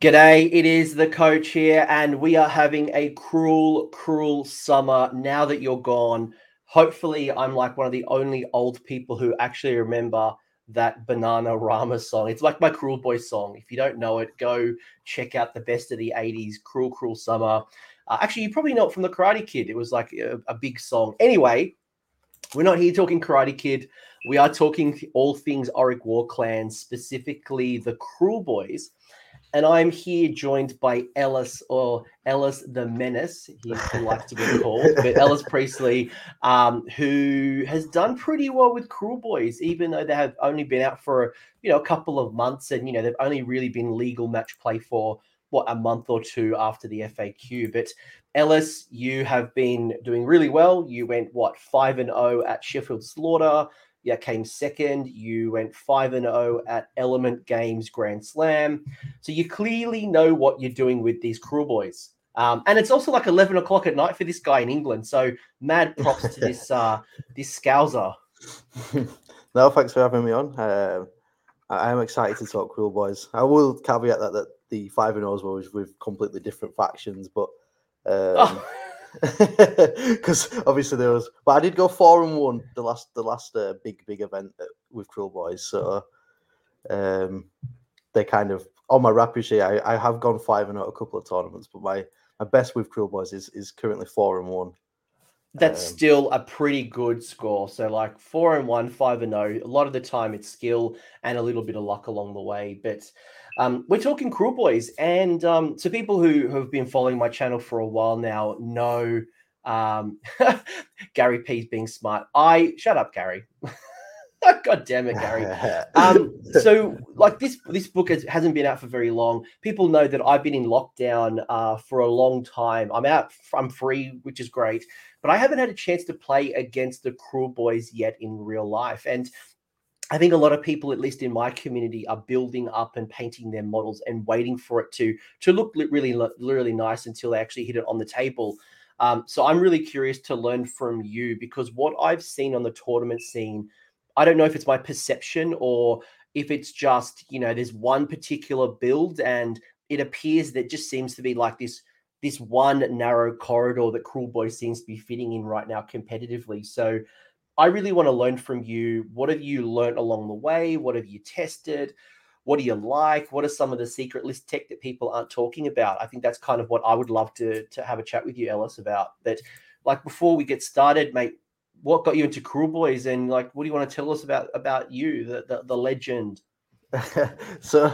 G'day, it is the coach here, and we are having a cruel, cruel summer now that you're gone. Hopefully, I'm like one of the only old people who actually remember that Bananarama song. It's like my Cruel Boy song. If you don't know it, go check out the best of the 80s, Cruel, Cruel Summer. Uh, actually, you probably know it from the Karate Kid. It was like a, a big song. Anyway, we're not here talking Karate Kid. We are talking all things Orruk Warclan, specifically the Kruleboyz and I'm here joined by Ellis or Ellis the Menace, he likes to be called, but Ellis Priestley, um, who has done pretty well with Kruleboyz, even though they have only been out for you know a couple of months, and you know they've only really been legal match play for what a month or two after the FAQ. But Ellis, you have been doing really well. You went what five and zero oh at Sheffield Slaughter yeah, came second. You went 5 and 0 at Element Games Grand Slam. So you clearly know what you're doing with these Kruleboyz. Um, and it's also like 11 o'clock at night for this guy in England. So mad props to this uh, this Scouser. no, thanks for having me on. Uh, I am excited to talk Kruleboyz. I will caveat that, that the 5 and 0s were with completely different factions, but. Um, oh because obviously there was. But I did go four and one the last the last uh, big big event uh, with Kruleboyz. So um, they kind of on my rapid sheet. I, I have gone five and out a couple of tournaments, but my my best with Kruleboyz is is currently four and one. That's um, still a pretty good score. So like four and one, five and zero. Oh, a lot of the time it's skill and a little bit of luck along the way, but um, we're talking Kruleboyz, and um, to people who, have been following my channel for a while now know um, Gary P's being smart. I shut up, Gary. God damn it, Gary. Um, so, like this, this book has, hasn't been out for very long. People know that I've been in lockdown uh, for a long time. I'm out, I'm free, which is great, but I haven't had a chance to play against the Kruleboyz yet in real life. And I think a lot of people, at least in my community, are building up and painting their models and waiting for it to to look really really nice until they actually hit it on the table. Um, so I'm really curious to learn from you because what I've seen on the tournament scene, I don't know if it's my perception or if it's just you know there's one particular build and it appears that just seems to be like this this one narrow corridor that Kruleboy seems to be fitting in right now competitively. So I really want to learn from you. What have you learned along the way? What have you tested? What do you like? What are some of the secret list tech that people aren't talking about? I think that's kind of what I would love to to have a chat with you, Ellis, about. That, like before we get started, mate. What got you into Kruleboyz, and like, what do you want to tell us about about you, the the, the legend? so,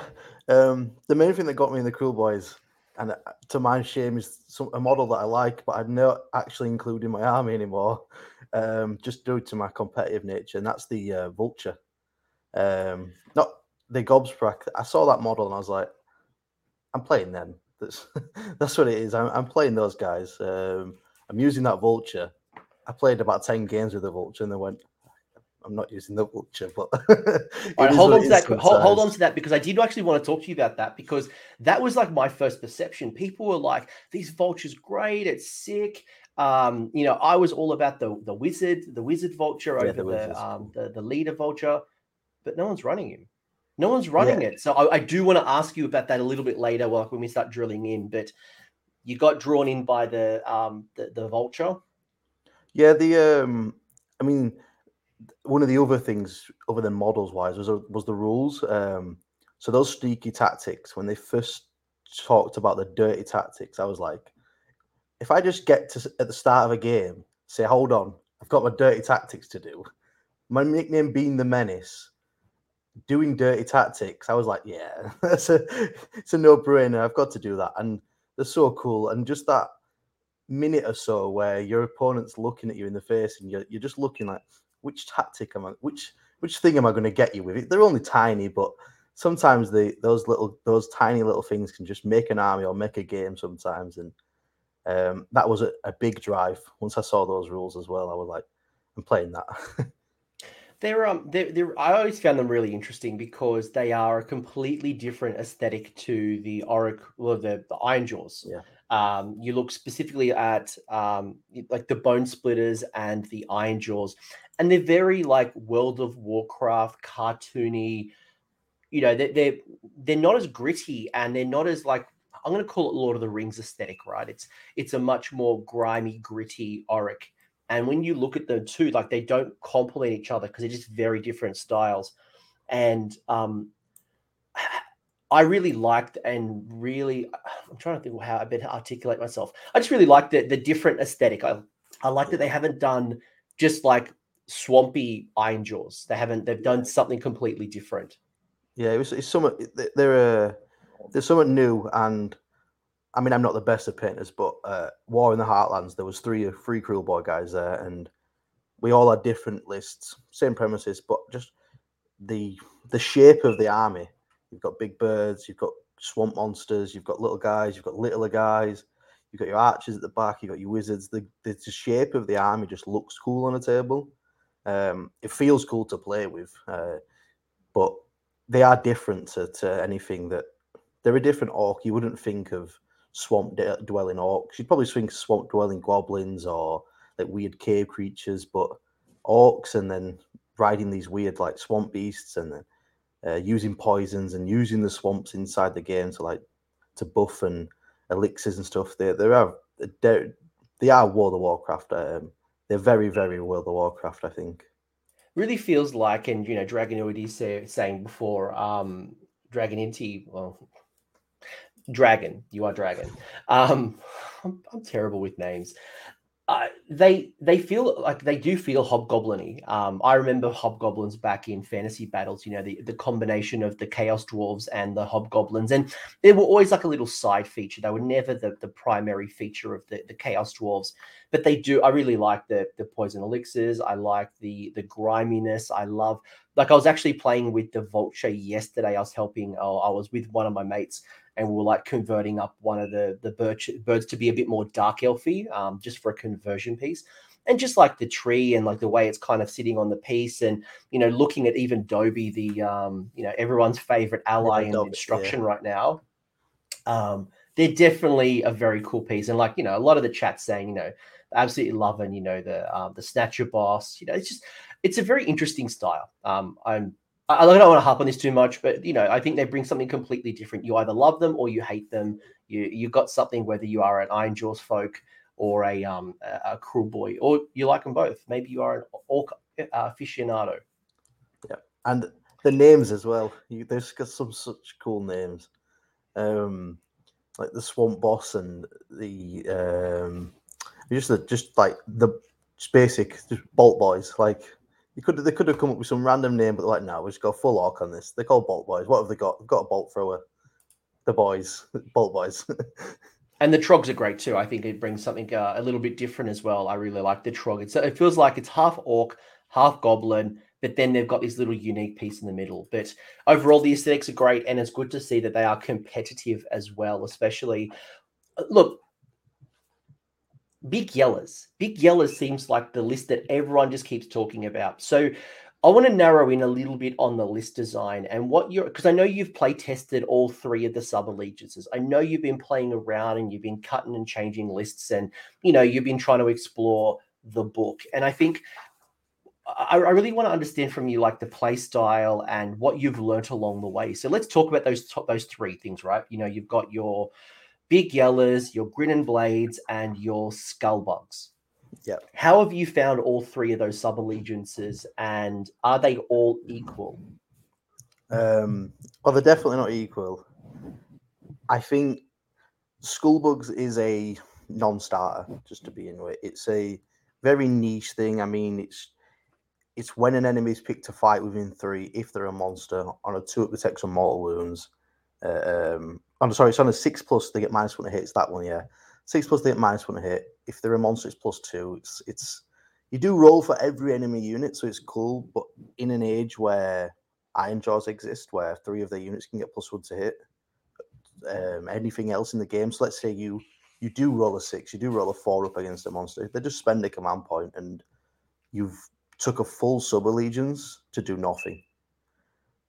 um, the main thing that got me in the Kruleboyz, and uh, to my shame, is some, a model that I like, but I'm not actually including my army anymore um, just due to my competitive nature, and that's the uh, Vulture. Um, not the Gobsprakk. I saw that model and I was like, I'm playing them. That's that's what it is. I'm, I'm playing those guys. Um, I'm using that Vulture. I played about ten games with the Vulture, and they went, I'm not using the vulture, but right, hold on to that. Hold, hold, on to that because I did actually want to talk to you about that because that was like my first perception. People were like, "These vultures great, it's sick," Um, you know, I was all about the the wizard, the wizard vulture yeah, over the the, um, the, the leader vulture, but no one's running him. No one's running yeah. it. So I, I do want to ask you about that a little bit later, like when we start drilling in. But you got drawn in by the um the, the vulture. Yeah, the um, I mean, one of the other things, other than models wise, was was the rules. Um, so those sneaky tactics, when they first talked about the dirty tactics, I was like, if I just get to at the start of a game, say, hold on, I've got my dirty tactics to do. My nickname being the menace, doing dirty tactics, I was like, yeah, that's a it's a no-brainer. I've got to do that. And they're so cool. And just that minute or so where your opponent's looking at you in the face and you're, you're just looking like, which tactic am I which which thing am I going to get you with? It? They're only tiny, but sometimes the those little those tiny little things can just make an army or make a game sometimes. And um, that was a, a, big drive. Once I saw those rules as well, I was like, I'm playing that. they're um they're, they're I always found them really interesting because they are a completely different aesthetic to the Orruk or the, the Ironjawz. Yeah. Um, you look specifically at um like the Bonesplitterz and the Ironjawz, and they're very like World of Warcraft cartoony you know they're, they're they're not as gritty and they're not as like I'm going to call it Lord of the Rings aesthetic, right? It's it's a much more grimy, gritty Orruk. And when you look at the two, like they don't complement each other because they're just very different styles. And um, I really liked and really, I'm trying to think how I better articulate myself. I just really liked the, the different aesthetic. I, I like that they haven't done just like swampy Ironjawz. They haven't, they've done something completely different. Yeah, it was, it's somewhat, they're, uh, there's something new. And I mean, I'm not the best of painters, but uh, War in the Heartlands, there was three, three Kruleboy guys there and we all had different lists, same premises, but just the, the shape of the army You've got big birds, you've got swamp monsters, you've got little guys, you've got littler guys, you've got your archers at the back, you've got your wizards. The, the, shape of the army just looks cool on a table. Um, it feels cool to play with, uh, but they are different to, to anything that they're a different orc. You wouldn't think of swamp de- dwelling orcs. You'd probably think swamp dwelling goblins or like weird cave creatures, but orcs and then riding these weird like swamp beasts and then uh, using poisons and using the swamps inside the game to like to buff and elixirs and stuff. They they are they they are World of Warcraft. Um, they're very very World of Warcraft. I think. Really feels like, and you know, Dragonoid say, saying before, um, Dragon Inti, well, Dragon, you are Dragon. Um, I'm, I'm terrible with names. Uh, they they feel like they do feel hobgoblin um, I remember hobgoblins back in fantasy battles. You know the the combination of the chaos dwarves and the hobgoblins, and they were always like a little side feature. They were never the, the primary feature of the, the chaos dwarves, but they do. I really like the the poison elixirs. I like the the griminess. I love like I was actually playing with the vulture yesterday. I was helping. Oh, I was with one of my mates and we are like converting up one of the the birch, birds to be a bit more dark elfy, um, just for a conversion piece. And just like the tree and like the way it's kind of sitting on the piece, and you know, looking at even Dobie, the um, you know, everyone's favorite ally in instruction yeah. right now. Um, they're definitely a very cool piece, and like you know, a lot of the chat saying, you know, absolutely loving, you know, the um, the Snatcher boss. You know, it's just it's a very interesting style. Um, I'm I, don't want to harp on this too much, but you know, I think they bring something completely different. You either love them or you hate them. You you got something whether you are an Ironjawz folk or a um a, a Kruleboy, or you like them both. Maybe you are an orc uh, aficionado. Yeah, and the names as well. You, there's got some such cool names, um, like the Swamp Boss and the um, just the just like the just basic just Bolt Boys, like you could they could have come up with some random name, but like, no, we just go full orc on this. They're called Bolt Boys. What have they got? They've got a bolt thrower. The boys, Bolt Boys. and the trogs are great too. I think it brings something uh, a little bit different as well. I really like the trog. It's, it feels like it's half orc, half goblin, but then they've got this little unique piece in the middle. But overall, the aesthetics are great, and it's good to see that they are competitive as well. Especially, uh, look, Big Yellers. Big Yellers seems like the list that everyone just keeps talking about. So I want to narrow in a little bit on the list design and what you're because I know you've play tested all three of the sub allegiances. I know you've been playing around and you've been cutting and changing lists and you know you've been trying to explore the book. And I think I, I really want to understand from you like the play style and what you've learned along the way. So let's talk about those top those three things, right? You know, you've got your big yellers, your grin and blades, and your skullbugs. Yeah. How have you found all three of those sub allegiances, and are they all equal? Um, well, they're definitely not equal. I think Skullbugs is a non-starter, just to be in it. It's a very niche thing. I mean, it's it's when an enemy is picked to fight within three, if they're a monster, on a two up protects on mortal wounds. Uh, um, I'm sorry, it's on a six plus. They get minus one to hit. It's that one, yeah. Six plus they get minus one to hit. If they're a monster, it's plus two. It's it's you do roll for every enemy unit, so it's cool. But in an age where Ironjawz exist, where three of their units can get plus one to hit, um, anything else in the game. So let's say you you do roll a six, you do roll a four up against a monster. They just spend a command point, and you've took a full sub allegiance to do nothing.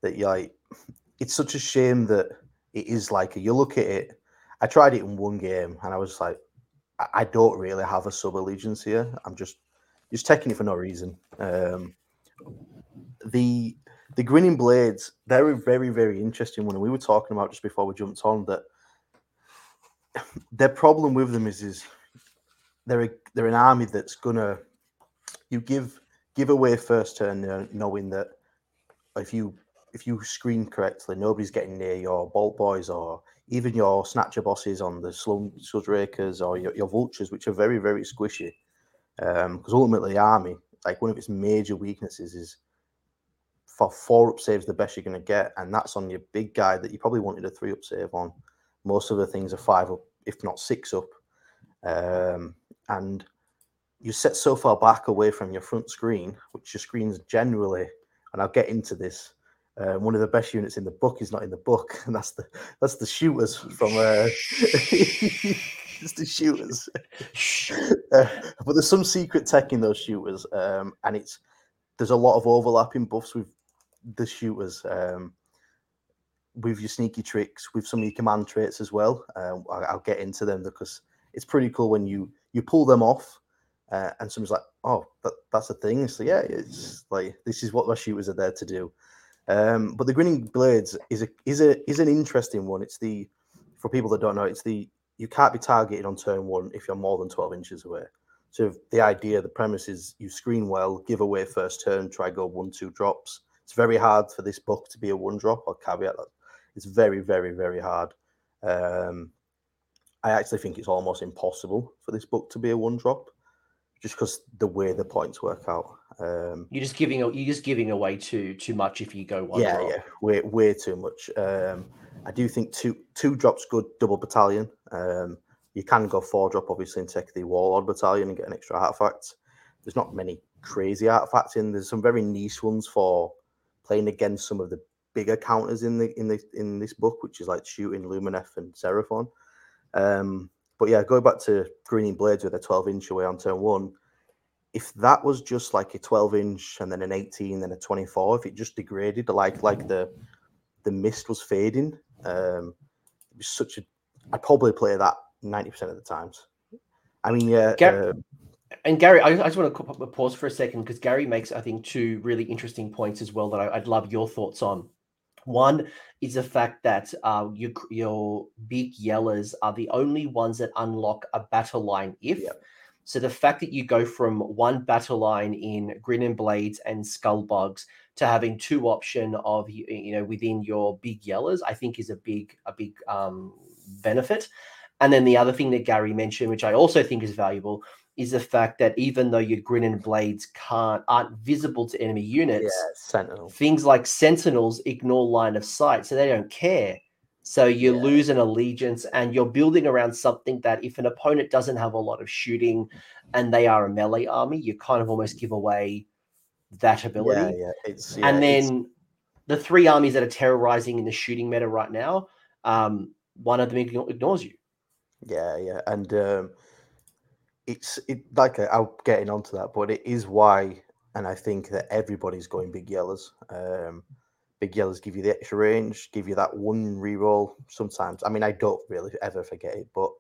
That you like, it's such a shame that it is like you look at it. I tried it in one game and I was like, I don't really have a sub allegiance here. I'm just just taking it for no reason. Um, the the grinning blades, they're a very, very interesting one. And we were talking about just before we jumped on that their problem with them is is they're a, they're an army that's gonna you give give away first turn uh, knowing that if you if you screen correctly, nobody's getting near your bolt boys or even your snatcher bosses on the slum rakers or your, your vultures, which are very very squishy. Because um, ultimately, army, like one of its major weaknesses, is for four up saves the best you're going to get, and that's on your big guy that you probably wanted a three up save on. Most of the things are five up, if not six up, um, and you set so far back away from your front screen, which your screen's generally, and I'll get into this. Uh, one of the best units in the book is not in the book, and that's the that's the shooters from uh, it's the shooters. uh, but there's some secret tech in those shooters, um, and it's there's a lot of overlapping buffs with the shooters. Um, with your sneaky tricks, with some of your command traits as well. Um, I, will get into them because it's pretty cool when you you pull them off, uh, and someone's like, "Oh, that, that's a thing." So yeah, it's like this is what my shooters are there to do. Um, but the grinning blades is a is a is an interesting one. It's the for people that don't know, it's the you can't be targeted on turn one if you're more than twelve inches away. So the idea, the premise is you screen well, give away first turn, try go one two drops. It's very hard for this book to be a one drop. I'll caveat it's very, very, very hard. Um, I actually think it's almost impossible for this book to be a one drop, just because the way the points work out. Um, you're just giving you're just giving away too too much if you go one. Yeah, drop. yeah, way way too much. Um, I do think two two drops good double battalion. Um, you can go four drop obviously and take the warlord battalion and get an extra artifact. There's not many crazy artifacts in. There's some very niche ones for playing against some of the bigger counters in the in the in this book, which is like shooting Lumineth and Seraphon. Um, but yeah, going back to Greening Blades with a 12 inch away on turn one, if that was just like a 12 inch and then an 18 then a 24, if it just degraded, like like the the mist was fading, um, it was such a. I'd probably play that 90% of the times. I mean, yeah. Gar- uh, and Gary, I, I, just want to pause for a second because Gary makes, I think, two really interesting points as well that I, would love your thoughts on. One is the fact that uh, your, your big yellers are the only ones that unlock a battle line if. Yep. So the fact that you go from one battle line in Grin and Blades and Skullbugs to having two option of you know within your big yellers, I think is a big a big um, benefit. And then the other thing that Gary mentioned, which I also think is valuable, is the fact that even though your grin and blades can't aren't visible to enemy units, yeah, things like sentinels ignore line of sight, so they don't care. So you yeah. lose an allegiance, and you're building around something that if an opponent doesn't have a lot of shooting, and they are a melee army, you kind of almost give away that ability. Yeah, yeah. It's, yeah and then the three armies that are terrorizing in the shooting meta right now, um, one of them ignores you. Yeah, yeah, and um, it's it like uh, I'll getting onto that, but it is why, and I think that everybody's going big yellers. Um, big yellows give you the extra range, give you that one reroll. Sometimes, I mean, I don't really ever forget it, but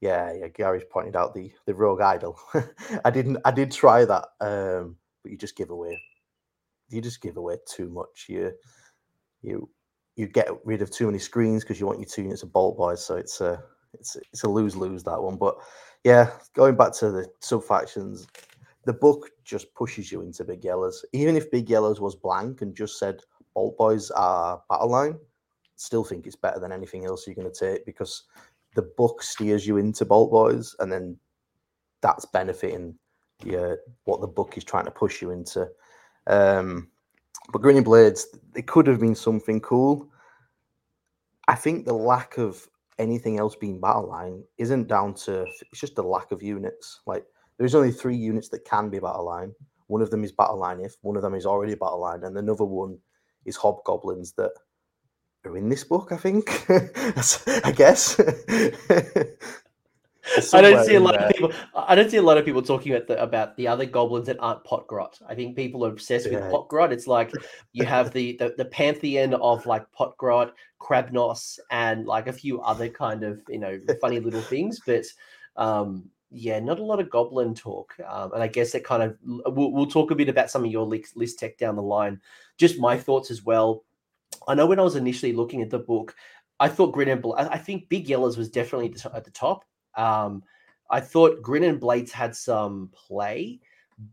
yeah, yeah. Gary's pointed out the the rogue idol. I didn't, I did try that, um, but you just give away, you just give away too much. You, you, you get rid of too many screens because you want your two units of bolt boys. So it's a, it's it's a lose lose that one, but yeah, going back to the sub factions, the book just pushes you into Big Yellows. Even if Big Yellows was blank and just said Bolt Boys are battle line, still think it's better than anything else you're going to take because the book steers you into Bolt Boys, and then that's benefiting what the book is trying to push you into. Um, but Grinning Blades, it could have been something cool. I think the lack of anything else being battle line isn't down to it's just a lack of units. Like there's only three units that can be battle line. One of them is battle line if one of them is already battle line, and another one is hobgoblins that are in this book. I think. I guess. I don't see a lot there. of people. I don't see a lot of people talking about the about the other goblins that aren't potgrot. I think people are obsessed yeah. with potgrot. It's like you have the, the the pantheon of like potgrot, Kragnos, and like a few other kind of you know funny little things. But um, yeah, not a lot of goblin talk. Um, and I guess that kind of we'll, we'll talk a bit about some of your list, list tech down the line. Just my thoughts as well. I know when I was initially looking at the book, I thought Grin and Bl- I think Big Yellows was definitely at the top. Um, I thought Grin and Blades had some play,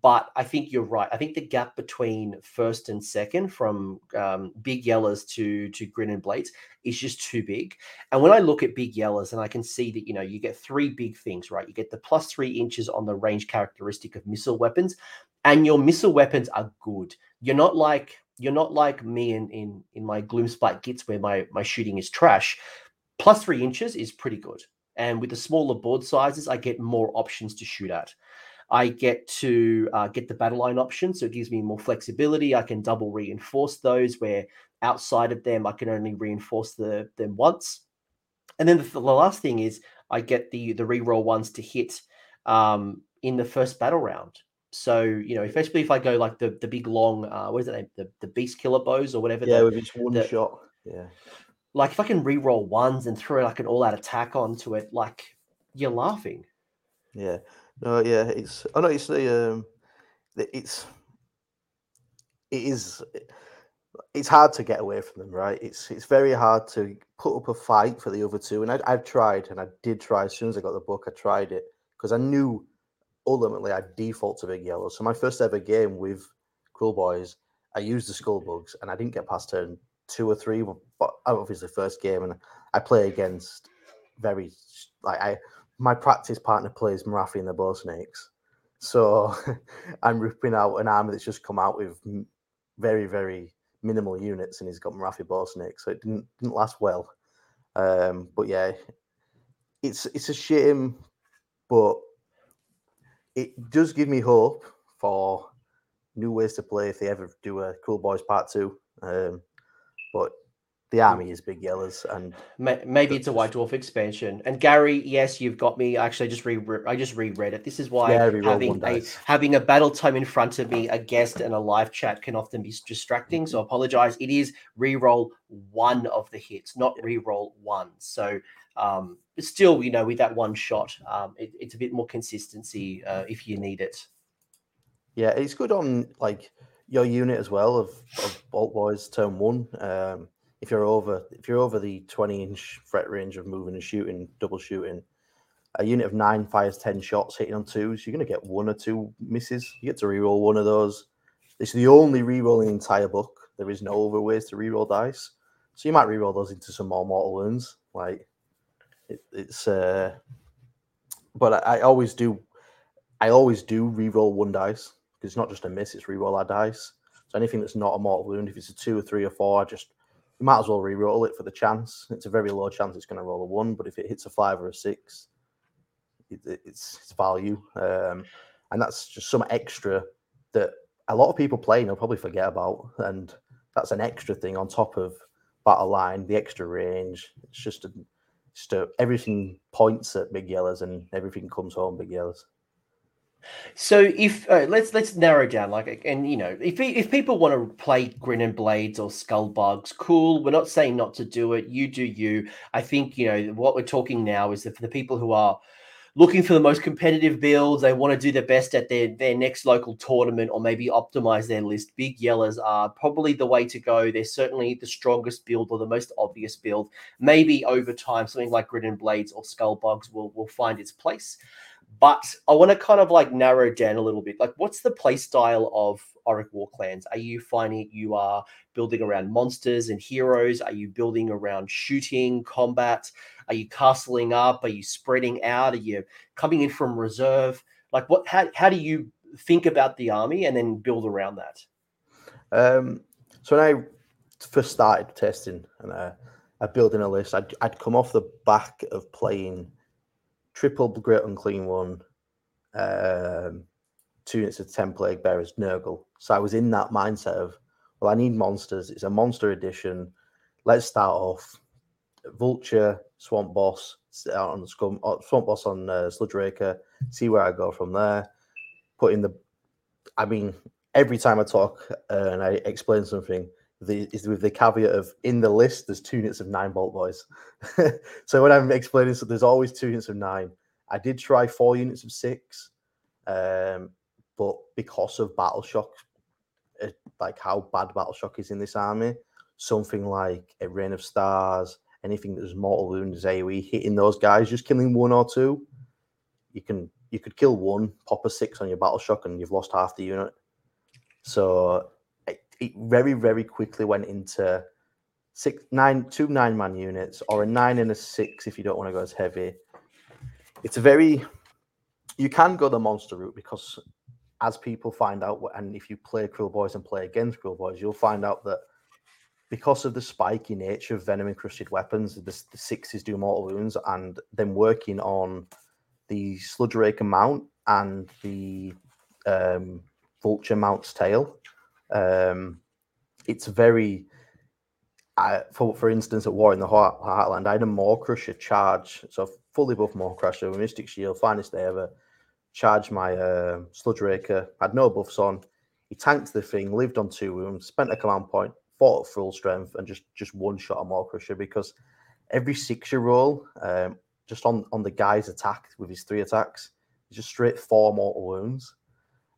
but I think you're right. I think the gap between first and second, from um, Big yellers to to Grin and Blades, is just too big. And when I look at Big yellers, and I can see that you know you get three big things, right? You get the plus three inches on the range characteristic of missile weapons, and your missile weapons are good. You're not like you're not like me in in in my Gloomspite Gitz where my my shooting is trash. Plus three inches is pretty good. And with the smaller board sizes, I get more options to shoot at. I get to uh, get the battle line option, so it gives me more flexibility. I can double reinforce those where outside of them I can only reinforce the, them once. And then the, the last thing is I get the the reroll ones to hit um, in the first battle round. So you know, especially if I go like the the big long, uh, what is it, the the beast killer bows or whatever. Yeah, the, with each one the, shot. Yeah. Like if I can re-roll ones and throw like an all-out attack onto it, like you're laughing. Yeah. No, yeah, it's. I know it's the. Um, it's. It is. It's hard to get away from them, right? It's it's very hard to put up a fight for the other two, and I, I've tried, and I did try as soon as I got the book. I tried it because I knew ultimately I'd default to Big Yellow. So my first ever game with Kruleboyz, I used the Skullbugs, and I didn't get past turn two or three, but obviously first game, and I play against very like I my practice partner plays Morathi and the Bow Snakes. So I'm ripping out an army that's just come out with very, very minimal units and he's got Morathi Bow Snakes. So it didn't didn't last well. Um, but yeah, it's it's a shame, but it does give me hope for new ways to play if they ever do a Kruleboyz Part Two. Um, but the army is big yellows and maybe it's a white dwarf expansion. And gary yes you've got me. Actually I just re i just reread it. This is why yeah, having a having a battle tome in front of me a guest and a live chat can often be distracting. So I apologize. It is re-roll one of the hits not re-roll one. So um still you know with that one shot um it, it's a bit more consistency uh, if you need it. Yeah it's good on like your unit as well of, of Boltboyz turn one. Um if you're over if you're over the 20 inch threat range of moving and shooting, double shooting, a unit of nine fires 10 shots hitting on twos, you're going to get one or two misses. You get to reroll one of those. It's the only reroll in the entire book. There is no other ways to reroll dice. So you might reroll those into some more mortal wounds. Like it, it's uh but I, I, always do I always do reroll one dice because it's not just a miss, it's reroll our dice. So anything that's not a mortal wound, if it's a two or three or four, I just you might as well re-roll it for the chance. It's a very low chance it's going to roll a one, but if it hits a five or a six, it, it's it's value, um, and that's just some extra that a lot of people playing will probably forget about, and that's an extra thing on top of battle line, the extra range. It's just a, just a, everything points at big yellows, and everything comes home big yellows. So if uh, let's let's narrow down like and you know if if people want to play Grin and Blades or Skull Bugs, cool. We're not saying not to do it. You do you. I think you know what we're talking now is that for the people who are looking for the most competitive builds, they want to do their best at their their next local tournament or maybe optimize their list. Big yellers are probably the way to go. They're certainly the strongest build or the most obvious build. Maybe over time, something like Grin and Blades or Skull Bugs will will find its place. But I want to kind of like narrow down a little bit. Like, what's the play style of Orruk Warclans? Are you finding you are building around monsters and heroes? Are you building around shooting, combat? Are you castling up? Are you spreading out? Are you coming in from reserve? Like, what? How, how do you think about the army and then build around that? Um, so when I first started testing and uh, I building a list, I'd, I'd come off the back of playing triple great unclean one, um, two units of ten plague bearers, Nurgle. So I was in that mindset of, well, I need monsters. It's a monster edition. Let's start off Vulture, Swamp Boss out on the Scum, uh, Swamp Boss on uh, Sludge Raker. See where I go from there. Put in the, I mean, every time I talk uh, and I explain something, the is with the caveat of in the list there's two units of nine bolt boys. so when I'm explaining, so there's always two units of nine, I did try four units of six, um, but because of battle shock, uh, like how bad battle shock is in this army, something like a rain of stars, anything that was mortal wounds, AOE, hitting those guys, just killing one or two, you can you could kill one, pop a six on your battle shock, and you've lost half the unit. So it, very very quickly went into six nine two nine man units or a nine and a six if you don't want to go as heavy. It's a very you can go the monster route because as people find out and if you play Kruleboyz and play against Kruleboyz, you'll find out that because of the spiky nature of venom encrusted weapons, the, the sixes do mortal wounds, and then working on the sludge raker mount and the um, vulture mount's tail. Um, it's very, uh, for for instance, at War in the Heart, Heartland, I had a Maw-Krusha charge, so fully buff Maw-Krusha, with Mystic Shield, finest day ever. Charged my uh, sludge raker, had no buffs on. He tanked the thing, lived on two wounds, spent a command point, fought at full strength and just just one shot a Maw-Krusha because every six year roll, um, just on on the guy's attack with his three attacks, just straight four mortal wounds.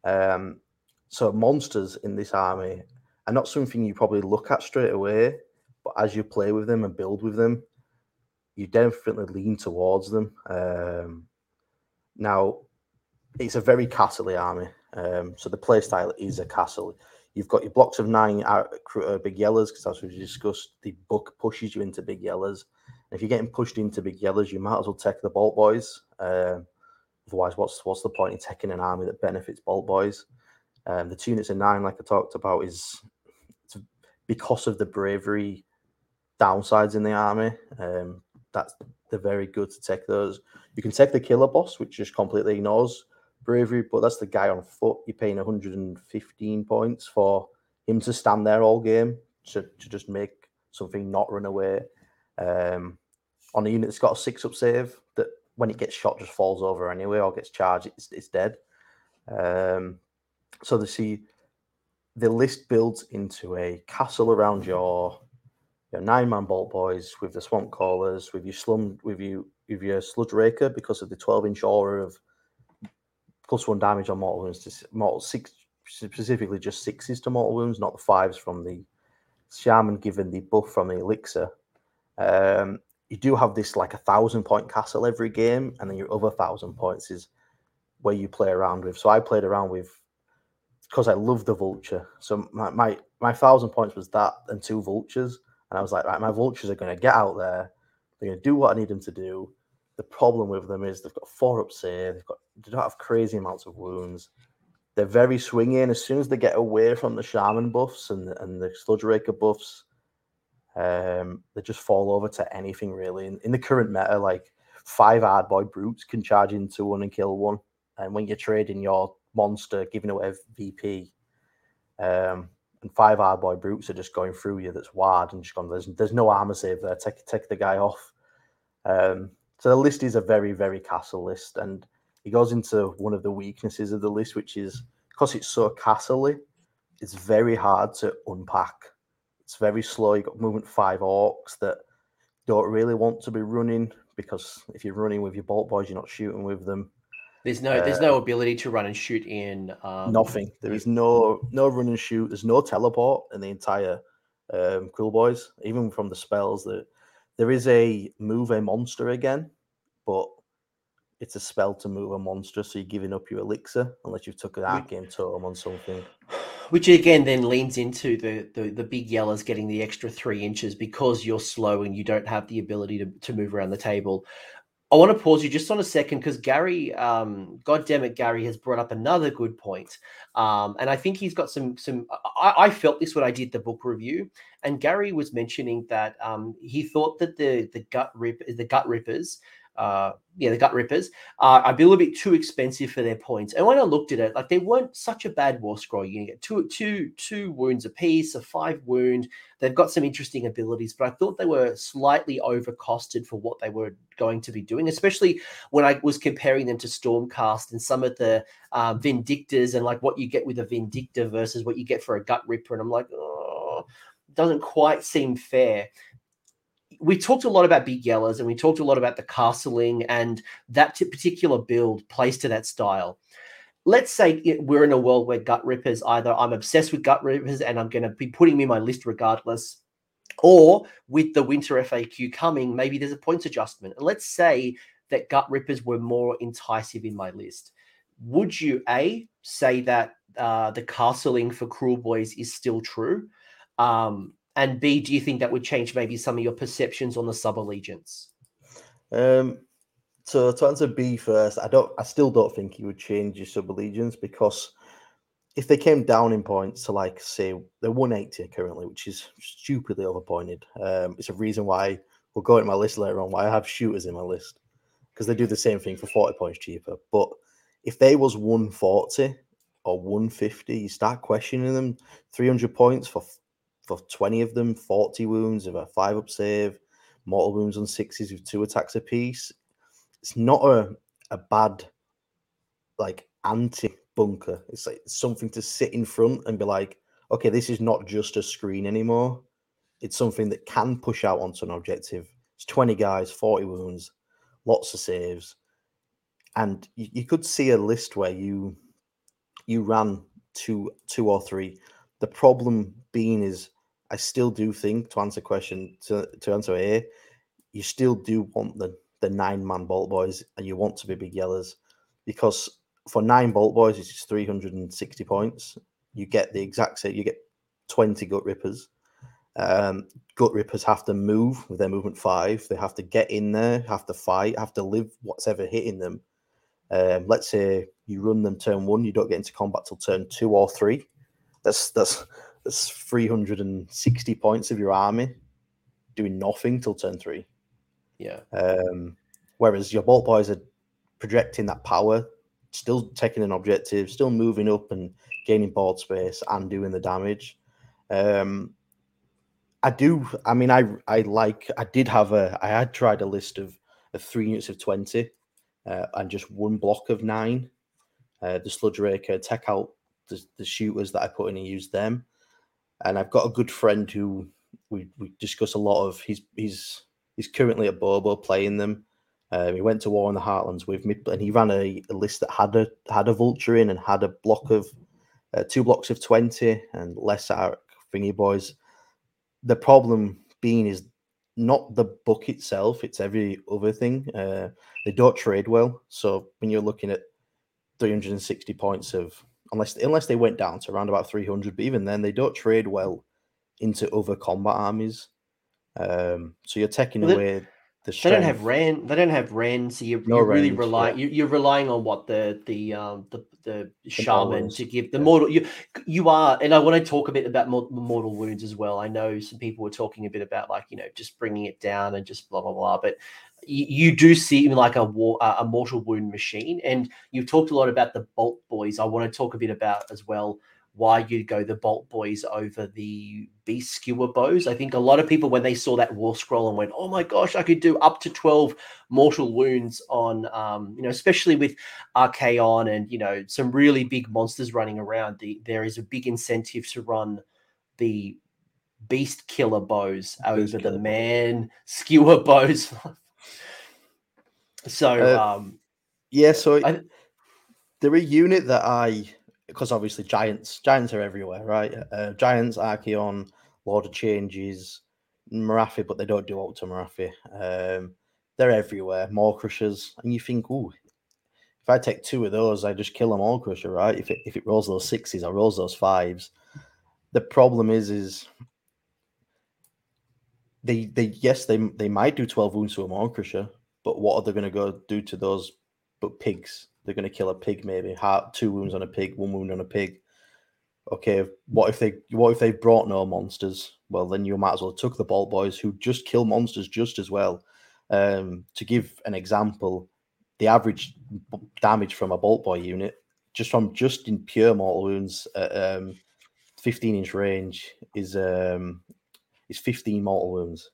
Um, so monsters in this army are not something you probably look at straight away, but as you play with them and build with them, you definitely lean towards them. Um, now, it's a very castle army. Um, so the play style is a castle. You've got your blocks of nine uh, big yellows because as we discussed, the book pushes you into big yellows. And if you're getting pushed into big yellows, you might as well take the bolt boys. Um, otherwise, what's what's the point in taking an army that benefits bolt boys? Um, the two units of nine, like I talked about, is because of the bravery downsides in the army. Um, that's they're very good to take those. You can take the killer boss, which just completely ignores bravery, but that's the guy on foot. You're paying 115 points for him to stand there all game to, to just make something not run away. Um, on a unit that's got a six up save, that when it gets shot just falls over anyway or gets charged, it's, it's dead. Um, so the see the list builds into a castle around your your nine man bolt boys with the swamp callers, with your slum, with you with your sludge raker because of the 12 inch aura of plus one damage on mortal wounds to mortal six, specifically just sixes to mortal wounds, not the fives from the shaman given the buff from the elixir. Um, you do have this like a thousand point castle every game, and then your other thousand points is where you play around with. So I played around with because I love the vulture. So my, my my thousand points was that and two vultures, and I was like, right, my vultures are going to get out there. They're going to do what I need them to do. The problem with them is they've got four up save. They've got they don't have crazy amounts of wounds. They're very swingy, and as soon as they get away from the shaman buffs and and the sludge raker buffs, um, they just fall over to anything really. In, in the current meta, like five hard boy brutes can charge into one and kill one, and when you're trading your monster, giving away VP, um, and five hard boy brutes are just going through you. That's wide and just gone. There's there's no armor save there. Take take the guy off. Um, so the list is a very, very castle list, and he goes into one of the weaknesses of the list, which is because it's so castle it's very hard to unpack. It's very slow. You've got movement five orcs that don't really want to be running because if you're running with your bolt boys, you're not shooting with them. There's no, uh, there's no ability to run and shoot in. Um, nothing. There is no, no run and shoot. There's no teleport in the entire um, Boys. even from the spells that there is a move a monster again, but it's a spell to move a monster, so you're giving up your elixir unless you've took an arcane totem on something. Which again then leans into the, the the big yellers getting the extra three inches because you're slow and you don't have the ability to, to move around the table. I want to pause you just on a second because Gary, um, God damn it, Gary has brought up another good point. Um, and I think he's got some some. I, I, felt this when I did the book review, and Gary was mentioning that um, he thought that the the gut rip the gut rippers uh, yeah, the gut rippers uh, are a little bit too expensive for their points. And when I looked at it, like they weren't such a bad war scroll. You can get two, two, two wounds apiece, a five wound. They've got some interesting abilities, but I thought they were slightly overcosted for what they were going to be doing, especially when I was comparing them to Stormcast and some of the uh, Vindictors and like what you get with a Vindictor versus what you get for a gut ripper. And I'm like, oh, doesn't quite seem fair we talked a lot about big yellers and we talked a lot about the castling and that particular build plays to that style. Let's say we're in a world where gut rippers either I'm obsessed with gut rippers and I'm going to be putting them in my list regardless, or with the winter FAQ coming, maybe there's a points adjustment. And let's say that gut rippers were more enticing in my list. Would you a say that uh, the castling for Kruleboyz is still true? Um, and B, do you think that would change maybe some of your perceptions on the sub allegiance? Um, so to answer B first, I don't. I still don't think he would change your sub allegiance because if they came down in points to like say they're 180 currently, which is stupidly overpointed. Um, it's a reason why we'll go into my list later on why I have shooters in my list because they do the same thing for 40 points cheaper. But if they was 140 or 150, you start questioning them. 300 points for for 20 of them, 40 wounds with a five up save, mortal wounds on sixes with two attacks apiece. It's not a, a bad like anti bunker. It's like something to sit in front and be like, okay, this is not just a screen anymore. It's something that can push out onto an objective. It's 20 guys, 40 wounds, lots of saves. And you, you could see a list where you you ran two two or three. The problem being is I still do think to answer question to, to answer A, you still do want the the nine man bolt boys and you want to be big yellers because for nine bolt boys it's 360 points. You get the exact same you get 20 gut rippers. Um, gut rippers have to move with their movement five. They have to get in there, have to fight, have to live what's ever hitting them. Um, let's say you run them turn one, you don't get into combat till turn two or three. That's that's that's 360 points of your army doing nothing till turn three. Yeah. Um, whereas your bolt boys are projecting that power, still taking an objective, still moving up and gaining board space and doing the damage. Um, I do. I mean, I I like. I did have a. I had tried a list of, of three units of twenty, uh, and just one block of nine. Uh, the sludge raker, take out the, the shooters that I put in and use them and I've got a good friend who we, we discuss a lot of. He's he's he's currently at Bobo playing them. Um, he went to War in the Heartlands with me, and he ran a, a, list that had a had a vulture in and had a block of uh, two blocks of twenty and less arc thingy boys. The problem being is not the book itself; it's every other thing. Uh, they don't trade well, so when you're looking at 360 points of unless unless they went down to around about 300. But even then, they don't trade well into other combat armies. Um, so you're taking well, away the. Strength. They don't have ran. They don't have ran. So you're, no you're really relying. Yeah. You, are relying on what the the um the the, the shaman to give the yeah. mortal. You you are, and I want to talk a bit about mortal wounds as well. I know some people were talking a bit about like you know just bringing it down and just blah blah blah, but you, do see like a war, a mortal wound machine. And you've talked a lot about the Bolt Boys. I want to talk a bit about as well why you'd go the Bolt Boys over the Beast Skewer Bows. I think a lot of people, when they saw that war scroll and went, oh my gosh, I could do up to 12 mortal wounds on, um, you know, especially with Archaon and, you know, some really big monsters running around, the, there is a big incentive to run the beast killer bows over the man skewer bows So, uh, um, yeah, so I, they're a unit that I, because obviously giants, giants are everywhere, right? Uh, giants, Archaon, Lord of Changes, Morathi, but they don't do out to Morathi. Um, they're everywhere, Maw-Krushas, and you think, oh, if I take two of those, I just kill a Maw-Krusha, right? If it if it rolls those sixes, I rolls those fives. The problem is, is they they yes they they might do twelve wounds to a Maw-Krusha, but what are they going to go do to those but pigs? They're going to kill a pig, maybe heart, two wounds on a pig, one wound on a pig. Okay, what if they what if they brought no monsters? Well, then you might as well took the Bolt Boys who just kill monsters just as well. Um, to give an example, the average damage from a Bolt Boy unit, just from just in pure mortal wounds at um, 15 inch range, is um, is 15 mortal wounds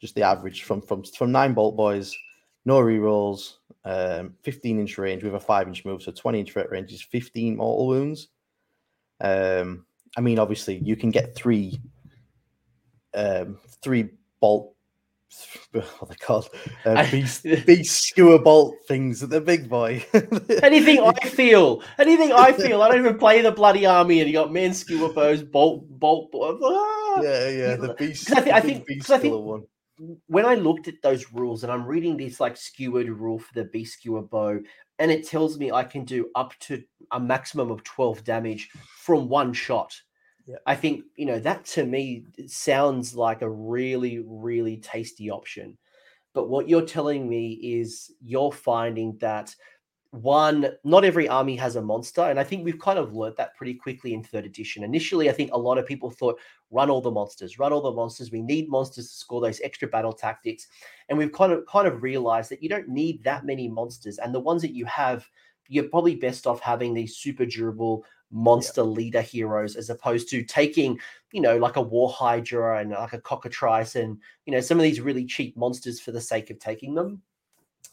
just the average from from from nine bolt boys, no rerolls, um, 15 inch range with a five inch move, so 20 inch threat range is 15 mortal wounds. Um, I mean, obviously, you can get three, um, three bolt what they called uh, beast, beast skewer bolt things. At the big boy. anything I feel, anything I feel. I don't even play the bloody army, and you got man skewer bows, bolt, bolt. Ah! Yeah, yeah, the beast. I think, I think, beast I think one. When I looked at those rules, and I'm reading this like skewered rule for the beast skewer bow, and it tells me I can do up to a maximum of 12 damage from one shot. Yeah. I think, you know, that to me sounds like a really, really tasty option. But what you're telling me is you're finding that one, not every army has a monster. And I think we've kind of learnt that pretty quickly in third edition. Initially, I think a lot of people thought, run all the monsters, run all the monsters. We need monsters to score those extra battle tactics. And we've kind of kind of realized that you don't need that many monsters. And the ones that you have, you're probably best off having these super durable monster yeah. leader heroes as opposed to taking, you know, like a War Hydra and like a Cockatrice and, you know, some of these really cheap monsters for the sake of taking them.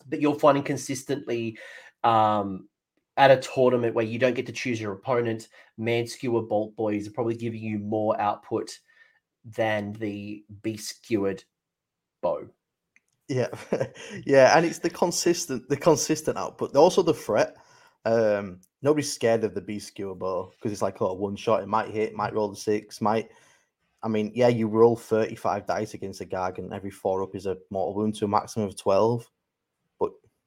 But you're finding consistently um, at a tournament where you don't get to choose your opponent, man skewer bolt boys are probably giving you more output than the beast skewered bow. Yeah, yeah, and it's the consistent, the consistent output. Also the threat. Um, nobody's scared of the beast skewer bow because it's like oh one shot, it might hit, might roll the six, might. I mean, yeah, you roll thirty-five dice against a gag, and every four up is a mortal wound to a maximum of twelve.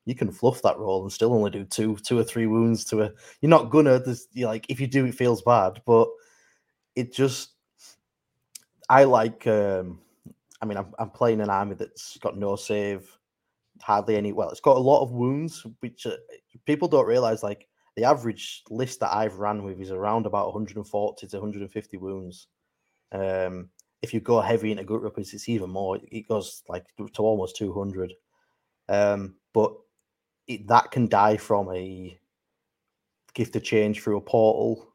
You can fluff that roll and still only do two, two or three wounds to a. You're not gonna. There's, you're like if you do, it feels bad, but it just. I like. um I mean, I'm, I'm playing an army that's got no save, hardly any. Well, it's got a lot of wounds, which uh, people don't realize. Like the average list that I've ran with is around about 140 to 150 wounds. Um, if you go heavy into gut rippers, it's even more. It goes like to almost 200. Um, but it, that can die from a gift of change through a portal.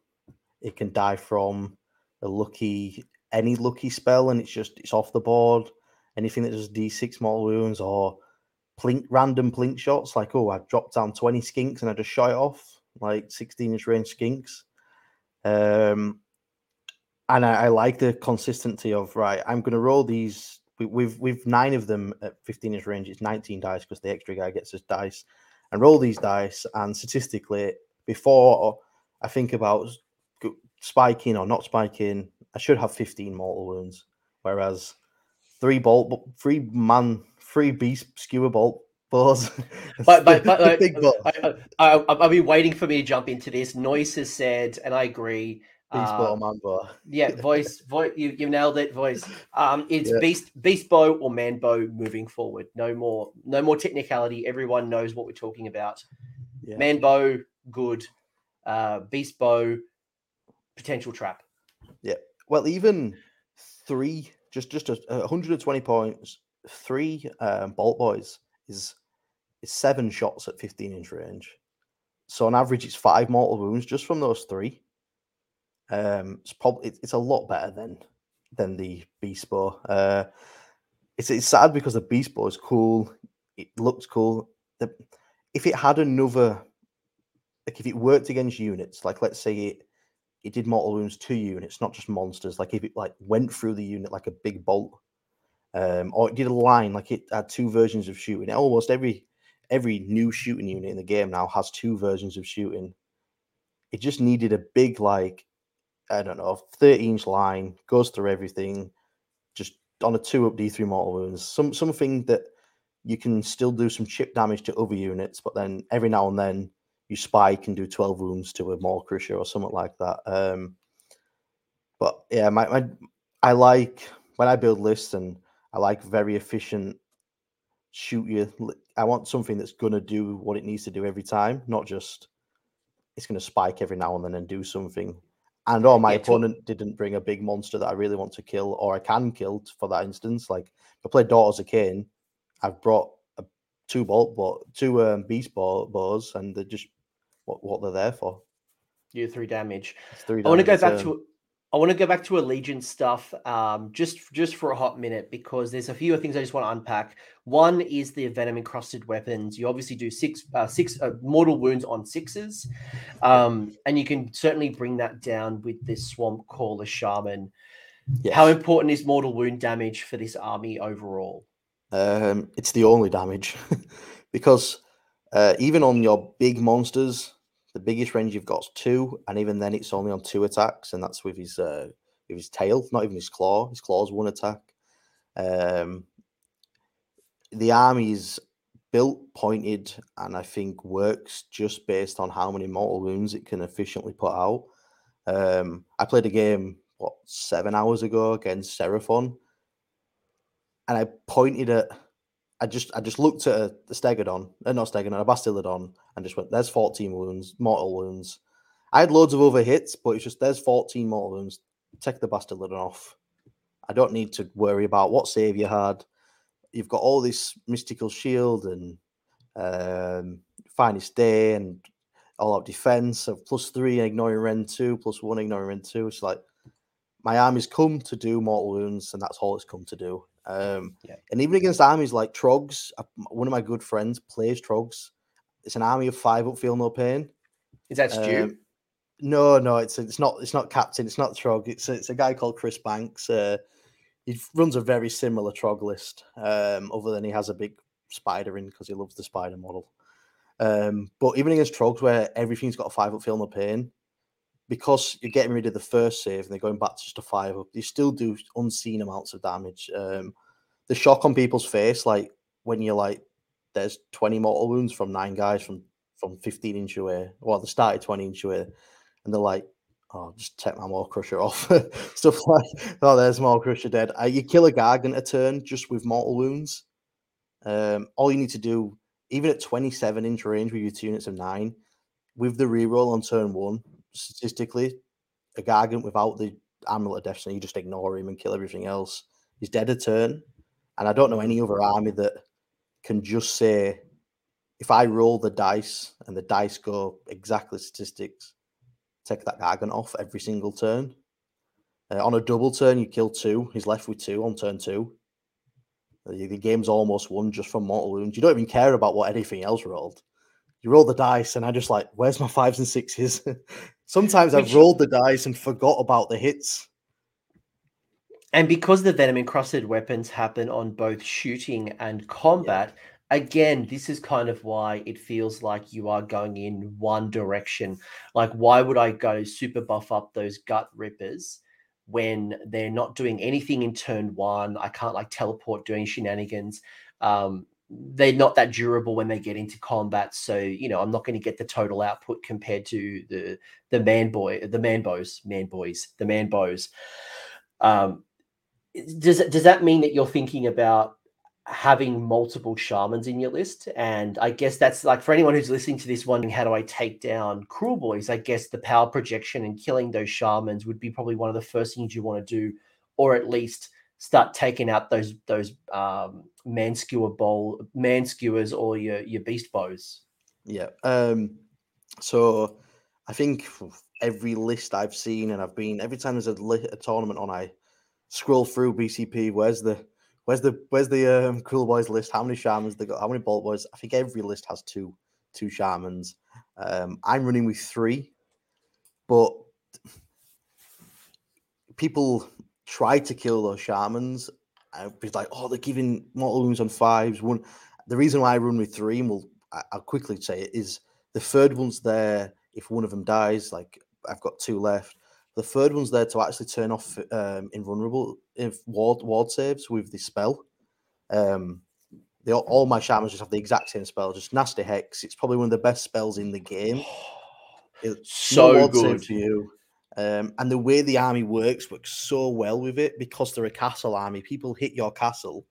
It can die from a lucky any lucky spell, and it's just it's off the board. Anything that does D6 mortal wounds or plink random plink shots, like oh, I dropped down 20 skinks and I just shot it off, like 16 inch range skinks. Um, and I, I, like the consistency of right. I'm going to roll these. We, we've we've nine of them at 15 inch range. It's 19 dice because the extra guy gets his dice, and roll these dice. And statistically, before I think about spiking or not spiking, I should have 15 mortal wounds. Whereas three bolt, three man, three beast skewer bolt balls. but but, but I, I, I, I'll be waiting for me to jump into this. Noise has said, and I agree. Beast bow, man bow. yeah, voice, voice. You you nailed it. Voice. Um, it's yeah. beast beast bow or man bow moving forward. No more no more technicality. Everyone knows what we're talking about. Yeah. Man bow, good. Uh, beast bow, potential trap. Yeah. Well, even three, just just a, 120 points, three um, bolt boys is is seven shots at 15 inch range. So on average, it's five mortal wounds just from those three. Um, it's probably it's a lot better than than the beast bow. Uh, it's it's sad because the beast bow is cool. It looks cool. The, if it had another, like if it worked against units, like let's say it it did mortal wounds to units, not just monsters. Like if it like went through the unit like a big bolt, um, or it did a line like it had two versions of shooting. Almost every every new shooting unit in the game now has two versions of shooting. It just needed a big like I don't know, 30 inch line, goes through everything, just on a two up D3 mortal wounds. Some something that you can still do some chip damage to other units, but then every now and then you spike and do 12 wounds to a Maw-Krusha or something like that. Um, but yeah, my, my I like when I build lists and I like very efficient shoot you. I want something that's gonna do what it needs to do every time, not just it's gonna spike every now and then and do something. And or my yeah, opponent didn't bring a big monster that I really want to kill or I can kill for that instance. Like if I played Daughters of Khaine, I've brought a, two bolt but two um, beast bows and they're just what, what they're there for. You three damage. Three damage I want to go back to I want to go back to Allegiance stuff um, just just for a hot minute because there's a few things I just want to unpack. One is the venom encrusted weapons. You obviously do six uh, six uh, mortal wounds on sixes, um, and you can certainly bring that down with this swamp caller shaman. Yes. How important is mortal wound damage for this army overall? Um, it's the only damage because uh, even on your big monsters, the biggest range you've got is two, and even then it's only on two attacks, and that's with his uh, with his tail, not even his claw. His claw's one attack. Um, the army's built, pointed, and I think works just based on how many mortal wounds it can efficiently put out. Um, I played a game what seven hours ago against Seraphon, and I pointed at. I just I just looked at a, Stegodon, uh, not Stegodon, a Bastiladon, and just went, "There's 14 wounds, mortal wounds." I had loads of over hits, but it's just there's 14 mortal wounds. Take the Bastiladon off. I don't need to worry about what save you had. You've got all this mystical shield and um, finest day and all out defense of plus three ignoring Rend two, plus one ignoring Rend two. It's like my army's come to do mortal wounds, and that's all it's come to do. Um, yeah. And even against armies like Trogs, one of my good friends plays Trogs. It's an army of five up, feel no pain. Is that Stu? Um, no, no, it's it's not. It's not Captain. It's not Trog. It's it's a guy called Chris Banks. Uh, he runs a very similar Trog list, um, other than he has a big spider in because he loves the spider model. Um, but even against Trogs, where everything's got a five up, feel no pain, because you're getting rid of the first save and they're going back to just a five up, you still do unseen amounts of damage. Um, the shock on people's face, like when you're like, there's 20 mortal wounds from nine guys from from 15 inch away, well, they started 20 inch away, and they're like, oh, just take my Maw-Krusha off. Stuff like, oh, there's Maw-Krusha dead. Uh, you kill a Gargant a turn just with mortal wounds. Um, all you need to do, even at 27 inch range with your two units of nine, with the reroll on turn one, statistically, a Gargant without the Amulet of Destiny, you just ignore him and kill everything else. He's dead a turn. And I don't know any other army that can just say, if I roll the dice and the dice go exactly statistics, take that Gargant off every single turn. Uh, on a double turn, you kill two. He's left with two on turn two. The, the game's almost won just from mortal wounds. You don't even care about what anything else rolled. You roll the dice, and I just like, where's my fives and sixes? Sometimes I've rolled the dice and forgot about the hits. And because the venom encrusted weapons happen on both shooting and combat, yeah. again, this is kind of why it feels like you are going in one direction. Like, why would I go super buff up those gut rippers when they're not doing anything in turn one? I can't like teleport doing shenanigans. Um, they're not that durable when they get into combat. So, you know, I'm not going to get the total output compared to the the man boy, the man bows, man boys, the man bows. Um, does does that mean that you're thinking about having multiple shamans in your list? And I guess that's like for anyone who's listening to this, wondering how do I take down Kruleboyz? I guess the power projection and killing those shamans would be probably one of the first things you want to do, or at least start taking out those those um, man skewer bowl man skewers or your your beast bows. Yeah. Um. So I think every list I've seen, and I've been every time there's a, li- a tournament on, I scroll through BCP. Where's the where's the where's the um, cool boys list? How many shamans they got? How many bolt boys? I think every list has two two shamans. Um, I'm running with three, but people try to kill those shamans. And be like, oh, they're giving mortal wounds on fives. One, the reason why I run with three, and we'll I'll quickly say it is the third one's there. If one of them dies, like I've got two left, the third one's there to actually turn off um, invulnerable if ward ward saves with the spell. Um, they all, all my shamans just have the exact same spell, just nasty hex. It's probably one of the best spells in the game. It's so no good for you. Um, and the way the army works works so well with it because they're a castle army. People hit your castle,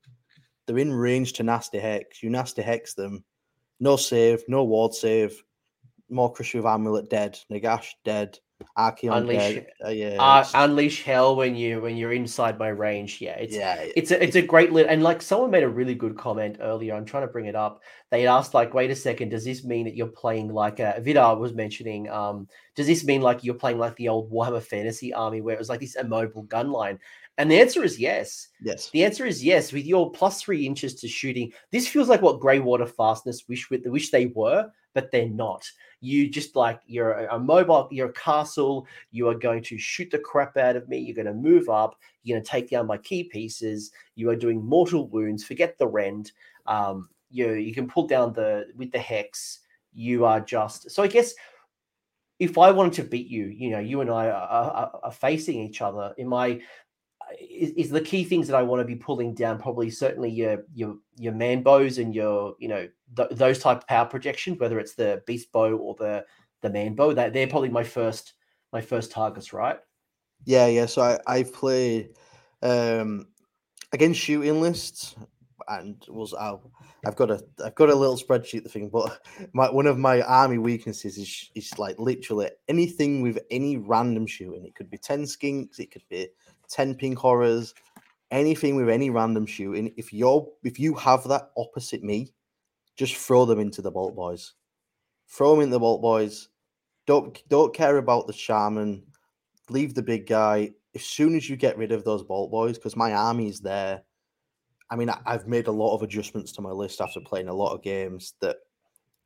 they're in range to nasty hex. You nasty hex them, no save, no ward save, Maw-krusha with amulet dead, Nagash dead, Archaon unleash, uh, yeah, uh, unleash hell when you when you're inside my range. Yeah, it's yeah, it's a it's a great lit and like someone made a really good comment earlier. I'm trying to bring it up. They asked like, wait a second, does this mean that you're playing like a Vidar was mentioning? Um, does this mean like you're playing like the old Warhammer Fantasy Army where it was like this immobile gun line? And the answer is yes. Yes. The answer is yes. With your plus three inches to shooting, this feels like what Greywater Fastness wish with wish they were, but they're not. You just like you're a, mobile, you're a castle. You are going to shoot the crap out of me. You're going to move up. You're going to take down my key pieces. You are doing mortal wounds. Forget the rend. Um, you you can pull down the with the hex. You are just so. I guess if I wanted to beat you, you know, you and I are, are, are facing each other. In my is, is, the key things that I want to be pulling down. Probably certainly your your your man bows and your you know th- those type of power projections, whether it's the beast bow or the the man bow. That they're probably my first my first targets, right? Yeah, yeah. So I I've played um against shooting lists and was I, I've got a I've got a little spreadsheet the thing, but my one of my army weaknesses is is like literally anything with any random shooting. It could be ten skinks, it could be ten pink horrors, anything with any random shooting. If you're if you have that opposite me, just throw them into the bolt boys. Throw them in the bolt boys. Don't don't care about the shaman. Leave the big guy. As soon as you get rid of those bolt boys, because my army is there I mean, I've made a lot of adjustments to my list after playing a lot of games. That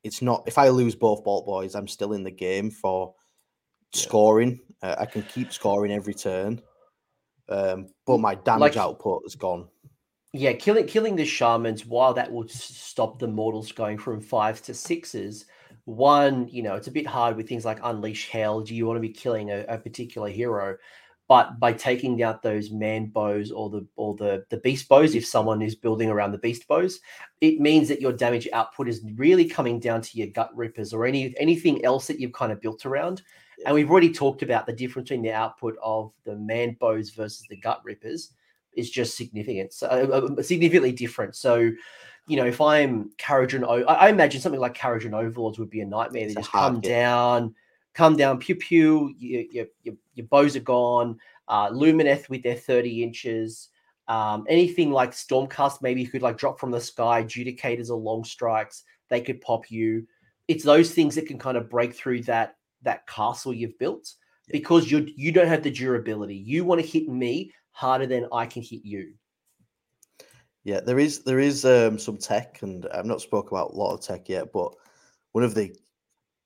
it's not if I lose both bolt boys, I'm still in the game for yeah. scoring. Uh, I can keep scoring every turn, um, but my damage like, output is gone. Yeah, killing killing the shamans while that will stop the mortals going from fives to sixes. One, you know, it's a bit hard with things like unleash hell. Do you want to be killing a, a particular hero? But by taking out those man bows or the or the the beast bows, if someone is building around the beast bows, it means that your damage output is really coming down to your gut rippers or any anything else that you've kind of built around. And we've already talked about the difference between the output of the man bows versus the gut rippers is just significant, so uh, uh significantly different. So, you know, if I'm Kharadron, I imagine something like Kharadron Overlords would be a nightmare. They just come down come down, pew pew, your, your, your, your bows are gone. Uh, Lumineth with their 30 inches. Um, anything like Stormcast, maybe you could like drop from the sky, Judicators or long strikes, they could pop you. It's those things that can kind of break through that that castle you've built because you you don't have the durability. You want to hit me harder than I can hit you. Yeah, there is there is um, some tech, and I've not spoke about a lot of tech yet, but one of the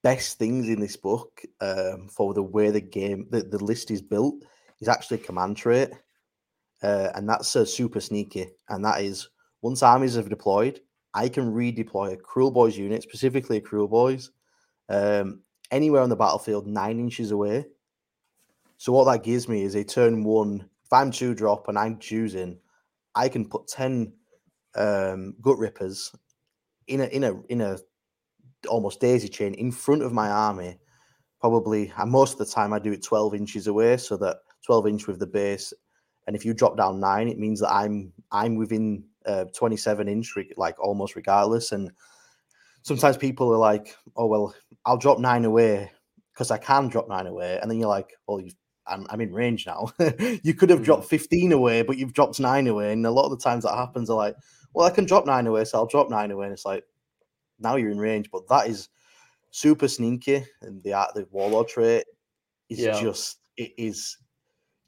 best things in this book um, for the way the game, the, the list is built, is actually command trait. Uh, and that's uh, super sneaky. And that is once armies have deployed, I can redeploy a Kruleboyz unit, specifically a Kruleboyz, um, anywhere on the battlefield nine inches away. So what that gives me is a turn one. If I'm two drop and I'm choosing, I can put ten um, gut rippers in a in a in a almost daisy chain in front of my army. Probably, and most of the time I do it 12 inches away, so that 12 inch with the base. And if you drop down nine, it means that I'm I'm within uh, 27 inch, like almost regardless. And sometimes people are like, "Oh well, I'll drop nine away because I can drop nine away," and then you're like, "Well, I'm, I'm in range now. you could have mm. dropped 15 away, but you've dropped nine away. And a lot of the times that happens are like, well, I can drop nine away, so I'll drop nine away. And it's like, now you're in range. But that is super sneaky, and the art the warlord trait is yeah. just it is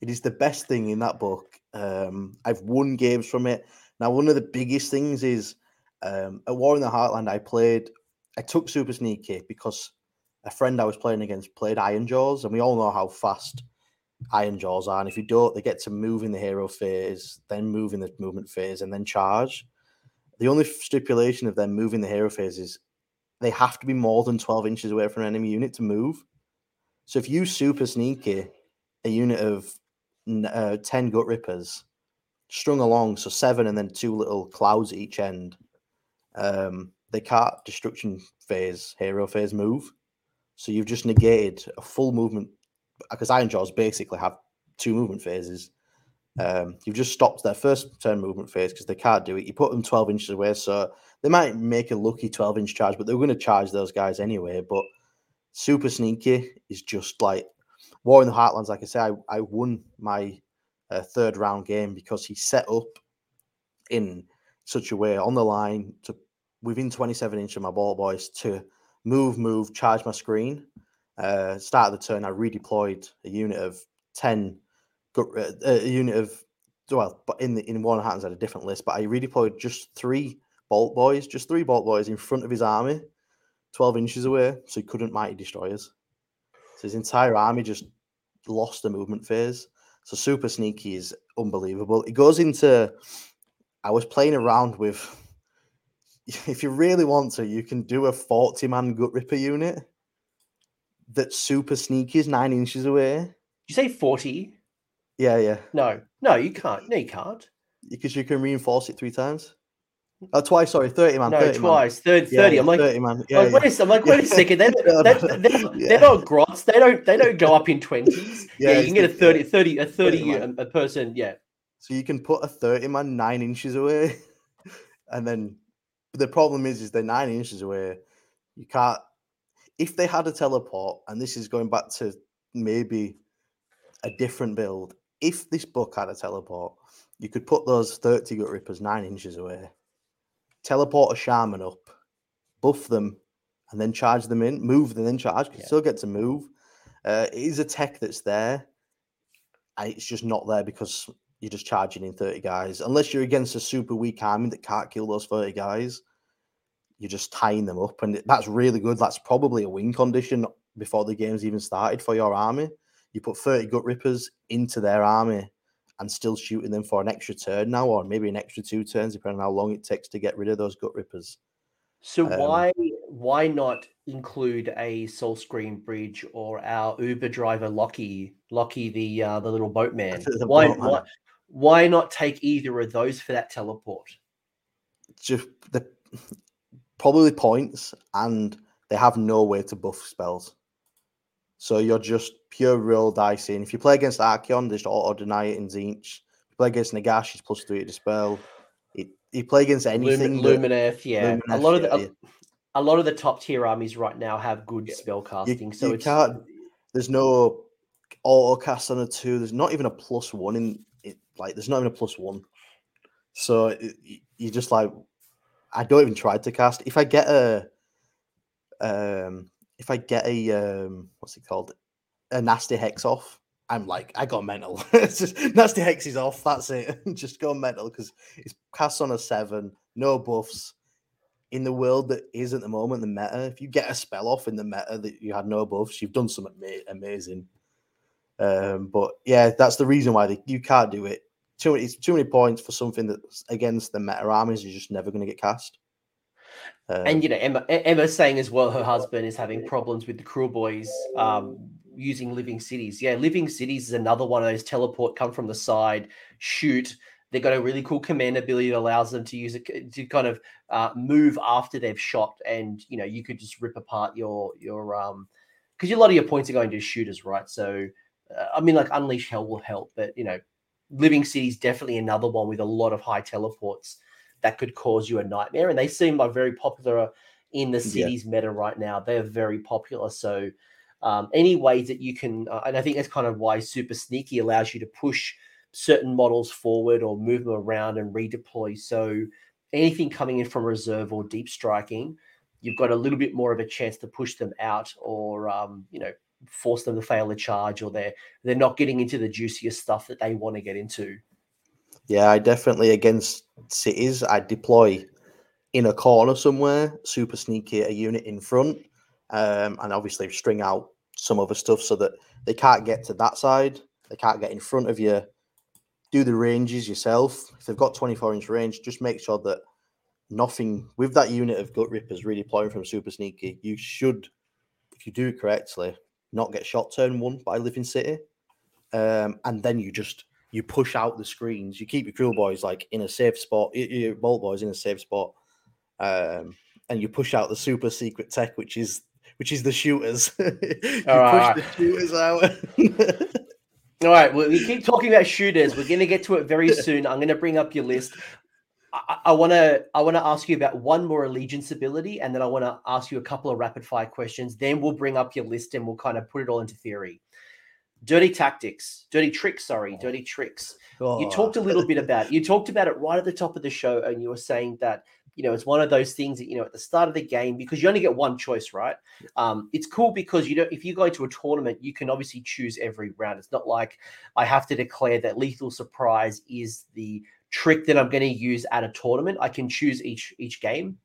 it is the best thing in that book. Um, I've won games from it. Now, one of the biggest things is um, at War in the Heartland, I played, I took Super Sneaky because a friend I was playing against played Ironjawz, and we all know how fast Ironjawz are. And if you don't, they get to move in the hero phase, then move in the movement phase, and then charge. The only stipulation of them moving the hero phase is they have to be more than 12 inches away from an enemy unit to move. So if you super sneaky a unit of uh, 10 gut rippers strung along, so seven and then two little clouds at each end, um, they can't destruction phase, hero phase move. So you've just negated a full movement because Ironjawz basically have two movement phases. Um, you've just stopped their first turn movement phase because they can't do it. You put them 12 inches away, so they might make a lucky 12 inch charge, but they're going to charge those guys anyway. But super sneaky is just like War in the Heartlands. Like I say, I, I won my uh, third round game because he set up in such a way on the line to within 27 inches of my bolt boys to move, move, charge my screen. Uh, start of the turn, I redeployed a unit of 10 got a unit of well, but in the in one hands had a different list, but I redeployed just three bolt boys, just three bolt boys in front of his army, 12 inches away, so he couldn't mighty destroyers. So his entire army just lost the movement phase. So super sneaky is unbelievable. It goes into I was playing around with if you really want to, you can do a 40 man gut ripper unit that's super sneaky is nine inches away. Did you say 40? Yeah, yeah. No, no, you can't. No, you can't. Because you can reinforce it three times. Oh, twice, sorry, 30 man. No, 30 twice. Man. 30, 30. Yeah, I'm like, 30 man. Yeah, like, yeah. Wait a, I'm like, wait a second. They're, they're, they're, they're, not grots. They don't they don't go up in 20s. Yeah, Yeah, you can get a it's 30, 30 a 30 30 a, um, a person. Yeah. So you can put a 30 man nine inches away. and then the problem is, is they're nine inches away. You can't, if they had a teleport, and this is going back to maybe a different build, if this book had a teleport, you could put those 30 gut rippers nine inches away, teleport a shaman up, buff them, and then charge them in, move them, then charge. You Yeah. still get to move. Uh, it is a tech that's there. and It's just not there because you're just charging in 30 guys. Unless you're against a super weak army that can't kill those 30 guys, you're just tying them up. And that's really good. That's probably a win condition before the game's even started for your army. You put 30 gut rippers into their army and still shooting them for an extra turn now, or maybe an extra two turns, depending on how long it takes to get rid of those gut rippers. So Um, why why not include a Soulscream Bridge or our Uber driver Lockie Lockie the uh, the little boatman? The why, boatman. why why not take either of those for that teleport? Just the probably points, and they have no way to buff spells. So you're just pure roll dicing. If you play against Archaon, just auto deny it in Zinch. You play against Nagash, he's plus three to dispel. It, you play against anything. Lumin, Lumineth, yeah. a Lumineth, lot of the, yeah, a, a lot of the top tier armies right now have good Yeah. spell you, casting. so you it's can't. There's no auto cast on a two. There's not even a plus one in. Like there's not even a plus one. So it, y- you just like I don't even try to cast. If I get a um if I get a um what's it called a nasty hex off, I'm like I got mental. It's just, nasty hex is off. That's it. just go mental because it's cast on a seven, no buffs. In the world that is at the moment, the meta, if you get a spell off in the meta that you had no buffs, you've done something amazing. Um, but yeah, that's the reason why they, you can't do it. Too many, it's too many points for something that's against the meta armies. You're just never going to get cast. Um, and you know Emma Emma's saying as well her husband is having problems with the Kruleboyz um, using Living Cities. Yeah, Living Cities is another one of those teleport, come from the side, shoot. They've got a really cool command ability that allows them to use it to kind of uh, move after they've shot, and you know you could just rip apart your your um because a lot of your points are going to shooters, right? So I mean, like Unleash Hell will help, but you know, Living City is definitely another one with a lot of high teleports that could cause you a nightmare. And they seem like very popular in the Yeah. cities meta right now. They're very popular. So um, any ways that you can, uh, and I think that's kind of why Super Sneaky allows you to push certain models forward or move them around and redeploy. So anything coming in from reserve or deep striking, you've got a little bit more of a chance to push them out or um, you know force them to fail a charge or they're they're not getting into the juiciest stuff that they want to get into. Yeah, I definitely against cities. I deploy in a corner somewhere, super sneaky a unit in front, um, and obviously string out some other stuff so that they can't get to that side. They can't get in front of you. Do the ranges yourself. If they've got 24 inch range, just make sure that nothing with that unit of gut rippers redeploying from super sneaky. You should, if you do it correctly, not get shot turn one by Living City. Um, and then you just you push out the screens. You keep your Kruleboyz like in a safe spot. Your bolt boys in a safe spot, um, and you push out the super secret tech, which is which is the shooters. you push Alright. the shooters out. All right, well, we keep talking about shooters. We're going to get to it very soon. I'm going to bring up your list. I want to I want to ask you about one more allegiance ability, and then I want to ask you a couple of rapid fire questions. Then we'll bring up your list and we'll kind of put it all into theory. Dirty tactics, dirty tricks. Sorry, dirty tricks. You talked a little bit about you talked about it right at the top of the show, and you were saying that you know, it's one of those things that, you know, at the start of the game, because you only get one choice, right? Um, it's cool because, you know, if you go to a tournament, you can obviously choose every round. It's not like I have to declare that lethal surprise is the trick that I'm going to use at a tournament. I can choose each each game.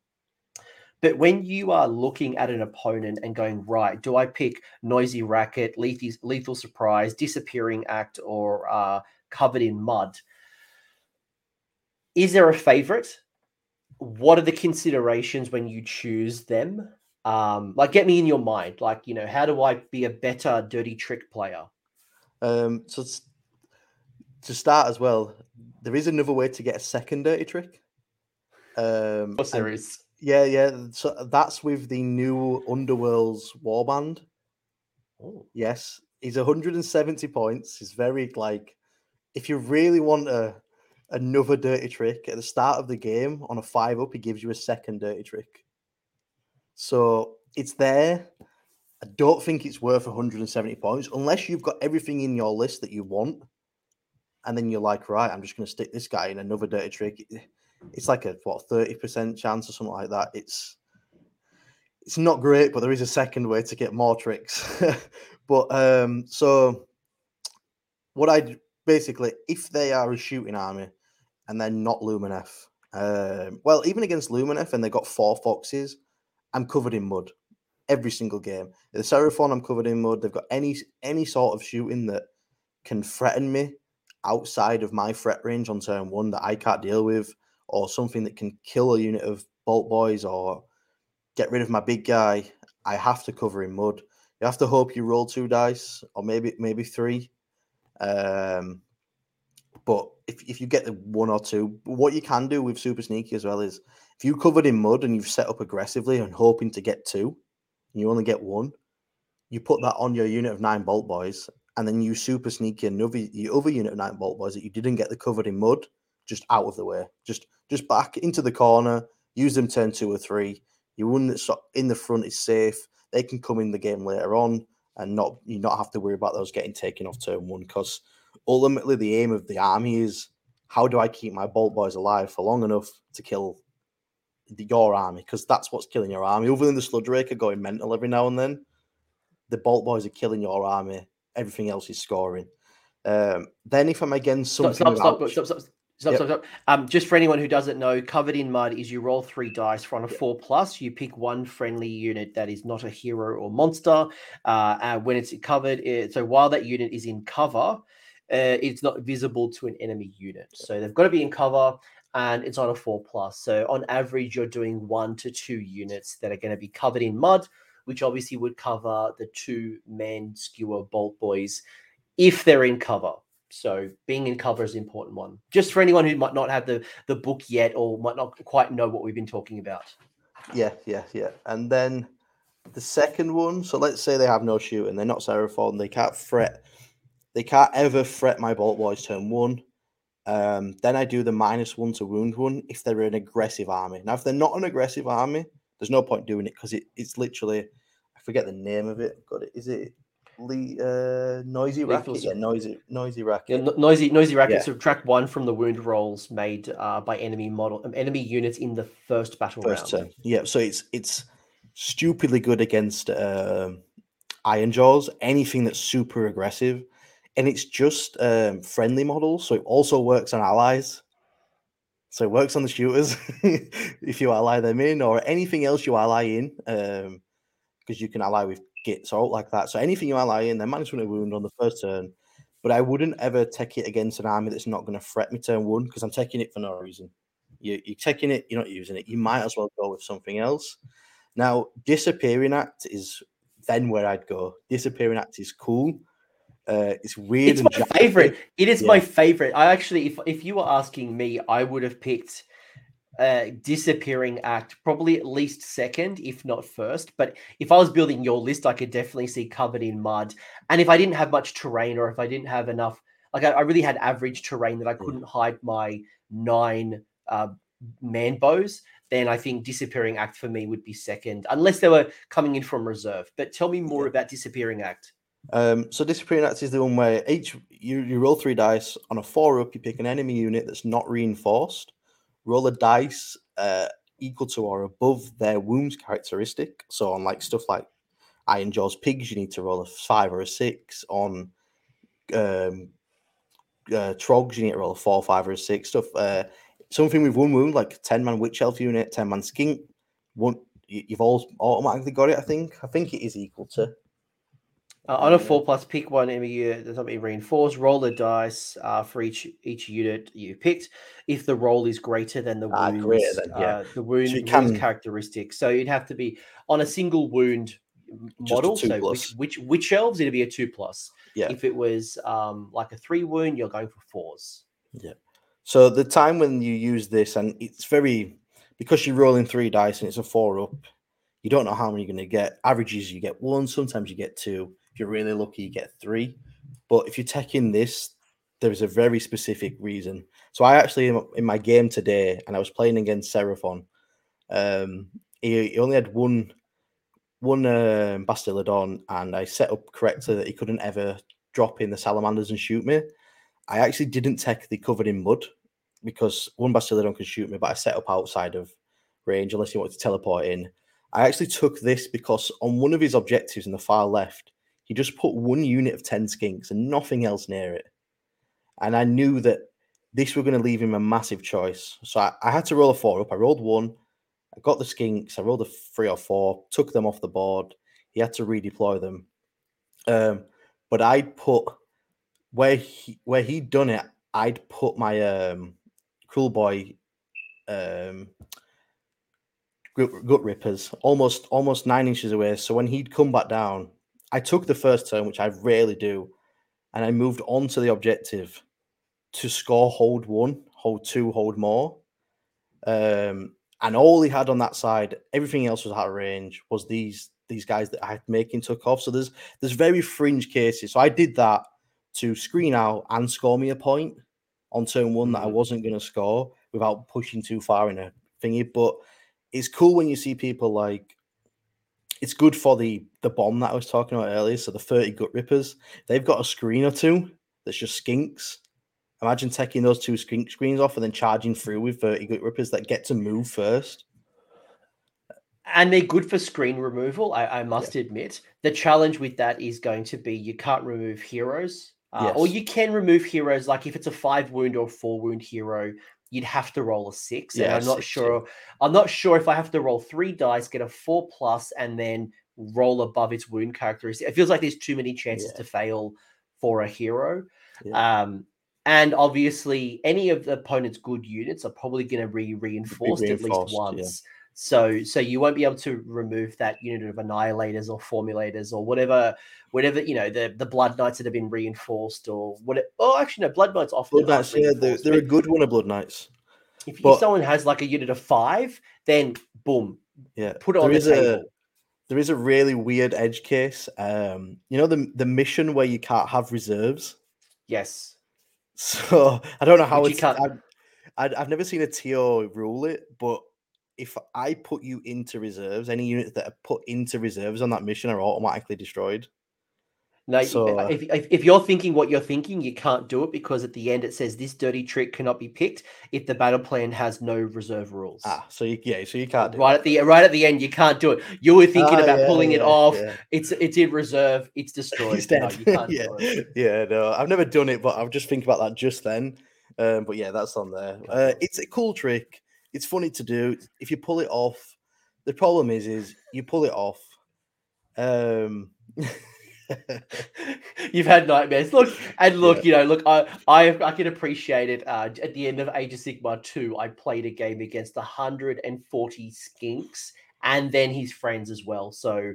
But when you are looking at an opponent and going, right, do I pick noisy racket, lethal, lethal surprise, disappearing act, or uh, covered in mud? Is there a favorite? What are the considerations when you choose them? Um, like, get me in your mind. Like, you know, how do I be a better dirty trick player? Um, so to start as well, there is another way to get a second dirty trick. Um, there is. Yeah, yeah. So that's with the new Underworld's Warband. Oh. Yes, he's 170 points. He's very like, if you really want a another dirty trick at the start of the game on a five up, he gives you a second dirty trick. So it's there. I don't think it's worth 170 points unless you've got everything in your list that you want. And then you're like, right, I'm just going to stick this guy in another dirty trick. It's like a what 30% chance or something like that. It's it's not great, but there is a second way to get more tricks. but um, so what I basically, if they are a shooting army, and they're not Lumineth. Um, well, even against Lumineth, and they got four foxes, I'm covered in mud every single game. The Seraphon, I'm covered in mud. They've got any any sort of shooting that can threaten me outside of my threat range on turn one that I can't deal with, or something that can kill a unit of Boltboyz or get rid of my big guy. I have to cover in mud. You have to hope you roll two dice or maybe maybe three. Um, but if, if you get the one or two, what you can do with super sneaky as well is if you covered in mud and you've set up aggressively and hoping to get two, and you only get one, you put that on your unit of nine Boltboyz, and then you super sneaky another your other unit of nine Boltboyz that you didn't get the covered in mud just out of the way, just just back into the corner, use them turn two or three. Your one that's in the front is safe. They can come in the game later on and not you not have to worry about those getting taken off turn one because ultimately the aim of the army is how do I keep my bolt boys alive for long enough to kill the, your army? Because that's what's killing your army. Other than the Sludgeraker going mental every now and then, the bolt boys are killing your army. Everything else is scoring. Um, then if I'm against something stop, stop, stop, stop, stop, Stop, yep. stop, stop. Um, just for anyone who doesn't know, covered in mud is you roll three dice for on a four plus. You pick one friendly unit that is not a hero or monster. Uh, and when it's covered, it, so while that unit is in cover, uh, it's not visible to an enemy unit. So they've got to be in cover and it's on a four plus. So on average, you're doing one to two units that are going to be covered in mud, which obviously would cover the two man skewer bolt boys if they're in cover. So being in cover is an important one. Just for anyone who might not have the, the book yet or might not quite know what we've been talking about. Yeah, yeah, yeah. And then the second one, so let's say they have no shooting, they're not Seraphon, they can't fret, they can't ever fret my bolt boys turn one. Um, then I do the minus one to wound one if they're an aggressive army. Now, if they're not an aggressive army, there's no point doing it because it, it's literally I forget the name of it. Got it? Is it Lee, uh, noisy racket? Yeah, noisy noisy racket. Yeah, noisy noisy racket. Yeah. Subtract one from the wound rolls made uh, by enemy model um, enemy units in the first battle first round. Turn. Yeah, so it's it's stupidly good against uh, Ironjawz. Anything that's super aggressive and it's just um, friendly models, so it also works on allies. So it works on the shooters if you ally them in, or anything else you ally in, because you can ally with gits or like that. So anything you ally in, then manage to wound on the first turn. But I wouldn't ever take it against an army that's not going to threat me turn one because I'm taking it for no reason. You, you're taking it, you're not using it. You might as well go with something else. Now, disappearing act is then where I'd go. Disappearing act is cool uh, it's weird. It's my favorite. It is yeah. my favorite. I actually, if if you were asking me, I would have picked uh, disappearing act probably at least second, if not first. But if I was building your list, I could definitely see covered in mud. And if I didn't have much terrain, or if I didn't have enough, like I, I really had average terrain that I couldn't hide my nine uh, man bows, then I think disappearing act for me would be second, unless they were coming in from reserve. But tell me more about disappearing act. Um, so disappearing act is the one where each you, you roll three dice on a four up, you pick an enemy unit that's not reinforced, roll a dice uh, equal to or above their wounds characteristic. So on like stuff like Ironjawz pigs, you need to roll a five or a six. On um, uh, trogs, you need to roll a four, five, or a six. Stuff. Uh, something with one wound, like ten man witch elf unit, ten man skink. One, you've all automatically got it. I think. I think it is equal to. Uh, on a four plus, pick one unit that's not being reinforced. Roll a dice uh, for each each unit you picked. If the roll is greater than the wound, greater yeah. uh, the wound, So you wound characteristic. So you'd have to be on a single wound model. So plus. which which which elves it'd be a two plus. Yeah. If it was um like a three wound, you're going for fours. Yeah. So the time when you use this, and it's very because you're rolling three dice and it's a four up, you don't know how many you're going to get. Averages you get one, sometimes you get two. You're really lucky, you get three. But if you're taking this, there is a very specific reason. So I actually in- my game today, and I was playing against Seraphon. Um, he, he only had one one um, Bastiladon, and I set up correctly that he couldn't ever drop in the salamanders and shoot me. I actually didn't take the covered in mud because one Bastiladon could shoot me, but I set up outside of range unless he wanted to teleport in. I actually took this because on one of his objectives in the far left, he just put one unit of 10 skinks and nothing else near it. And I knew that this were going to leave him a massive choice. So I, I had to roll a four up. I rolled one. I got the skinks. I rolled a three or four, took them off the board. He had to redeploy them. Um, but I'd put where he where he'd done it, I'd put my um Kruleboy um gut, gut rippers almost almost nine inches away. So when he'd come back down, I took the first turn, which I rarely do, and I moved on to the objective to score hold one, hold two, hold more. Um, and all he had on that side, everything else was out of range, was these these guys that I had making took off. So there's there's very fringe cases. So I did that to screen out and score me a point on turn one that I Mhm. wasn't going to score without pushing too far in a thingy. But it's cool when you see people like it's good for the the bomb that I was talking about earlier. So the 30 gut rippers, they've got a screen or two that's just skinks. Imagine taking those two skink screens off and then charging through with 30 gut rippers that get to move first. And they're good for screen removal, I, I must admit. The challenge with that is going to be you can't remove heroes. Uh, Or you can remove heroes, like if it's a five wound or four wound hero, you'd have to roll a six. Yeah, and I'm not sure. I'm not sure if I have to roll three dice, get a four plus, and then roll above its wound characteristic. It feels like there's too many chances Yeah. to fail for a hero. Yeah. Um, and obviously, any of the opponent's good units are probably going to be reinforced at least reinforced, yeah. once. So, so you won't be able to remove that unit of annihilators or formulators or whatever, whatever you know the the blood knights that have been reinforced or what. Oh, actually, no, blood knights often. Blood Knights, yeah, they're, they're a good one of Blood Knights. If, if someone has like a unit of five, then boom, Yeah. put it on there the is a there is a really weird edge case. Um, you know the the mission where you can't have reserves. Yes. So I don't know how Which it's. I've I've never seen a TO rule it, but if I put you into reserves, any units that are put into reserves on that mission are automatically destroyed. No, So, if, if, if you're thinking what you're thinking, you can't do it because at the end it says this dirty trick cannot be picked if the battle plan has no reserve rules. Ah, so you yeah, so you can't do it. right at the right at the end, you can't do it. You were thinking Ah, about yeah, pulling it off. yeah. It's it's in reserve. It's destroyed. He's No, dead. you can't yeah, do it. yeah, no, I've never done it, but I've just think about that just then. Um, but yeah, that's on there. Uh, it's a cool trick. It's funny to do. If you pull it off, the problem is, is you pull it off. Um, You've had nightmares. Look and look, Yeah. you know, look. I I I can appreciate it. Uh, at the end of Age of Sigmar two, I played a game against hundred and forty skinks, and then his friends as well. So.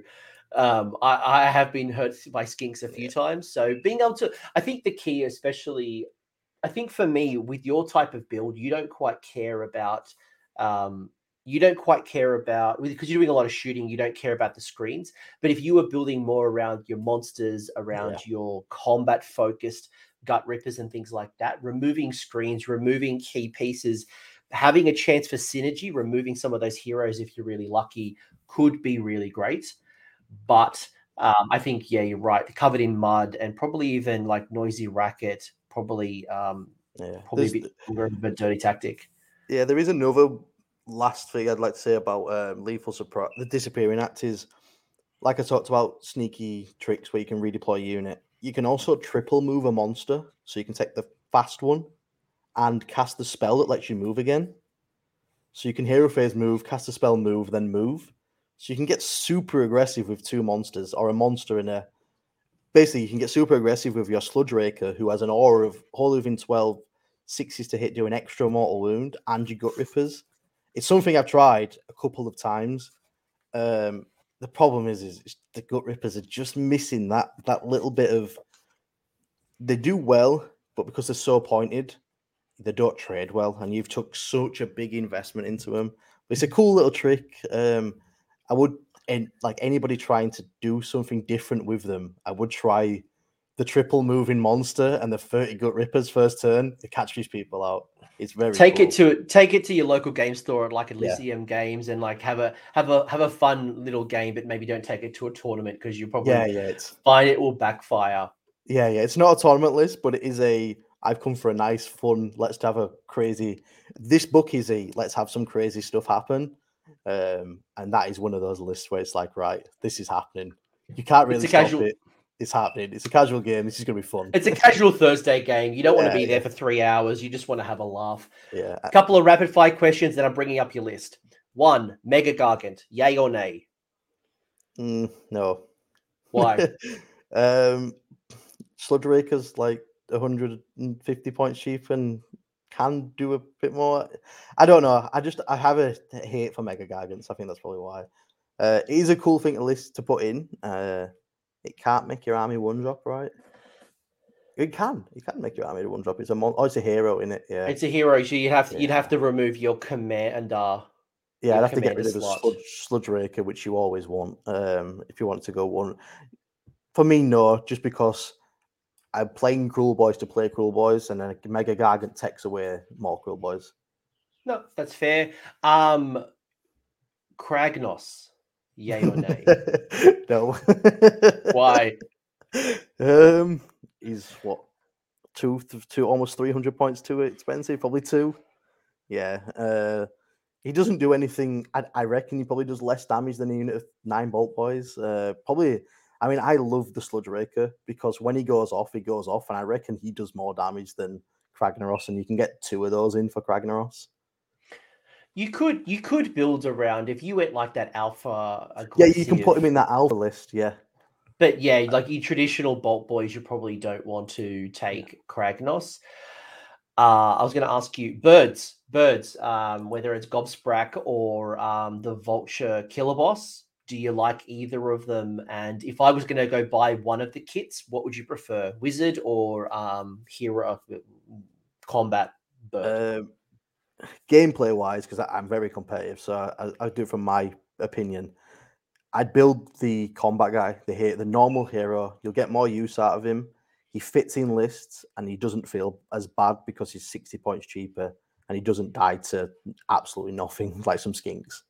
Um, I, I have been hurt by skinks a few times. So being able to, I think the key, especially, I think for me with your type of build, you don't quite care about, um, you don't quite care about because you're doing a lot of shooting. You don't care about the screens. But if you were building more around your monsters, around your combat focused gut rippers and things like that, removing screens, removing key pieces, having a chance for synergy, removing some of those heroes if you're really lucky could be really great. But um, I think, yeah, you're right. Covered in mud and probably even like noisy racket, probably um, yeah, probably a bit of a dirty tactic. yeah, there is another last thing I'd like to say about um, lethal surprise, the disappearing act is, like I talked about, sneaky tricks where you can redeploy a unit. You can also triple move a monster, so you can take the fast one and cast the spell that lets you move again. So you can hero phase move, cast a spell, move, then move. So you can get super aggressive with two monsters or a monster in a. Basically, you can get super aggressive with your Sludgeraker, who has an aura of Holy Within 12, sixes to hit, do an extra mortal wound, and your Gut Rippers. It's something I've tried a couple of times. Um, the problem is, is the Gut Rippers are just missing that that little bit of. They do well, but because they're so pointed, they don't trade well, and you've took such a big investment into them. It's a cool little trick. Um, I would, and like anybody trying to do something different with them, I would try the triple moving monster and the 30 gut rippers first turn to catch these people out. It's very take cool. it to take it to your local game store at like Elysium yeah. Games and like have a have a have a fun little game, but maybe don't take it to a tournament because you probably yeah, yeah, it's find it will backfire. Yeah, yeah. It's not a tournament list, but it is a I've come for a nice, fun, let's have a crazy. This book is a let's have some crazy stuff happen. Um, and that is one of those lists where it's like, right, this is happening. You can't really stop casual... it. It's happening. It's a casual game. This is going to be fun. It's a casual Thursday game. You don't yeah, want to be there for three hours. You just want to have a laugh. Yeah. A couple of rapid fire questions that I'm bringing up your list. One, Mega Gargant, yay or nay? Mm, no. Why? um, Sludgeraker's like 150 points cheaper and can do a bit more. I don't know. I just I have a hate for Mega Gargants. I think that's probably why. Uh, it is a cool thing to list to put in. Uh, it can't make your army one drop, right? It can. It can make your army one drop. It's a mon- oh, it's a hero in it. Yeah, it's a hero. So you'd have to, yeah. you'd have to remove your commander. Yeah, I'd have to get rid of a sludge, Sludgeraker, which you always want. Um, if you want to go one, for me, no, just because I'm playing Kruleboyz to play Kruleboyz, and then Mega Gargant takes away more Kruleboyz. No, that's fair. Um, Kragnos, yay or nay? no. Why? Um, he's what two, two, almost three hundred points too expensive. Probably two. Yeah. Uh, he doesn't do anything. I, I reckon he probably does less damage than a unit of nine Boltboyz. Uh, probably I mean, I love the Sludgeraker because when he goes off, he goes off, and I reckon he does more damage than Kragnaros, and you can get two of those in for Kragnaros. You could you could build around if you went like that alpha. Aggressive, yeah, you can put him in that alpha list. Yeah, but yeah, like your traditional bolt boys, you probably don't want to take Kragnos. Uh, I was going to ask you birds, birds, um, whether it's Gobsprakk or um, the Vulture Killer Boss do you like either of them? And if I was going to go buy one of the kits, what would you prefer, Wizard or um, Hero uh, Combat Bird? Uh, gameplay wise, because I'm very competitive, so I, I do it from my opinion. I'd build the combat guy, the the normal hero. You'll get more use out of him. He fits in lists, and he doesn't feel as bad because he's sixty points cheaper, and he doesn't die to absolutely nothing like some skinks.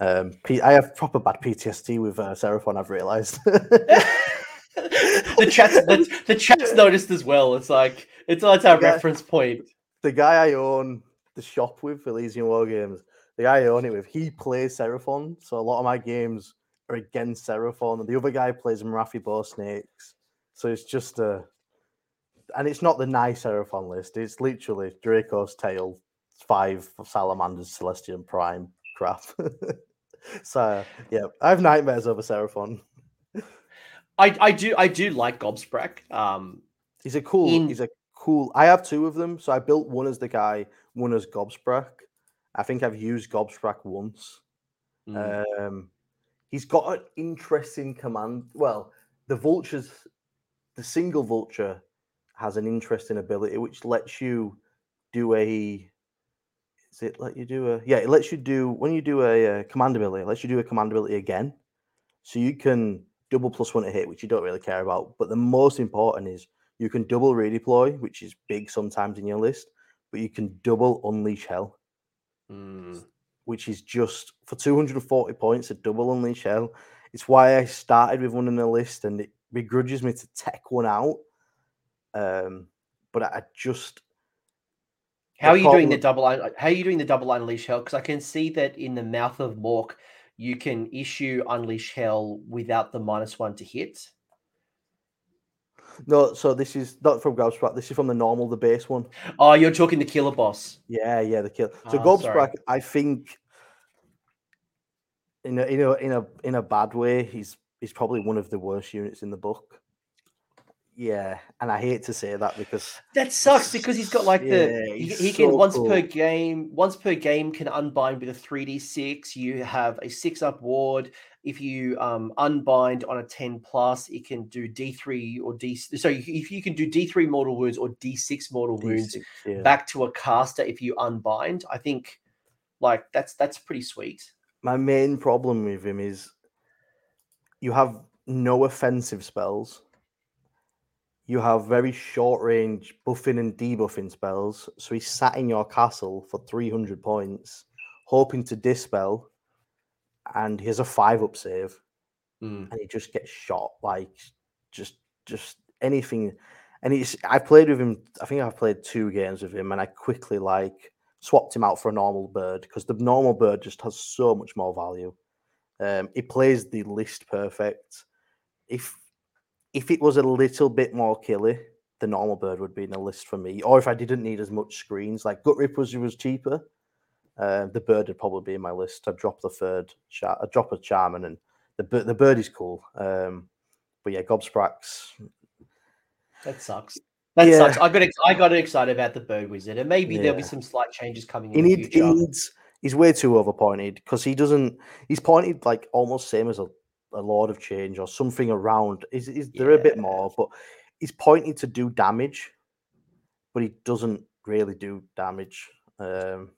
Um, P- I have proper bad PTSD with uh, Seraphon. I've realised. the chat's the, the, chat's noticed as well. It's like it's like our guy, reference point. The guy I own the shop with, Elysian War Games, the guy I own it with, he plays Seraphon. So a lot of my games are against Seraphon, and the other guy plays Morathi Bow Snakes. So it's just a, and it's not the nice Seraphon list. It's literally Draco's Tail, five Salamanders, Celestian Prime, crap. so yeah, I have nightmares over Seraphon. I, I do I do like Gobsprakk. Um, he's a cool. In... He's a cool. I have two of them, so I built one as the guy, one as Gobsprakk. I think I've used Gobsprakk once. Mm. Um, he's got an interesting command. Well, the vultures, the single vulture, has an interesting ability which lets you do a does it let you do a? Yeah, it lets you do when you do a, a command ability. It lets you do a command ability again, so you can double plus one to hit, which you don't really care about. But the most important is you can double redeploy, which is big sometimes in your list, but you can double unleash hell, mm. which is just for 240 points a double unleash hell. It's why I started with one in the list, and it begrudges me to tech one out. Um, but I just How are you doing the double? How are you doing the double unleash hell? Because I can see that in the mouth of Mork, you can issue unleash hell without the minus one to hit. No, so this is not from Gobsprakk. This is from the normal, the base one. Oh, you're talking the killer boss. Yeah, yeah, the kill. So Oh, Gobsprakk, I think, in a in a in a in a bad way, he's he's probably one of the worst units in the book. Yeah, and I hate to say that because That sucks because he's got like the Yeah, he, he can so once per game once per game can unbind with a three d six. You have a six up ward. If you um unbind on a ten plus, it can do D three or D. So if you can do D three mortal wounds or D six mortal wounds D6, yeah. back to a caster if you unbind, I think like that's that's pretty sweet. my main problem with him is you have no offensive spells. You have very short range buffing and debuffing spells. So he's sat in your castle for 300 points, hoping to dispel, and he has a five up save, Mm. and he just gets shot like just just anything. And he's I played with him. I think I've played two games with him, and I quickly like swapped him out for a normal bird because the normal bird just has so much more value. Um, it plays the list perfect. If if it was a little bit more killy, the normal bird would be in the list for me. Or if I didn't need as much screens, like Gut Rip was was cheaper, uh, the bird would probably be in my list. I'd drop the third, char- I'd drop a Charmin, and the the bird is cool. Um, but yeah, Gobsprax. That sucks. That Yeah. sucks. I got ex- I got excited about the bird wizard, and maybe there'll be some slight changes coming He in he needs. He's way too overpointed because he doesn't. He's pointed like almost same as a, a Lord of Change or something around. Is is they're a bit more, but he's pointing to do damage, but he doesn't really do damage. Um,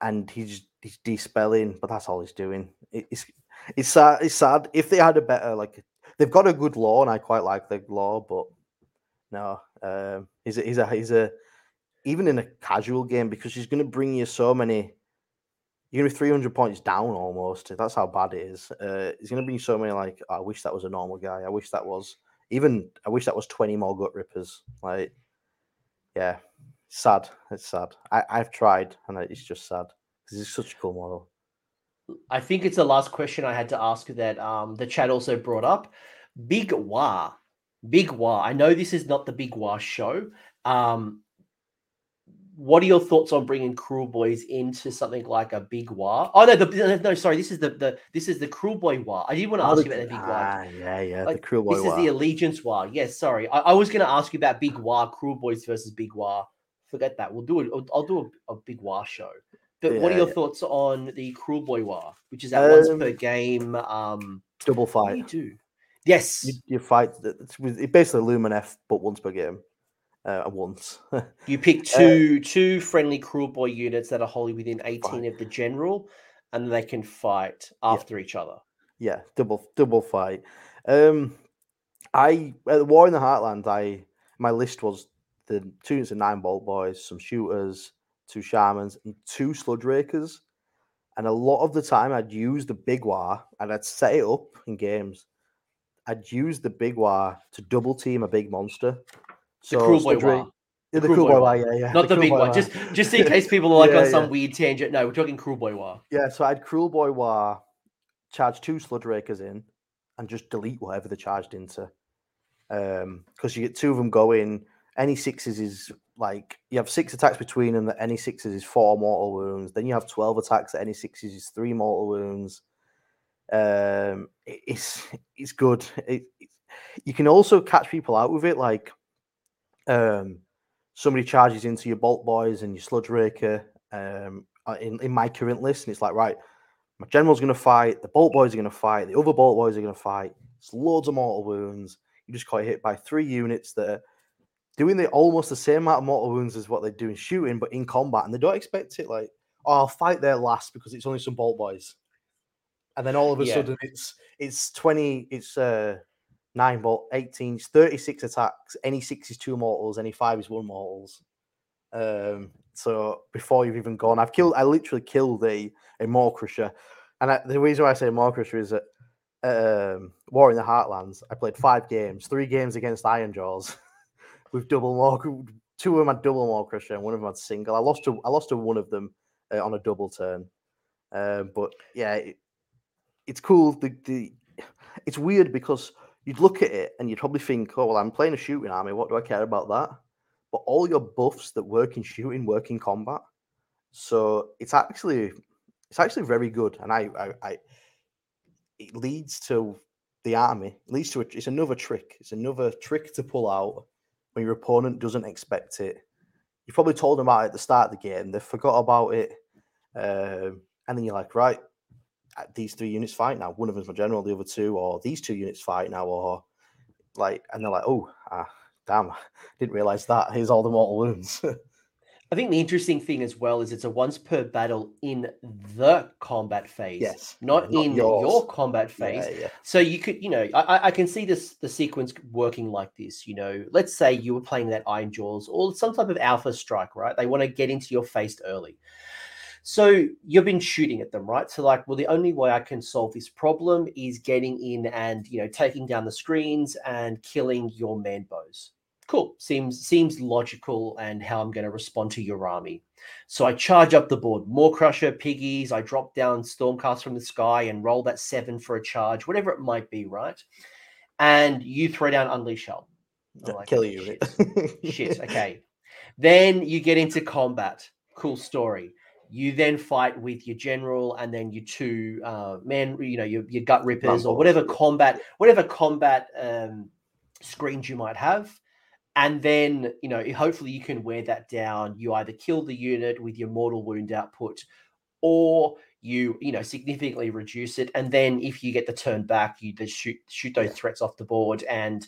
and he's he's dispelling, but that's all he's doing. It- it's it's sad. It's sad. If they had a better like, they've got a good law, and I quite like the law, but no, um, he's a, he's a he's a even in a casual game because he's going to bring you so many. You're to be 300 points down almost. That's how bad it is. Uh, he's going to be so many like, "Oh, I wish that was a normal guy. I wish that was even. I wish that was 20 more gut rippers. Like, yeah, sad. It's sad. I, I've tried, and it's just sad because it's such a cool model. I think it's the last question I had to ask that um, the chat also brought up. Big Wah. Big Wah. I know this is not the Big Wah show. Um, what are your thoughts on bringing Kruleboyz into something like a Big Wah? Oh no, the, no, sorry. This is the, the this is the Kruleboy Wah. I did want to Oh, ask you about the Big ah, yeah, yeah, the Kruleboy. This is the Allegiance War. Yes, sorry. I, I was going to ask you about Big War, Kruleboyz versus Big War. Forget that. We'll do it. I'll, I'll do a, a Big War show. But what are your yeah. thoughts on the Kruleboy War, which is at once per Um, game? Um, double fight. you do? Yes, You, you fight. It's with it's basically Lumineth, but once per game. Uh, once. you pick two two friendly Kruleboy units that are wholly within eighteen Fight. of the general, and they can fight after each other. yeah, double double fight. Um, I at the War in the Heartland. I my list was the two units of nine bolt boys, some shooters, two shamans, and two Sludgerakers. And a lot of the time, I'd use the big war and I'd set it up in games. I'd use the big war to double team a big monster. The Kruleboy War, Yeah, the Kruleboy Boy yeah, yeah. not the, Cruel big one. Just just in case people are like Yeah, on some yeah. weird tangent. No, we're talking Kruleboy War. Yeah, so I'd Kruleboy War, charge two Sludgerakers in, and just delete whatever they're charged into. Um, because you get two of them going. Any sixes is like you have six attacks between them. That any sixes is four mortal wounds. Then you have twelve attacks. That any sixes is three mortal wounds. Um, it- it's it's good. It, it- you can also catch people out with it, like um, somebody charges into your bolt boys and your Sludgeraker. Um, uh, in in my current list, and it's like right, my general's going to fight, the bolt boys are going to fight, the other bolt boys are going to fight. It's loads of mortal wounds. You just got hit by three units that are doing the almost the same amount of mortal wounds as what they do in shooting, but in combat, and they don't expect it. Like, oh, I'll fight there last because it's only some bolt boys, and then all of a Yeah. sudden it's it's twenty, it's uh nine bolt, 18, 36 attacks. Any six is two mortals, any five is one mortals. Um, so before you've even gone, I've killed. I literally killed a a Maw-Krusha, and I, the reason why I say Maw-Krusha is that um, War in the Heartlands. I played five games, three games against Ironjawz with double Maw, two of them had double Maw-Krusha and one of them had single. I lost to I lost to one of them uh, on a double turn. Uh, but yeah, it, it's cool. The, the it's weird because you'd look at it and you'd probably think, oh well, I'm playing a shooting army. What do I care about that? But all your buffs that work in shooting work in combat. So it's actually it's actually very good, and I I, I it leads to the army. It leads to a, it's another trick. It's another trick to pull out when your opponent doesn't expect it. You probably told them about it at the start of the game. They forgot about it, um, and then you're like, right, these three units fight now. One of them's my general, the other two, or these two units fight now, or like, and they're like, oh, ah, damn, didn't realize that. Here's all the mortal wounds. I think the interesting thing as well is it's a once per battle in the combat phase, yes, not, not in yours. your combat phase. Yeah, yeah. So you could, you know, I, I can see this the sequence working like this. You know, let's say you were playing that Ironjawz or some type of alpha strike, right? They want to get into your face early. So you've been shooting at them, right? So like, well, the only way I can solve this problem is getting in and you know taking down the screens and killing your man bows. Cool. Seems seems logical and how i'm going to respond to your army. So i charge up the board. Maw-Krusha piggies. I drop down stormcast from the sky and roll that seven for a charge whatever it might be right? And you throw down unleash hell. Like, kill oh, you shit. shit okay. Then you get into combat. Cool story you then fight with your general and then your two uh, men you know your, your gut rippers or whatever combat whatever combat um, screens you might have. And then you know hopefully you can wear that down. You either kill the unit with your mortal wound output or you you know significantly reduce it. And then if you get the turn back you just shoot shoot those threats off the board and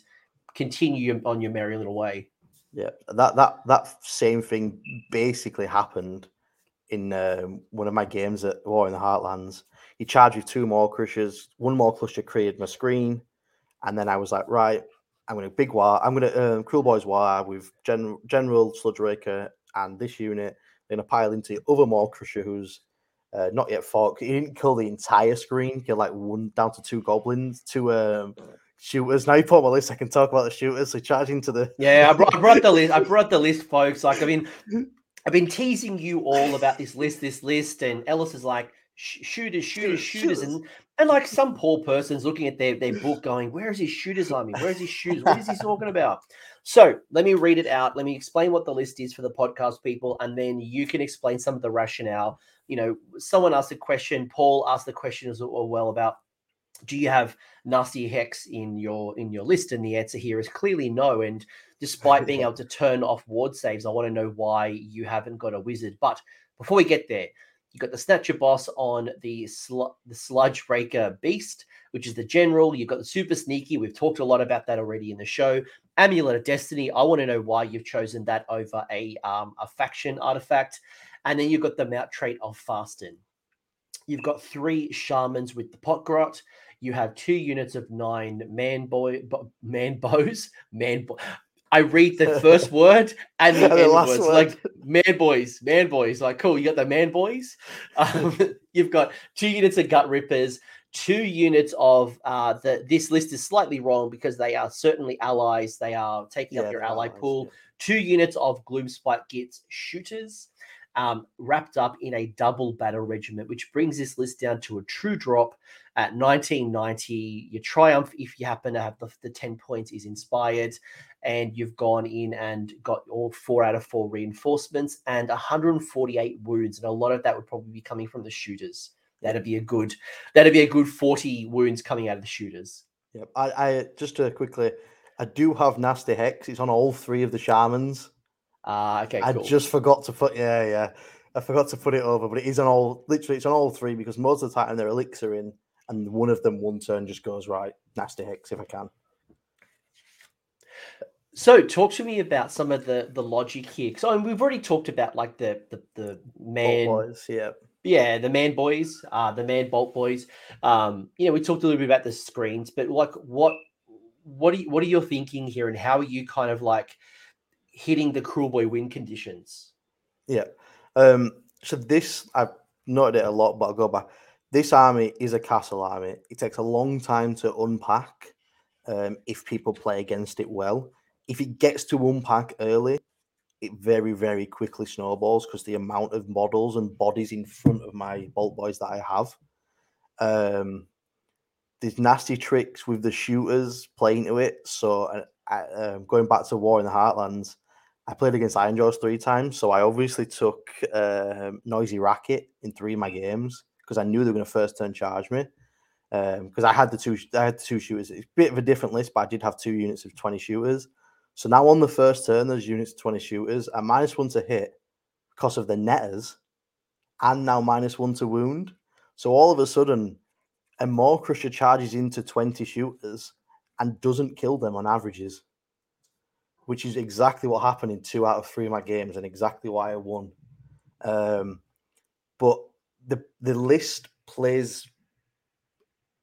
continue on your merry little way. Yeah that that that same thing basically happened in um, one of my games at war in the heartlands he charged with two more Crushers one more cluster created my screen and then i was like right I'm going to big war. I'm going to um, boys war with Gen- General Sludgeraker and this unit. They're going to pile into other Maw-Krusha who's uh, not yet fought. He didn't kill the entire screen. He like one down to two goblins, two um, shooters. Now you put on my list. I can talk about the shooters. So charging to the yeah. I brought, I brought the list. I brought the list, folks. Like I mean, I've been teasing you all about this list, this list, and Ellis is like shooters, shooters, shooters, and and like some poor person's looking at their, their book going, Where is his shooters army? Where is his shooters? What is he talking about? So let me read it out. Let me explain what the list is for the podcast people, and then you can explain some of the rationale. You know, someone asked a question, Paul asked the question as well about do you have nasty hex in your in your list? And the answer here is clearly no. And despite being able to turn off ward saves, I want to know why you haven't got a wizard. But before we get there, you got the Snatchaboss on the sl- the Sludgeraker Beast, which is the general. You've got the Super Sneaky. We've talked a lot about that already in the show. Amulet of Destiny. I want to know why you've chosen that over a um, a faction artifact. And then you've got the mount trait of Fasten. You've got three shamans with the pot grot. You have two units of nine man boy man bows man bo- I read the first word and the, the last words. Word. Like man boys, man boys. Like cool, you got the man boys. Um, you've got two units of gut rippers, two units of uh, the. This list is slightly wrong because they are certainly allies. They are taking yeah, up your ally allies, pool. Yeah. Two units of Gloomspite Gitz shooters. Um, wrapped up in a double battle regiment, which brings this list down to a true drop at 1990. Your triumph, if you happen to have the, the 10 points, is inspired and you've gone in and got all four out of four reinforcements and 148 wounds, and a lot of that would probably be coming from the shooters. That'd be a good. That'd be a good 40 wounds coming out of the shooters. Yep. I, I just to quickly, I do have nasty hex. It's on all three of the shamans. Ah, uh, okay. I cool. just forgot to put. Yeah, yeah. I forgot to put it over, but it is on all. Literally, it's on all three because most of the time they're elixir in, and one of them one turn just goes right. Nasty hex if I can. So, talk to me about some of the the logic here. So, I mean, we've already talked about like the the, the man, boys, yeah, yeah, the man boys, uh, the man bolt boys. Um, you know, we talked a little bit about the screens, but like, what what are you, what are you thinking here, and how are you kind of like hitting the Kruleboy win conditions? Yeah. Um. So this I've noted it a lot, but I'll go back. This army is a castle army. It takes a long time to unpack. Um, if people play against it well if it gets to unpack early, it very, very quickly snowballs because the amount of models and bodies in front of my Bolt Boys that I have. Um, there's nasty tricks with the shooters playing to it. So, uh, um, going back to War in the Heartlands, I played against Ironjawz three times. So, I obviously took uh, Noisy Racket in three of my games because I knew they were going to first turn charge me. Because um, I had the two, I had two shooters. It's a bit of a different list, but I did have two units of 20 shooters. So now on the first turn, there's units of 20 shooters and minus one to hit because of the netters, and now minus one to wound. So all of a sudden, a Maw-Krusha charges into 20 shooters and doesn't kill them on averages, which is exactly what happened in two out of three of my games and exactly why I won. Um, but the the list plays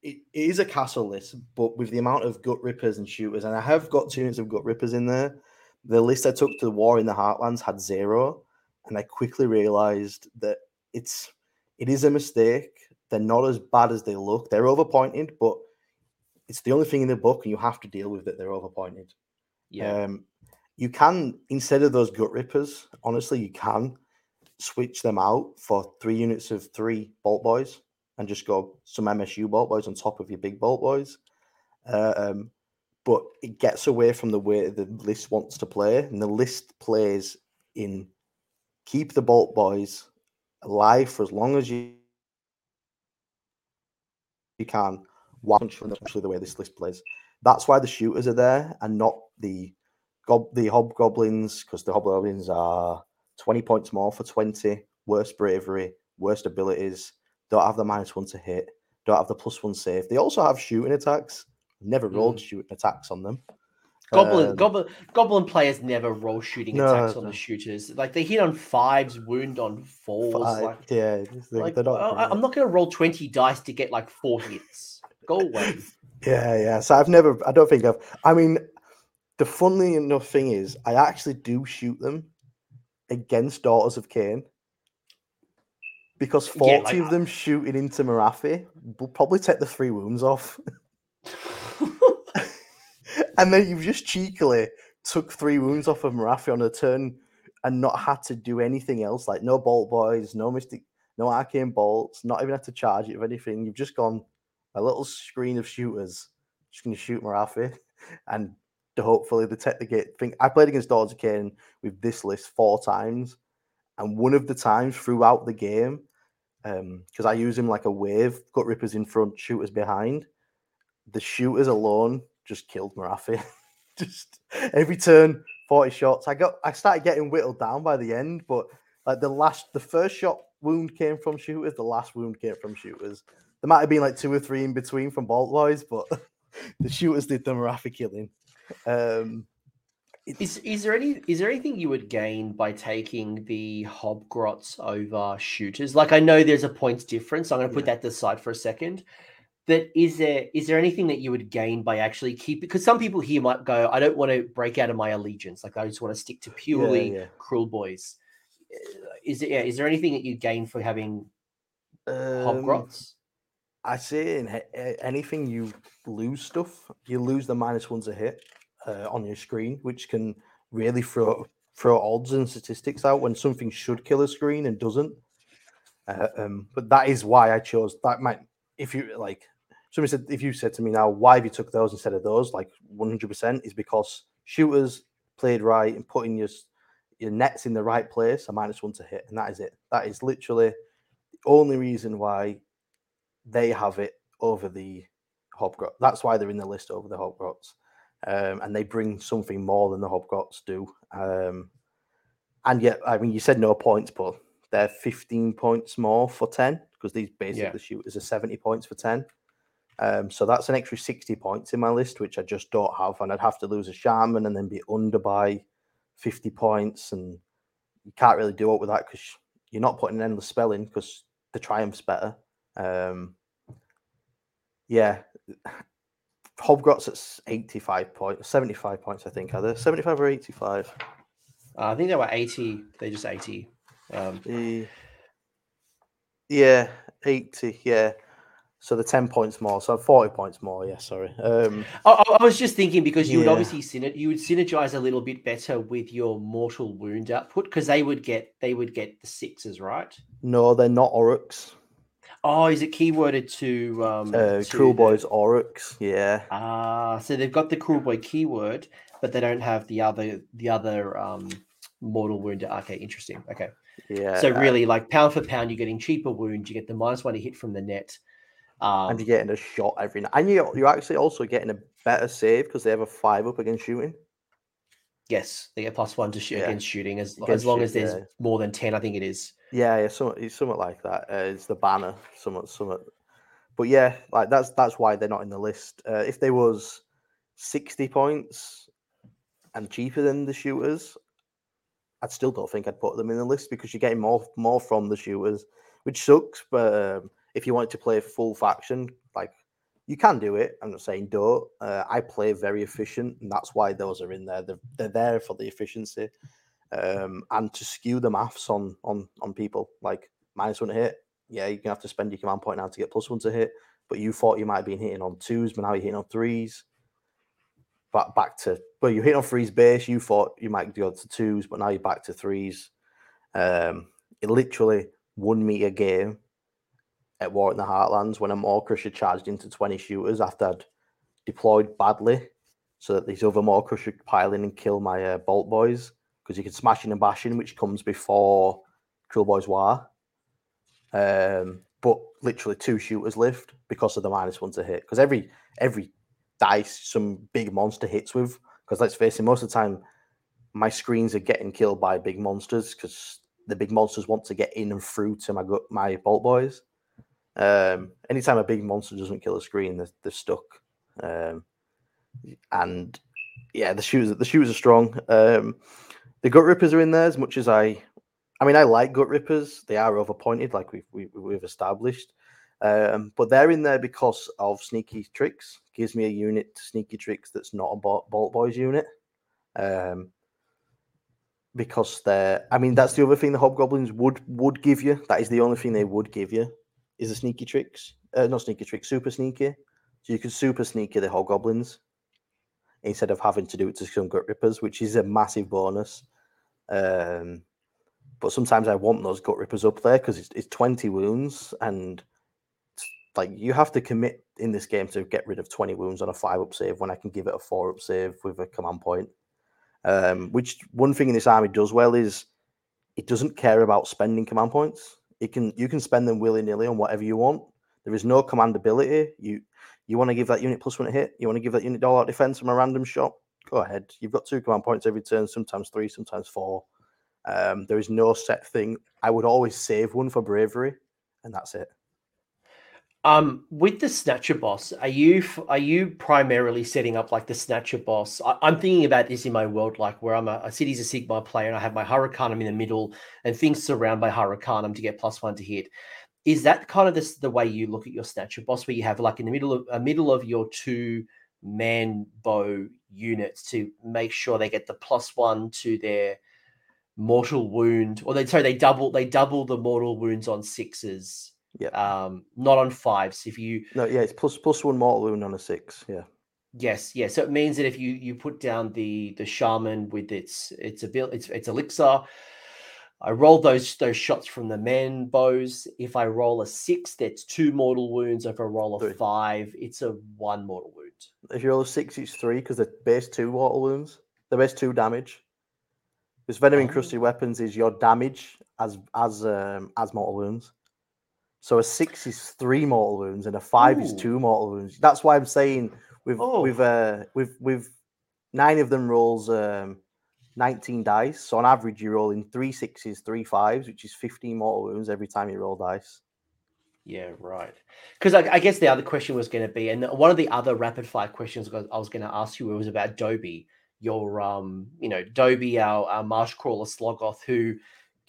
it, it is a castle list, but with the amount of gut rippers and shooters, and I have got two units of gut rippers in there. The list I took to the war in the Heartlands had zero, and I quickly realized that it's it is a mistake. They're not as bad as they look. They're overpointed, but it's the only thing in the book, and you have to deal with it. They're overpointed. Yeah. Um, you can instead of those gut rippers, honestly, you can switch them out for three units of three bolt boys and just go some MSU bolt boys on top of your big bolt boys. Uh, um, but it gets away from the way the list wants to play, and the list plays in keep the bolt boys alive for as long as you you can. Watch actually the way this list plays. That's why the shooters are there and not the gob the hobgoblins, because the hobgoblins are 20 points more for 20, worst bravery, worst abilities, don't have the minus one to hit, don't have the plus one save. They also have shooting attacks. Never rolled mm. shooting attacks on them. Goblin, um, goblin, goblin players never roll shooting no, attacks on no. the shooters. Like they hit on fives, wound on fours. Five, like, yeah, they're, like, they're not I, am not going to roll twenty dice to get like four hits. Go away. yeah, yeah. So I've never. I don't think I've. I mean, the funny enough thing is, I actually do shoot them against Daughters of Khaine because 40 yeah, like, of them shooting into Morathi will probably take the three wounds off. and then you've just cheekily took three wounds off of Morathi on a turn and not had to do anything else, like no bolt boys, no mystic, no arcane bolts, not even had to charge it of anything. You've just gone a little screen of shooters, just going to shoot Morathi, and hopefully the take the gate thing. I played against of Khaine with this list four times, and one of the times throughout the game, because um, I use him like a wave, gut rippers in front, shooters behind. The shooters alone just killed Morathi. just every turn, 40 shots. I got I started getting whittled down by the end, but like the last the first shot wound came from shooters, the last wound came from shooters. There might have been like two or three in between from bolt boys, but the shooters did the Morathi killing. Um is is there any is there anything you would gain by taking the hobgrots over shooters? Like I know there's a points difference. I'm going to put yeah. that aside for a second. But is there is there anything that you would gain by actually keep because some people here might go, I don't want to break out of my allegiance. Like I just want to stick to purely yeah, yeah. Kruleboyz. Is it yeah, is there anything that you gain for having um, hobgrots? I say in anything you lose stuff, you lose the minus ones a hit uh, on your screen, which can really throw throw odds and statistics out when something should kill a screen and doesn't. Uh, um, but that is why I chose that. Might if you like, somebody said if you said to me now, why have you took those instead of those? Like one hundred percent is because shooters played right and putting your your nets in the right place, a minus one to hit, and that is it. That is literally the only reason why they have it over the Hobgrot. That's why they're in the list over the Hobgrots um, and they bring something more than the Hobgrots do. Um, and yet, I mean, you said no points, but they're 15 points more for 10 because these basically yeah. shooters are 70 points for 10. Um, so that's an extra 60 points in my list, which I just don't have. And I'd have to lose a shaman and then be under by 50 points. And you can't really do it with that because you're not putting an endless spell in because the triumph's better. Um, yeah, Hobgrots at 85 points, 75 points, I think. Are they 75 or 85? Uh, I think they were 80. They just 80. Um, the, yeah, 80. Yeah. So the ten points more, so forty points more. Yeah, sorry. Um, I, I was just thinking because you would Yeah. obviously syner- you would synergize a little bit better with your mortal wound output because they would get they would get the sixes, right? no, they're not Oryx. Oh, is it keyworded to um Uh, to Cruel the- Boys Oryx. Yeah, Ah, so they've got the Kruleboy keyword, but they don't have the other the other um mortal wound. Okay, interesting. Okay. yeah. So uh, really, like pound for pound, you're getting cheaper wounds. You get the minus one to hit from the net. Um, and you're getting a shot every night, and you you're actually also getting a better save because they have a five up against shooting. Yes, they get plus one to shoot Yeah. against shooting as as long shoot- as there's yeah. more than ten. I think it is. Yeah, yeah, it's something like that. Uh, it's the banner, somewhat, somewhat. But yeah, like that's that's why they're not in the list. Uh, if they was sixty points and cheaper than the shooters, I still don't think I'd put them in the list because you're getting more more from the shooters, which sucks. But um, if you wanted to play full faction, like you can do it. I'm not saying don't. Uh, I play very efficient, and that's why those are in there. They're, they're there for the efficiency um, and to skew the maths on on on people. Like minus one to hit, yeah, you're gonna have to spend your command point now to get plus one to hit. But you thought you might have been hitting on twos, but now you're hitting on threes. Back back to well, you hit on threes base. You thought you might go to twos, but now you're back to threes. Um, it literally won me a game at War in the Heartlands when a Maw-Krusha charged into 20 shooters after I'd deployed badly so that these other Maw-Krusha could pile in and kill my uh, Bolt Boys because you can smash in and bash in, which comes before Kruleboyz War. Um, but literally two shooters lived because of the minus one to hit. Because every every dice some big monster hits with. Because let's face it, most of the time my screens are getting killed by big monsters because the big monsters want to get in and through to my my Bolt Boys. Um, anytime a big monster doesn't kill a screen, they're, they're stuck. Um, and yeah, the shoes the shoes are strong. Um, the gut rippers are in there as much as I. I mean, I like gut rippers. They are overpointed, like we've we, we've established. Um, but they're in there because of sneaky tricks. Gives me a unit to sneaky tricks that's not a Bolt, Bolt Boys unit. Um, because they're. I mean, that's the other thing the hobgoblins would would give you. That is the only thing they would give you is the sneaky tricks. Uh, not sneaky tricks, super sneaky. So you can super sneaky the hobgoblins instead of having to do it to some gut rippers, which is a massive bonus. Um, but sometimes I want those gut rippers up there because it's, it's 20 wounds and like you have to commit in this game to get rid of 20 wounds on a five up save when I can give it a four up save with a command point. Um, which one thing in this army does well is it doesn't care about spending command points. It can you can spend them willy nilly on whatever you want. There is no command ability. You you want to give that unit plus one hit. You want to give that unit all defense from a random shot. Go ahead. You've got two command points every turn, sometimes three, sometimes four. Um, there is no set thing. I would always save one for bravery, and that's it. Um, with the Snatchaboss, are you are you primarily setting up like the Snatchaboss? I, I'm thinking about this in my world, like where I'm a, city's a Cities of Sigmar player, and I have my Hurricanum in the middle, and things surround my Hurricanum to get plus one to hit. Is that kind of the way you look at your Snatchaboss, where you have like in the middle of a middle of your two man bow units to make sure they get the plus one to their mortal wound, or they sorry they double they double the mortal wounds on sixes Yeah. um not on fives if you No, yeah, it's plus plus one mortal wound on a six. Yeah. yes yes so it means that if you you put down the the shaman with its its ability its, its elixir i roll those those shots from the men bows if i roll a six that's two mortal wounds if i roll a Three. five it's a one mortal wound If you roll a six, it's three because the base two mortal wounds. The base two damage. Because venom Oh. encrusted weapons is your damage as as um as mortal wounds. So a six is three mortal wounds and a five is two mortal wounds. That's why I'm saying with Oh. with uh with with nine of them rolls um 19 dice. So on average you're rolling three sixes, three fives, which is 15 mortal wounds every time you roll dice. Yeah, right. Because I, I guess the other question was going to be, and one of the other rapid fire questions I was- I was going to ask you was about Dobie, your um, you know, Dobie, our, our Marshcrawla Sloggoth, who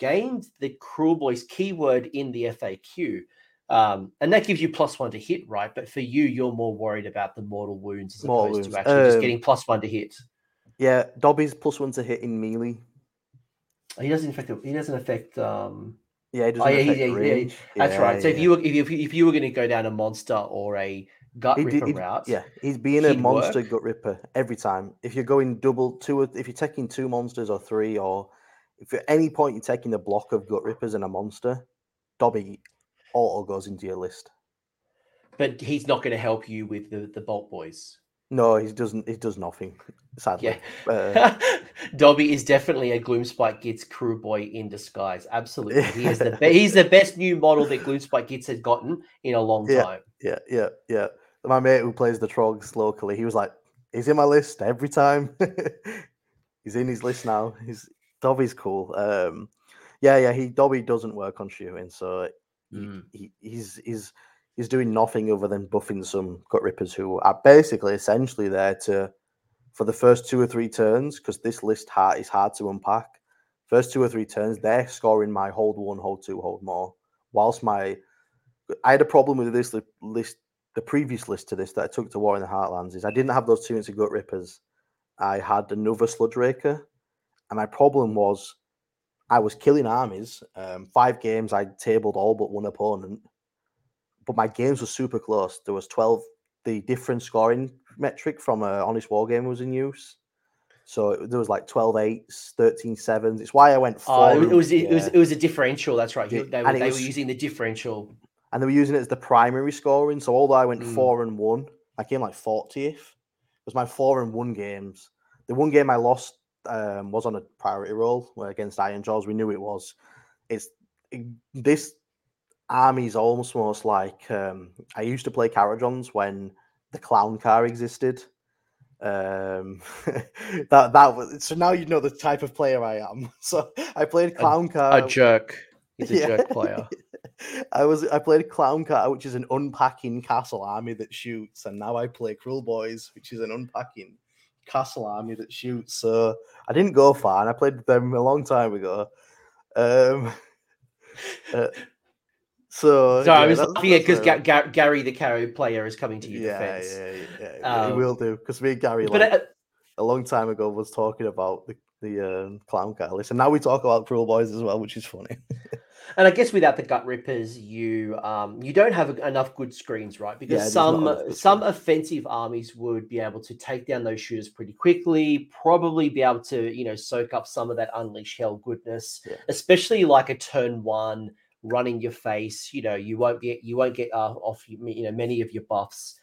gained the Kruleboyz keyword in the FAQ. Um, and that gives you plus one to hit, right? But for you, you're more worried about the mortal wounds as Mortal opposed to wounds. actually just Um, getting plus one to hit. Yeah, Dobby's plus one to hit in melee. He doesn't affect. He doesn't affect. Um, Yeah, it Oh, doesn't yeah, affect yeah, the yeah, range. That's right. So if you were if you, if you were going to go down a monster or a gut He'd- ripper he'd- route, yeah, he's being a monster work. gut ripper every time. If you're going double two, if you're taking two monsters or three, or if at any point you're taking a block of gut rippers and a monster, Dobby auto goes into your list. but he's not going to help you with the the bolt boys. No, he doesn't. He does nothing. Sadly, Yeah, Uh, Dobby is definitely a Gloomspite Gitz crew boy in disguise. Absolutely, he is the be- he's the best new model that Gloomspite Gitz has gotten in a long Yeah. time. yeah, yeah, yeah. My mate who plays the Trogs locally, he was like, "He's in my list every time. he's in his list now. He's Dobby's cool. Um, yeah, yeah. He Dobby doesn't work on shooting, so Mm. he, he's he's he's doing nothing other than buffing some gut rippers who are basically essentially there to for the first two or three turns because this list hard is hard to unpack. First two or three turns, they're scoring my hold one, hold two, hold more. Whilst my I had a problem with this li- list, the previous list to this that I took to War in the Heartlands is I didn't have those two of gut rippers. I had another Sludgeraker, and my problem was I was killing armies. Um, five games, I tabled all but one opponent, but my games were super close. There was twelve. The different scoring metric from a honest war game was in use. So it- there was like 12 eights, 13 sevens. It's why I went four. Oh, it, was it was it was a differential. That's right. They, were, they was- were using the differential. and they were using it as the primary scoring. So although I went Mm. four and one, I came like 40th. It was my four and one games. The one game I lost um, was on a priority roll where against Ironjawz. We knew it was. It's it- this army is almost almost like um, I used to play Kharadrons when the clown car existed. Um, that that was so now you know the type of player I am. So I played clown car. a jerk. He's a yeah. jerk player. I was I played Clown Car, which is an unpacking castle army that shoots, and now I play Kruleboyz, which is an unpacking castle army that shoots. So I didn't go far, and I played with them a long time ago. Um, uh, so So I yeah, was laughing because that's, uh, Gary the Carry player is coming to your yeah, yeah, yeah, yeah, he Um, will do because me and Gary But uh, a long time ago was talking about the the um, Clown Car list, and now we talk about Kruleboyz as well, which is funny. And I guess without the gut rippers, you um you don't have enough good screens, right? Because not some some offensive armies would be able to take down those shooters pretty quickly, probably be able to you know soak up some of that unleash hell goodness, Yeah. especially like a turn one running your face. You know you won't get you won't get uh, off you know many of your buffs.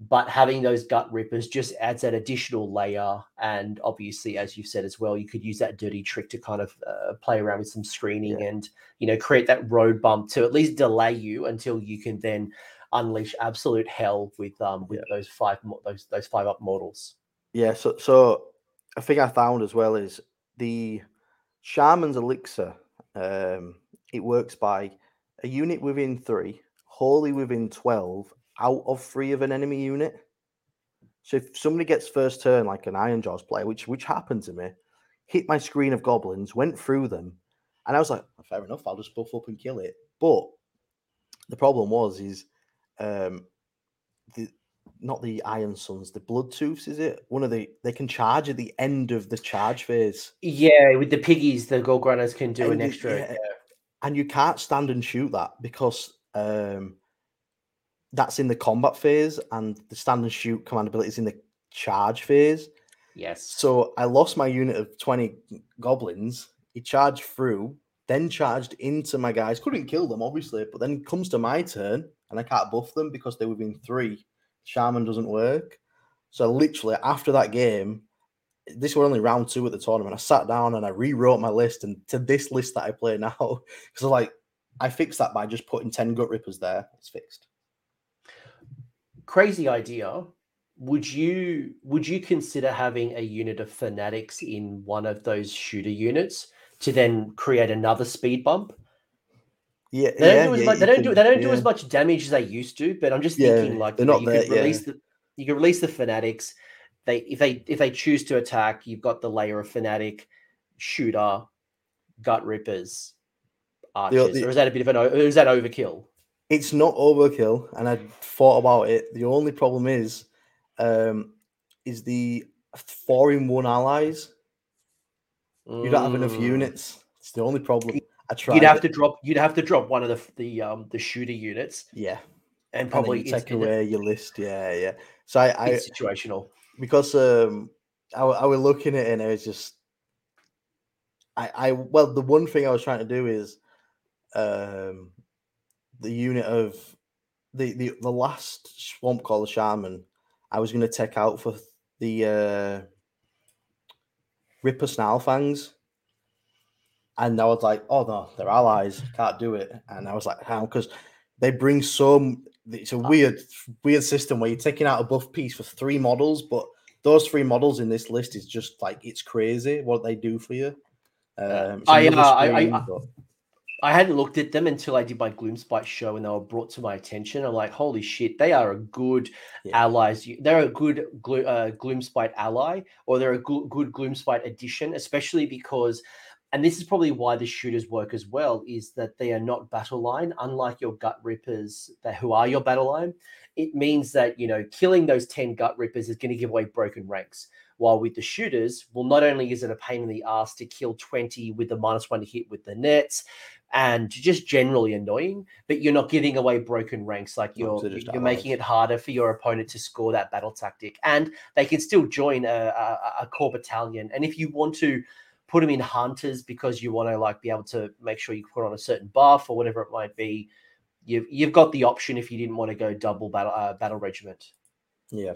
But having those gut rippers just adds that additional layer, and obviously, as you've said as well, you could use that dirty trick to kind of uh, play around with some screening and you know create that road bump to at least delay you until you can then unleash absolute hell with um with those five those those five up models. Yeah, so so a thing I found as well is the Shaman's Elixir. Um, it works by a unit within three, wholly within twelve, out of three of an enemy unit. So if somebody gets first turn, like an Ironjawz player, which which happened to me, hit my screen of goblins, went through them, and I was like, fair enough, I'll just buff up and kill it. But the problem was is um the not the Ironsunz, the Bloodtoofs, is it? One of the they can charge at the end of the charge phase. Yeah, with the piggies, the gold runners can do an And the- extra. yeah, and you can't stand and shoot that because um that's in the combat phase and the stand and shoot command ability is in the charge phase. Yes. So I lost my unit of 20 goblins. He charged through, then charged into my guys. Couldn't kill them, obviously, but then comes to my turn and I can't buff them because they were within three. Shaman doesn't work. So literally after that game, this was only round two at the tournament. I sat down and I rewrote my list and to this list that I play now. Because like I fixed that by just putting 10 gut rippers there. It's fixed. Crazy idea. Would you would you consider having a unit of fanatics in one of those shooter units to then create another speed bump? Yeah, They don't yeah, do as yeah, much. They don't can- do. They don't do as much damage as they used to. But I'm just Yeah, thinking, like they're you, know, not you there, could yeah. release the you could release the fanatics. They if they if they choose to attack, you've got the layer of fanatic, shooter, gut rippers, archers. the- or is that a bit of an? is that overkill? It's not overkill and i thought about it the only problem is um is the four in one allies you don't have enough Mm. units it's the only problem I tried. You'd have it. to drop. You'd have to drop one of the the um the shooter units, yeah, and and probably you take away your list. Yeah, yeah. So I, I it's situational. because um I, I was looking at it and it was just I I well the one thing I was trying to do is um the unit of the the, the last swamp called the shaman I was going to take out for the uh Ripper Snarlfangs and I was like oh no they're allies can't do it. And I was like how? Because they bring some it's a weird weird system where you're taking out a buff piece for three models but those three models in this list is just like it's crazy what they do for you. Um, I, uh, I- I- screen, I- hadn't looked at them until I did my Gloomspite show, and they were brought to my attention. I'm like, holy shit, they are a good Yeah. allies. They're a good Glo- uh, Gloomspite ally, or they're a good Gloomspite addition, especially because, and this is probably why the shooters work as well, is that they are not battle line, unlike your gut rippers that who are your battle line. It means that you know killing those ten gut rippers is going to give away broken ranks. While with the shooters, well, not only is it a pain in the ass to kill 20 with the minus one to hit with the nets, and just generally annoying, but you're not giving away broken ranks. Like you're you're making it harder for your opponent to score that battle tactic, and they can still join a, a, a core battalion. And if you want to put them in hunters because you want to like be able to make sure you put on a certain buff or whatever it might be, you've you've got the option if you didn't want to go double battle uh, battle regiment. yeah,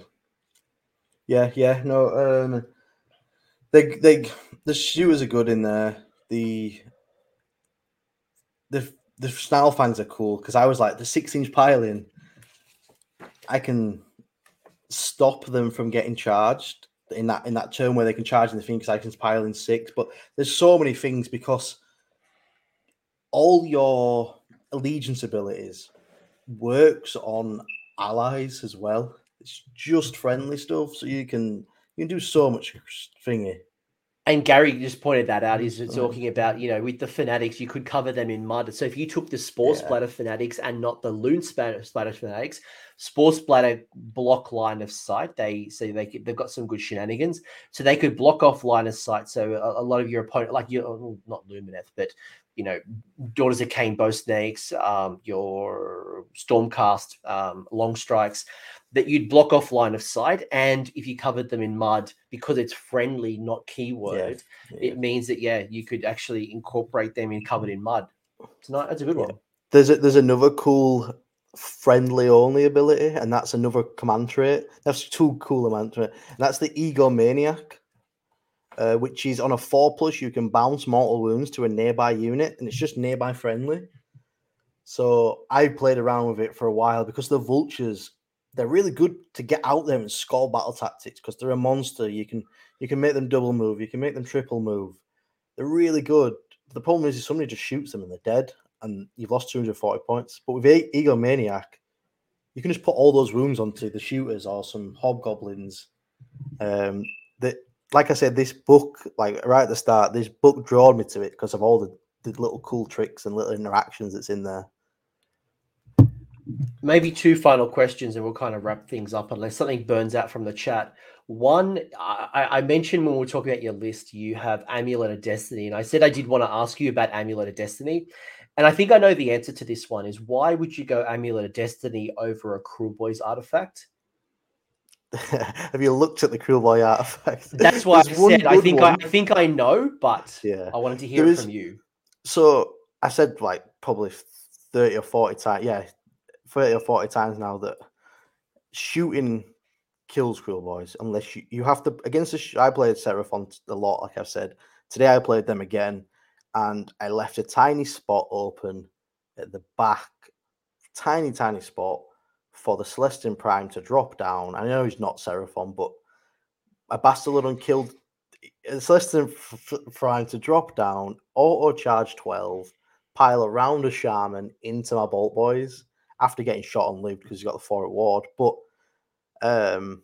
yeah, yeah. No, um, they they the shooters are good in there. The the the Snarlfangs are cool because I was like the six inch piling. I can stop them from getting charged in that in that turn where they can charge in the thing because I can pile in six. But there's so many things because all your allegiance abilities works on allies as well. It's just friendly stuff, so you can you can do so much thingy. And Gary just pointed that out. He's Right. talking about, you know, with the fanatics, you could cover them in mud. So if you took the Spore Yeah. Splatter fanatics and not the Loon Splatter, splatter fanatics, Spore Splatter block line of sight. They so they could, they've got some good shenanigans. So they could block off line of sight. So a, a lot of your opponent, like you, not Lumineth, but you know, Daughters of Khaine, Bow Snakes, um, your Stormcast, um, Long Strikes, that you'd block off line of sight. And if you covered them in mud, because it's friendly, not keyword, Yeah. it means that yeah, you could actually incorporate them in covered in mud. It's not that's a good Yeah. one. There's a, there's another cool friendly only ability, and that's another command trait. That's two cool command trait. And that's the Egomaniak, uh, which is on a four plus. You can bounce mortal wounds to a nearby unit, and it's just nearby friendly. So I played around with it for a while because the vultures they're really good to get out there and score battle tactics because they're a monster. You can you can make them double move, you can make them triple move. They're really good. The problem is, if somebody just shoots them and they're dead, and you've lost 240 points. But with E- Egomaniak, you can just put all those wounds onto the shooters or some hobgoblins. Um, that, like I said, this book, like right at the start, this book drawn me to it because of all the, the little cool tricks and little interactions that's in there. Maybe two final questions and we'll kind of wrap things up unless something burns out from the chat. One, I, I mentioned when we were talking about your list, you have Amulet of Destiny. And I said I did want to ask you about Amulet of Destiny. And I think I know the answer to this one is why would you go Amulet of Destiny over a Kruleboyz artifact? Have you looked at the Kruleboy artifact? That's why I said I think I. I think I know, but Yeah. I wanted to hear There it is- from you. So I said like probably 30 or 40 times. Yeah, 30 or 40 times now that shooting kills Kruleboyz unless you, you have to. Against the. I played Seraphon a lot, like I've said. Today I played them again and I left a tiny spot open at the back, tiny, tiny spot for the Celestant-Prime to drop down. I know he's not Seraphon, but a Bastiladon killed Celestant f- f- Prime to drop down, auto charge 12, pile around a Shaman into my Boltboyz after getting shot on lived because he got the four reward. But um,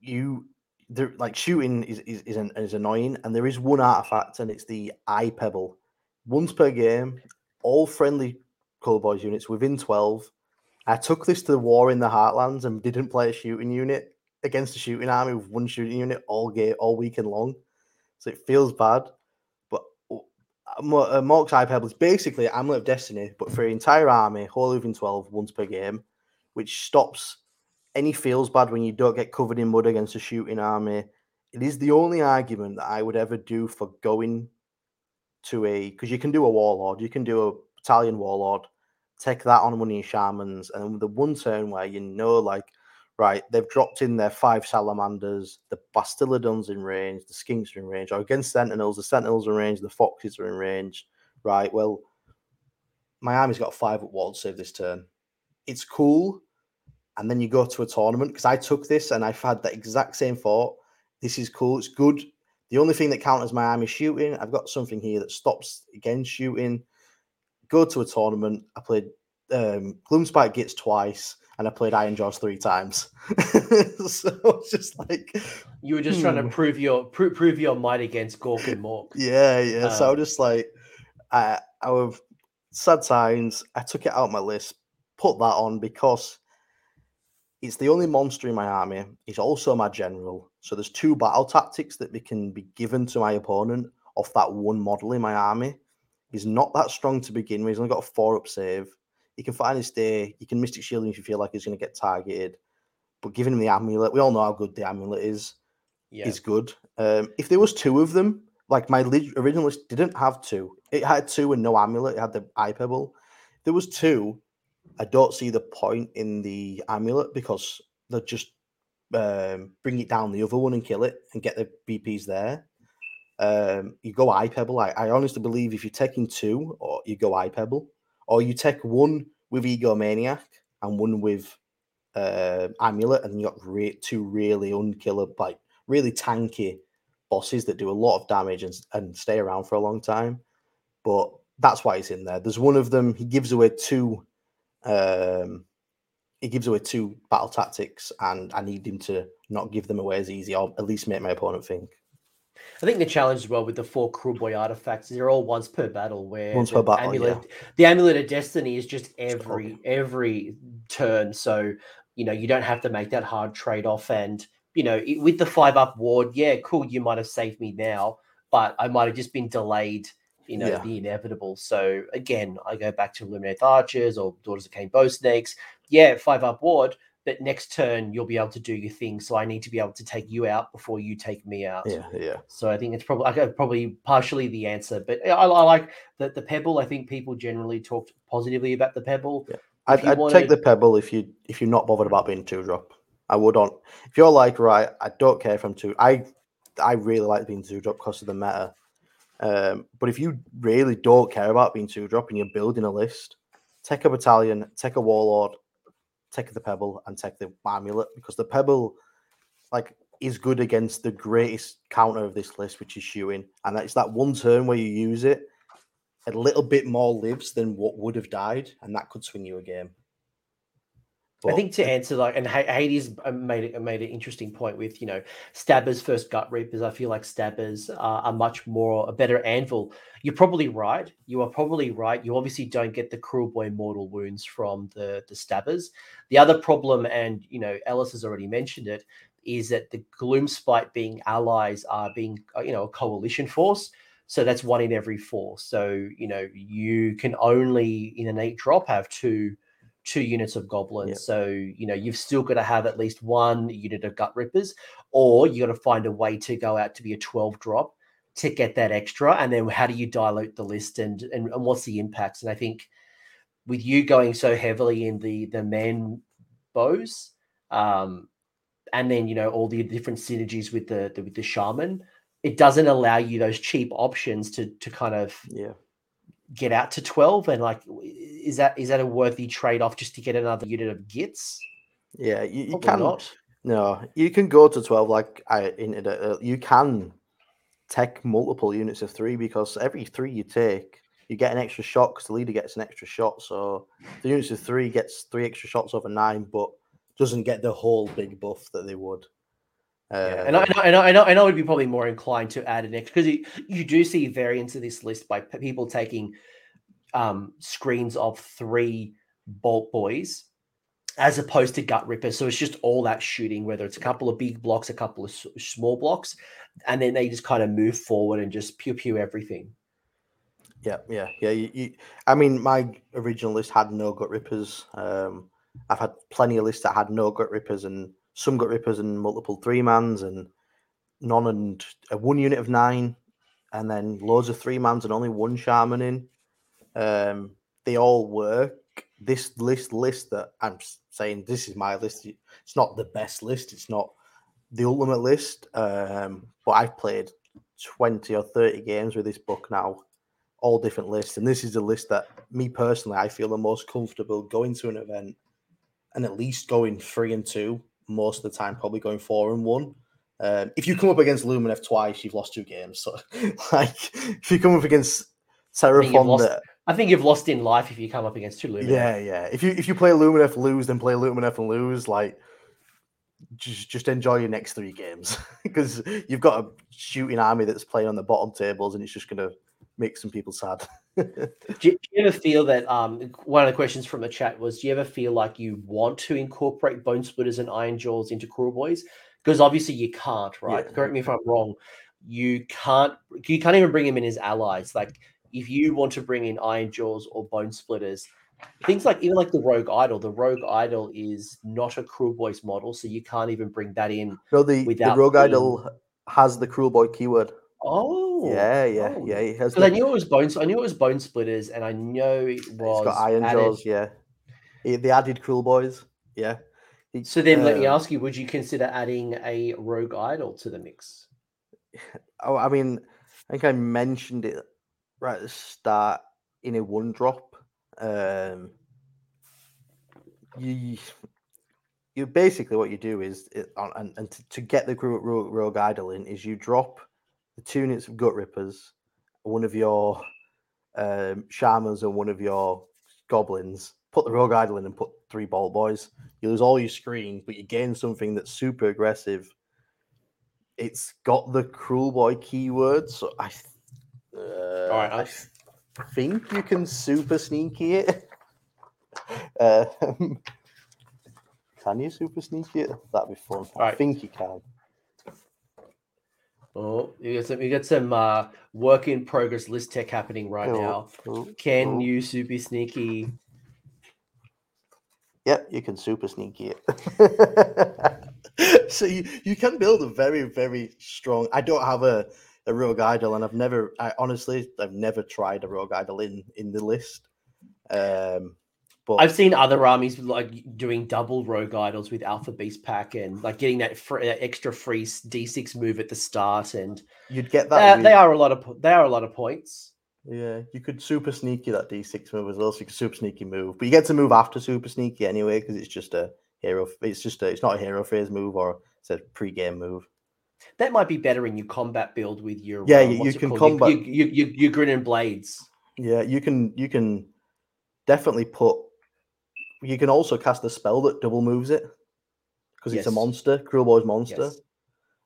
you like shooting is is is, an, is annoying, and there is one artifact, and it's the Eye Pebble. Once per game, all friendly Kruleboyz units within twelve. I took this to the war in the Heartlands and didn't play a shooting unit against a shooting army with one shooting unit all game all weekend long. So it feels bad. Mork's uh, Hyperbole is basically Amulet of Destiny, but for your entire army, whole moving 12 once per game, which stops any feels bad when you don't get covered in mud against a shooting army. It is the only argument that I would ever do for going to a because you can do a warlord, you can do a battalion warlord, take that on one of your shamans, and the one turn where you know, like, right, they've dropped in their five salamanders, the Bastiladons in range, the skinks are in range, or against sentinels, the sentinels are in range, the foxes are in range. Right, well, my army's got five at wall save this turn. It's cool, and then you go to a tournament because I took this and I've had the exact same thought. This is cool. It's good. The only thing that counters my army shooting, I've got something here that stops against shooting. Go to a tournament. I played um, Gloomspite Gitz twice, and I played Ironjawz three times. so it's just like you were just hmm. trying to hmm. prove your prove, prove your might against Gork and Mork. Yeah, yeah. Um, so I was just like, I, I was sad times. I took it out my list, put that on because it's the only monster in my army. He's also my general. So there's two battle tactics that can be given to my opponent off that one model in my army. He's not that strong to begin with. He's only got a four up save. He can find his day. You can Mystic Shield him if you feel like he's going to get targeted. But giving him the amulet, we all know how good the amulet is. Yeah. Is good. Um, if there was two of them, like my original list didn't have two. It had two and no amulet. It had the eye pebble. If there was two, I don't see the point in the amulet because they'll just um, bring it down the other one and kill it and get the BPs there. Um, you go eye pebble. I, I honestly believe if you're taking two, or you go eye pebble, or you take one with Egomaniak and one with uh, amulet, and you got re- two really unkiller, like really tanky bosses that do a lot of damage and, and stay around for a long time. But that's why he's in there. There's one of them. He gives away two um, he gives away two battle tactics, and I need him to not give them away as easy, or at least make my opponent think. I think the challenge as well with the four Kruleboy artifacts is they're all once per battle. Where once per battle, amulet, yeah. the amulet of destiny is just every every turn. So you know you don't have to make that hard trade off. And you know with the five up ward, yeah, cool. You might have saved me now, but I might have just been delayed you know, yeah. the inevitable. So again, I go back to Illuminate Archers or Daughters of Khaine Bow Snakes. Yeah, five up ward, but next turn you'll be able to do your thing. So I need to be able to take you out before you take me out. Yeah, yeah. So I think it's probably I probably partially the answer, but I, I like the the pebble. I think people generally talked positively about the pebble. Yeah. I'd, I'd wanted... take the pebble if you if you're not bothered about being two drop. I would on if you're like right. I don't care if I'm two. I I really like being two drop because of the meta. Um, but if you really don't care about being two drop and you're building a list, take a battalion, take a warlord, take the pebble, and take the amulet because the pebble, like, is good against the greatest counter of this list, which is shooting, and it's that one turn where you use it, a little bit more lives than what would have died, and that could swing you a game. But, I think to answer like, and Hades uh, made it made an interesting point with you know stabbers first gut reapers. I feel like stabbers are, are much more a better anvil. You're probably right. You are probably right. You obviously don't get the Kruleboy mortal wounds from the the stabbers. The other problem, and you know Ellis has already mentioned it, is that the Gloomspite being allies are being uh, you know a coalition force. So that's one in every four. So you know you can only in an eight drop have two two units of goblins. Yep. So, you know, you've still got to have at least one unit of Gutrippaz, or you got to find a way to go out to be a 12 drop to get that extra. And then how do you dilute the list and, and, and what's the impacts? And I think with you going so heavily in the the man bows, um, and then you know all the different synergies with the, the with the shaman, it doesn't allow you those cheap options to to kind of yeah get out to 12 and like is that is that a worthy trade-off just to get another unit of gits? Yeah you, you can not. No you can go to 12 like i in uh, you can take multiple units of three because every three you take you get an extra shot because the leader gets an extra shot. So the units of three gets three extra shots over nine but doesn't get the whole big buff that they would yeah, and I, and I, I know, I know, I'd be probably more inclined to add an extra because you, you do see variants of this list by people taking um, screens of three Boltboyz as opposed to Gutrippaz. So it's just all that shooting, whether it's a couple of big blocks, a couple of small blocks, and then they just kind of move forward and just pew pew everything. Yeah, yeah, yeah. You, you, I mean, my original list had no Gutrippaz. Um, I've had plenty of lists that had no Gutrippaz and some Gutrippaz and multiple three mans and none and a one unit of nine, and then loads of three mans and only one shaman in. Um, they all work. This list list that I'm saying this is my list. It's not the best list. It's not the ultimate list. Um, but I've played twenty or thirty games with this book now, all different lists, and this is the list that me personally I feel the most comfortable going to an event and at least going three and two most of the time, probably going four and one. Um, if you come up against Lumineth twice, you've lost two games. So, like, if you come up against Seraphon, I think you've lost in life if you come up against two Lumineth. Yeah, yeah. If you if you play Lumineth lose, then play Lumineth and lose. Like, just just enjoy your next three games because you've got a shooting army that's playing on the bottom tables, and it's just going to make some people sad. do, you, do, you, ever feel that? Um, one of the questions from the chat was: Do you ever feel like you want to incorporate Bonesplitterz and Ironjawz into Kruleboyz Because obviously you can't, right? Yeah. Correct me if I'm wrong. You can't. You can't even bring him in as allies. Like if you want to bring in Ironjawz or Bonesplitterz, things like even like the Rogue Idol. The Rogue Idol is not a Kruleboyz model, so you can't even bring that in. No, the, the Rogue being... Idol has the cruel Kruleboy keyword. Oh, yeah, yeah, oh. yeah. He has. The... I knew it was bones. I knew it was Bonesplitterz, and I know it was. It's got iron added... jaws. Yeah, the added cool boys. Yeah. He, so then, let me um, ask you: Would you consider adding a rogue idol to the mix? Oh, I mean, I think I mentioned it right at the start in a one drop. Um, you you basically what you do is it, and, and to, to get the rogue, rogue idol in is you drop the two units of Gutrippaz, one of your um, shamans and one of your goblins. Put the rogue idol in and put three Boltboyz. You lose all your screens, but you gain something that's super aggressive. It's got the Kruleboy keyword, so I. Uh, all right, I think you can super sneaky it. Um, can you super sneaky it? That'd be fun. All I right. think you can. Oh, you got some, you got some uh, work in progress list tech happening right cool. now. Cool. Can cool. you super sneaky? Yep, you can super sneaky it. so you, you can build a very very strong. I don't have a a rogue idol, and I've never. I honestly, I've never tried a rogue idol in in the list. Um, but I've seen other armies like doing double rogue idols with Alpha Beast Pack and like getting that free, extra free D6 move at the start, and you'd get that. Uh, they are a lot of they are a lot of points. Yeah, you could super sneaky that D6 move as well, so you can super sneaky move, but you get to move after super sneaky anyway because it's just a hero. It's just a, it's not a hero phase move or it's a pre-game move. That might be better in your combat build with your yeah. Um, you, you can combat your, your, your, your grin and blades. Yeah, you can you can definitely put you can also cast a spell that double moves it because yes. it's a monster, Kruleboy's monster. Yes.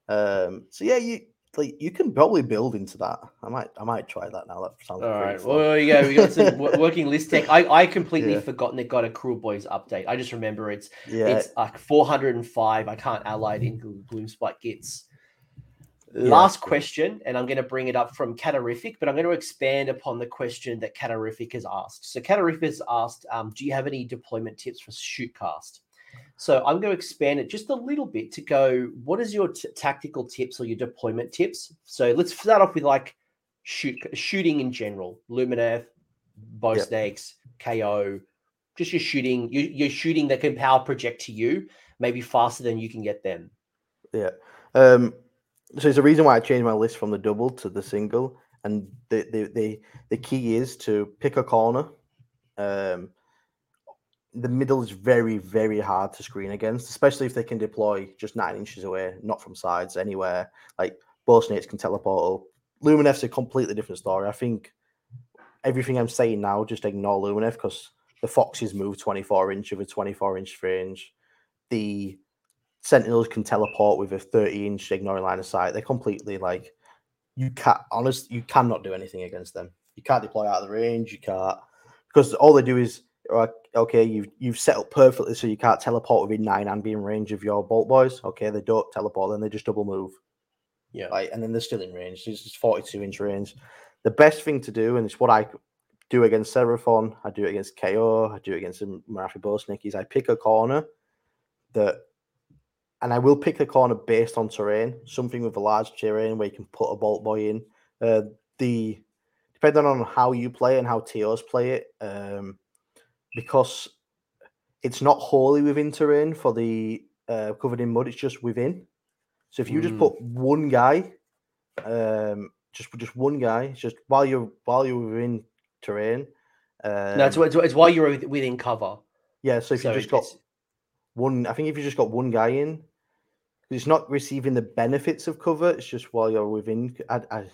Um, so yeah, you like you can probably build into that. I might I might try that now. That sounds all right. Fun. Well, yeah, we got some working list tech. I I completely yeah. forgotten it got a Kruleboyz update. I just remember it's yeah. it's like 405. I can't ally it in Gloomspite Gitz. Last question, and I'm going to bring it up from Catarific, but I'm going to expand upon the question that Catarific has asked. So Catarific has asked, um, do you have any deployment tips for Shootcast? So I'm going to expand it just a little bit to go, what is your t- tactical tips or your deployment tips? So let's start off with like shoot shooting in general, Lumineth, bow yep. snakes, KO, just your shooting, you, you're shooting that can power project to you, maybe faster than you can get them. Yeah. Um, so there's a reason why I changed my list from the double to the single, and the the the, the key is to pick a corner. Um, the middle is very very hard to screen against, especially if they can deploy just nine inches away, not from sides anywhere. Like Snakes can teleport. Lumineth's a completely different story. I think everything I'm saying now, just ignore Lumineth because the Foxes move 24 inch of a 24 inch range. The Sentinels can teleport with a 30 inch ignoring line of sight. They're completely like you can't honest you cannot do anything against them. You can't deploy out of the range, you can't because all they do is okay, you've you've set up perfectly so you can't teleport within nine and be in range of your Boltboyz. Okay, they don't teleport, then they just double move. Yeah. Like, and then they're still in range. It's just 42 inch range. the best thing to do, and it's what I do against Seraphon, I do it against KO, I do it against Morathi Bosnick, is I pick a corner that, and I will pick a corner based on terrain, something with a large terrain where you can put a Boltboy in. Uh, the depending on how you play and how TOs play it, um, because it's not wholly within terrain for the uh, covered in mud, it's just within. So if you mm. just put one guy, um, just just one guy, just while you're while you're within terrain. Um, no, it's, it's, it's while you're within cover. Yeah, so if so you just got one, I think if you just got one guy in, it's not receiving the benefits of cover. It's just while you're within. I, I,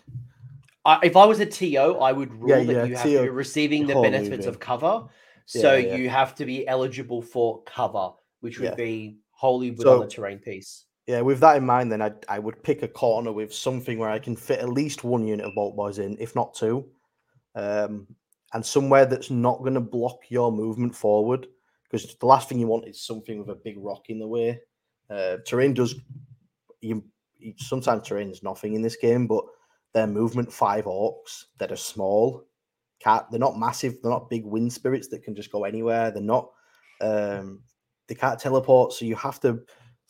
I, if I was a TO, I would rule yeah, that yeah, you have TO, to be receiving the benefits of cover. So yeah, you have to be eligible for cover, which would be wholly within so, the terrain piece. Yeah, with that in mind, then I I would pick a corner with something where I can fit at least one unit of Boltboyz in, if not two, um, and somewhere that's not going to block your movement forward. Because the last thing you want is something with a big rock in the way. Uh, terrain does you sometimes terrain is nothing in this game, but their movement five orcs that are small. Cat, they're not massive. They're not big wind spirits that can just go anywhere. They're not. Um, they can't teleport, so you have to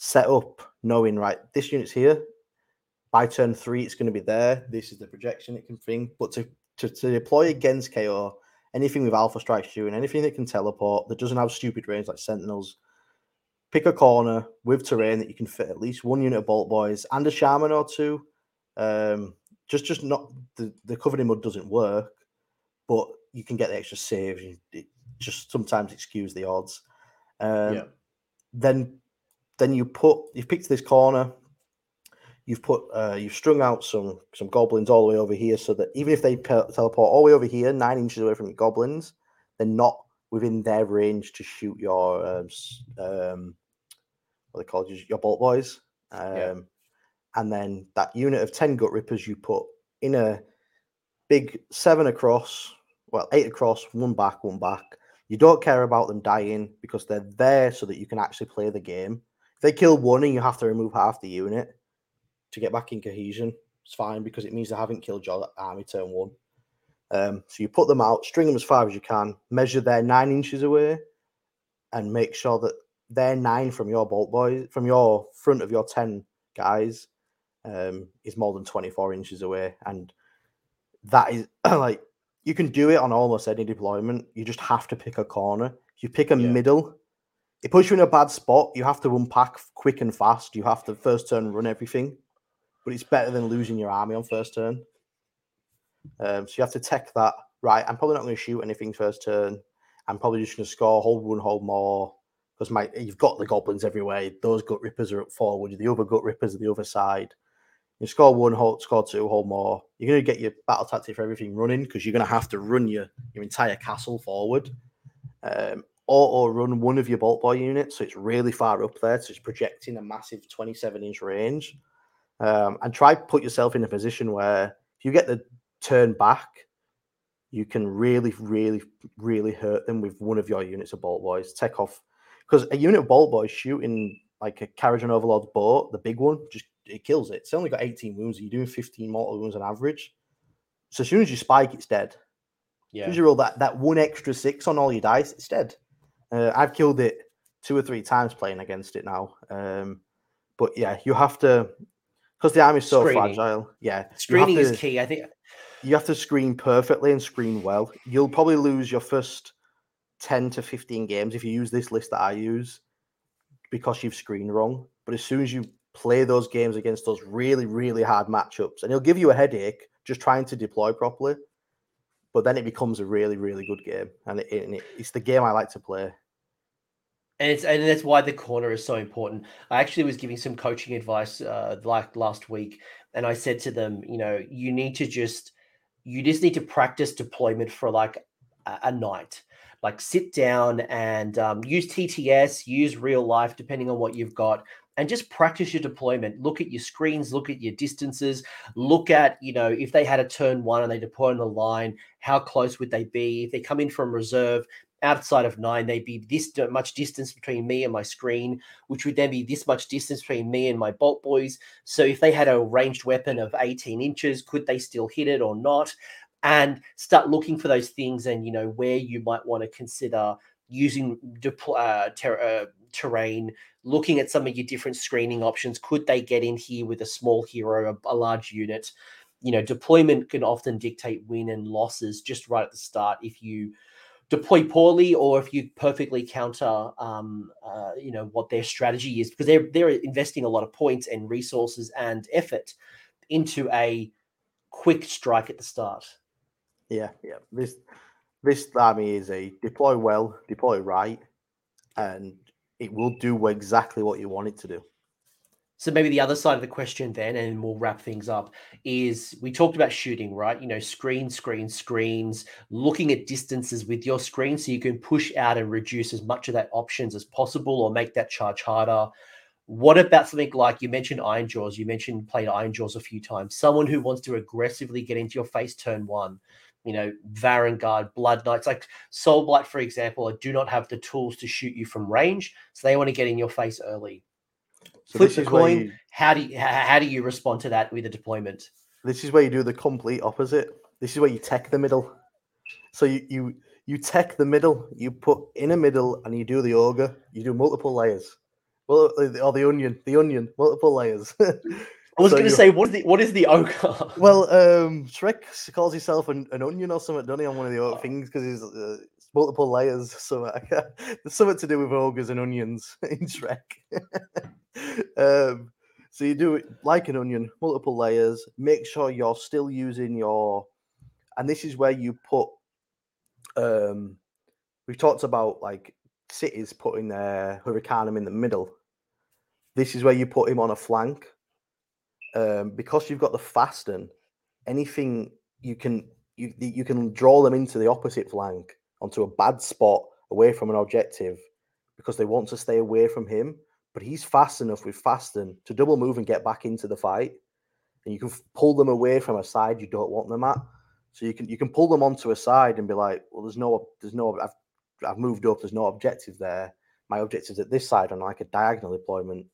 set up knowing right this unit's here by turn three it's going to be there this is the projection it can bring but to, to, to deploy against ko anything with alpha strikes doing anything that can teleport that doesn't have stupid range like sentinels pick a corner with terrain that you can fit at least one unit of Boltboyz and a shaman or two um, just just not the, the covered in mud doesn't work but you can get the extra saves it just sometimes excuse the odds um, yeah. then then you put you've picked this corner. You've put uh, you've strung out some some goblins all the way over here, so that even if they teleport all the way over here, nine inches away from the goblins, they're not within their range to shoot your um, um what they call your Boltboyz. Um, yeah. And then that unit of ten Gutrippaz you put in a big seven across, well eight across, one back, one back. You don't care about them dying because they're there so that you can actually play the game. If they kill one and you have to remove half the unit to get back in cohesion, it's fine because it means they haven't killed your army turn one. Um, so you put them out, string them as far as you can, measure their nine inches away, and make sure that their nine from your Boltboyz, from your front of your 10 guys, um, is more than 24 inches away. And that is like, you can do it on almost any deployment. You just have to pick a corner. You pick a yeah. middle, it puts you in a bad spot. You have to unpack quick and fast. You have to first turn run everything, but it's better than losing your army on first turn. Um, so you have to tech that right. I'm probably not going to shoot anything first turn. I'm probably just going to score hold one, hold more because my you've got the goblins everywhere. Those Gutrippaz are up forward. The other Gutrippaz are the other side. You score one, hold, score two, hold more. You're going to get your battle tactic for everything running because you're going to have to run your your entire castle forward. Um, auto run one of your Boltboy units, so it's really far up there, so it's projecting a massive 27 inch range. Um, and try put yourself in a position where if you get the turn back, you can really, really, really hurt them with one of your units of Boltboyz. Take off because a unit of Boltboyz shooting like a Kharadron Overlord's boat, the big one, just it kills it. It's only got 18 wounds. You're doing 15 mortal wounds on average. So as soon as you spike, it's dead. Yeah. As soon as you roll that, that one extra six on all your dice, it's dead. Uh, I've killed it two or three times playing against it now. Um, but yeah, you have to because the army's so Screening. fragile. Yeah, screening to, is key. I think you have to screen perfectly and screen well. You'll probably lose your first ten to fifteen games if you use this list that I use because you've screened wrong. But as soon as you play those games against those really, really hard matchups, and it'll give you a headache just trying to deploy properly but then it becomes a really, really good game, and, it, and it, it's the game I like to play. And it's and that's why the corner is so important. I actually was giving some coaching advice uh, like last week, and I said to them, you know, you need to just you just need to practice deployment for like a, a night. Like sit down and um, use TTS, use real life, depending on what you've got, and just practice your deployment. Look at your screens, look at your distances, look at, you know, if they had a turn one and they deploy on the line, how close would they be? If they come in from reserve outside of nine, they'd be this much distance between me and my screen, which would then be this much distance between me and my Boltboyz. So if they had a ranged weapon of 18 inches, could they still hit it or not? and start looking for those things and you know where you might want to consider using uh, ter- uh, terrain looking at some of your different screening options could they get in here with a small hero a, a large unit you know deployment can often dictate win and losses just right at the start if you deploy poorly or if you perfectly counter um, uh, you know what their strategy is because they're they're investing a lot of points and resources and effort into a quick strike at the start. Yeah yeah. This this army is a deploy well deploy right and it will do exactly what you want it to do so maybe the other side of the question then, and we'll wrap things up, is we talked about shooting, right? You know, screen, screen, screens, looking at distances with your screen so you can push out and reduce as much of that options as possible or make that charge harder. What about something like you mentioned Ironjawz, You mentioned played Ironjawz a few times. Someone who wants to aggressively get into your face turn one, you know, Varangard, Blood Knights, like Soul Blight, for example, do not have the tools to shoot you from range. So they want to get in your face early so flip the coin. You, how do you how do you respond to that with a deployment? This is where you do the complete opposite. This is where you tech the middle. So you you you tech the middle. You put in a middle and you do the ogre. You do multiple layers. Well, or the onion, the onion, multiple layers. I was so going to say, what is the what is the ogre? well, um, Shrek calls himself an, an onion or something, doesn't he, on one of the oh. things because he's uh, multiple layers. So uh, there's something to do with ogres and onions in Shrek. um, so you do it like an onion, multiple layers. Make sure you're still using your, and this is where you put. Um, we've talked about like cities putting their Hurricanum in the middle. This is where you put him on a flank. Um, because you've got the fasten, anything you can you you can draw them into the opposite flank onto a bad spot away from an objective because they want to stay away from him. But he's fast enough with Fasten to double move and get back into the fight. And you can pull them away from a side you don't want them at. So you can you can pull them onto a side and be like, well, there's no there's no I've I've moved up, there's no objective there. My objective's at this side on like a diagonal deployment.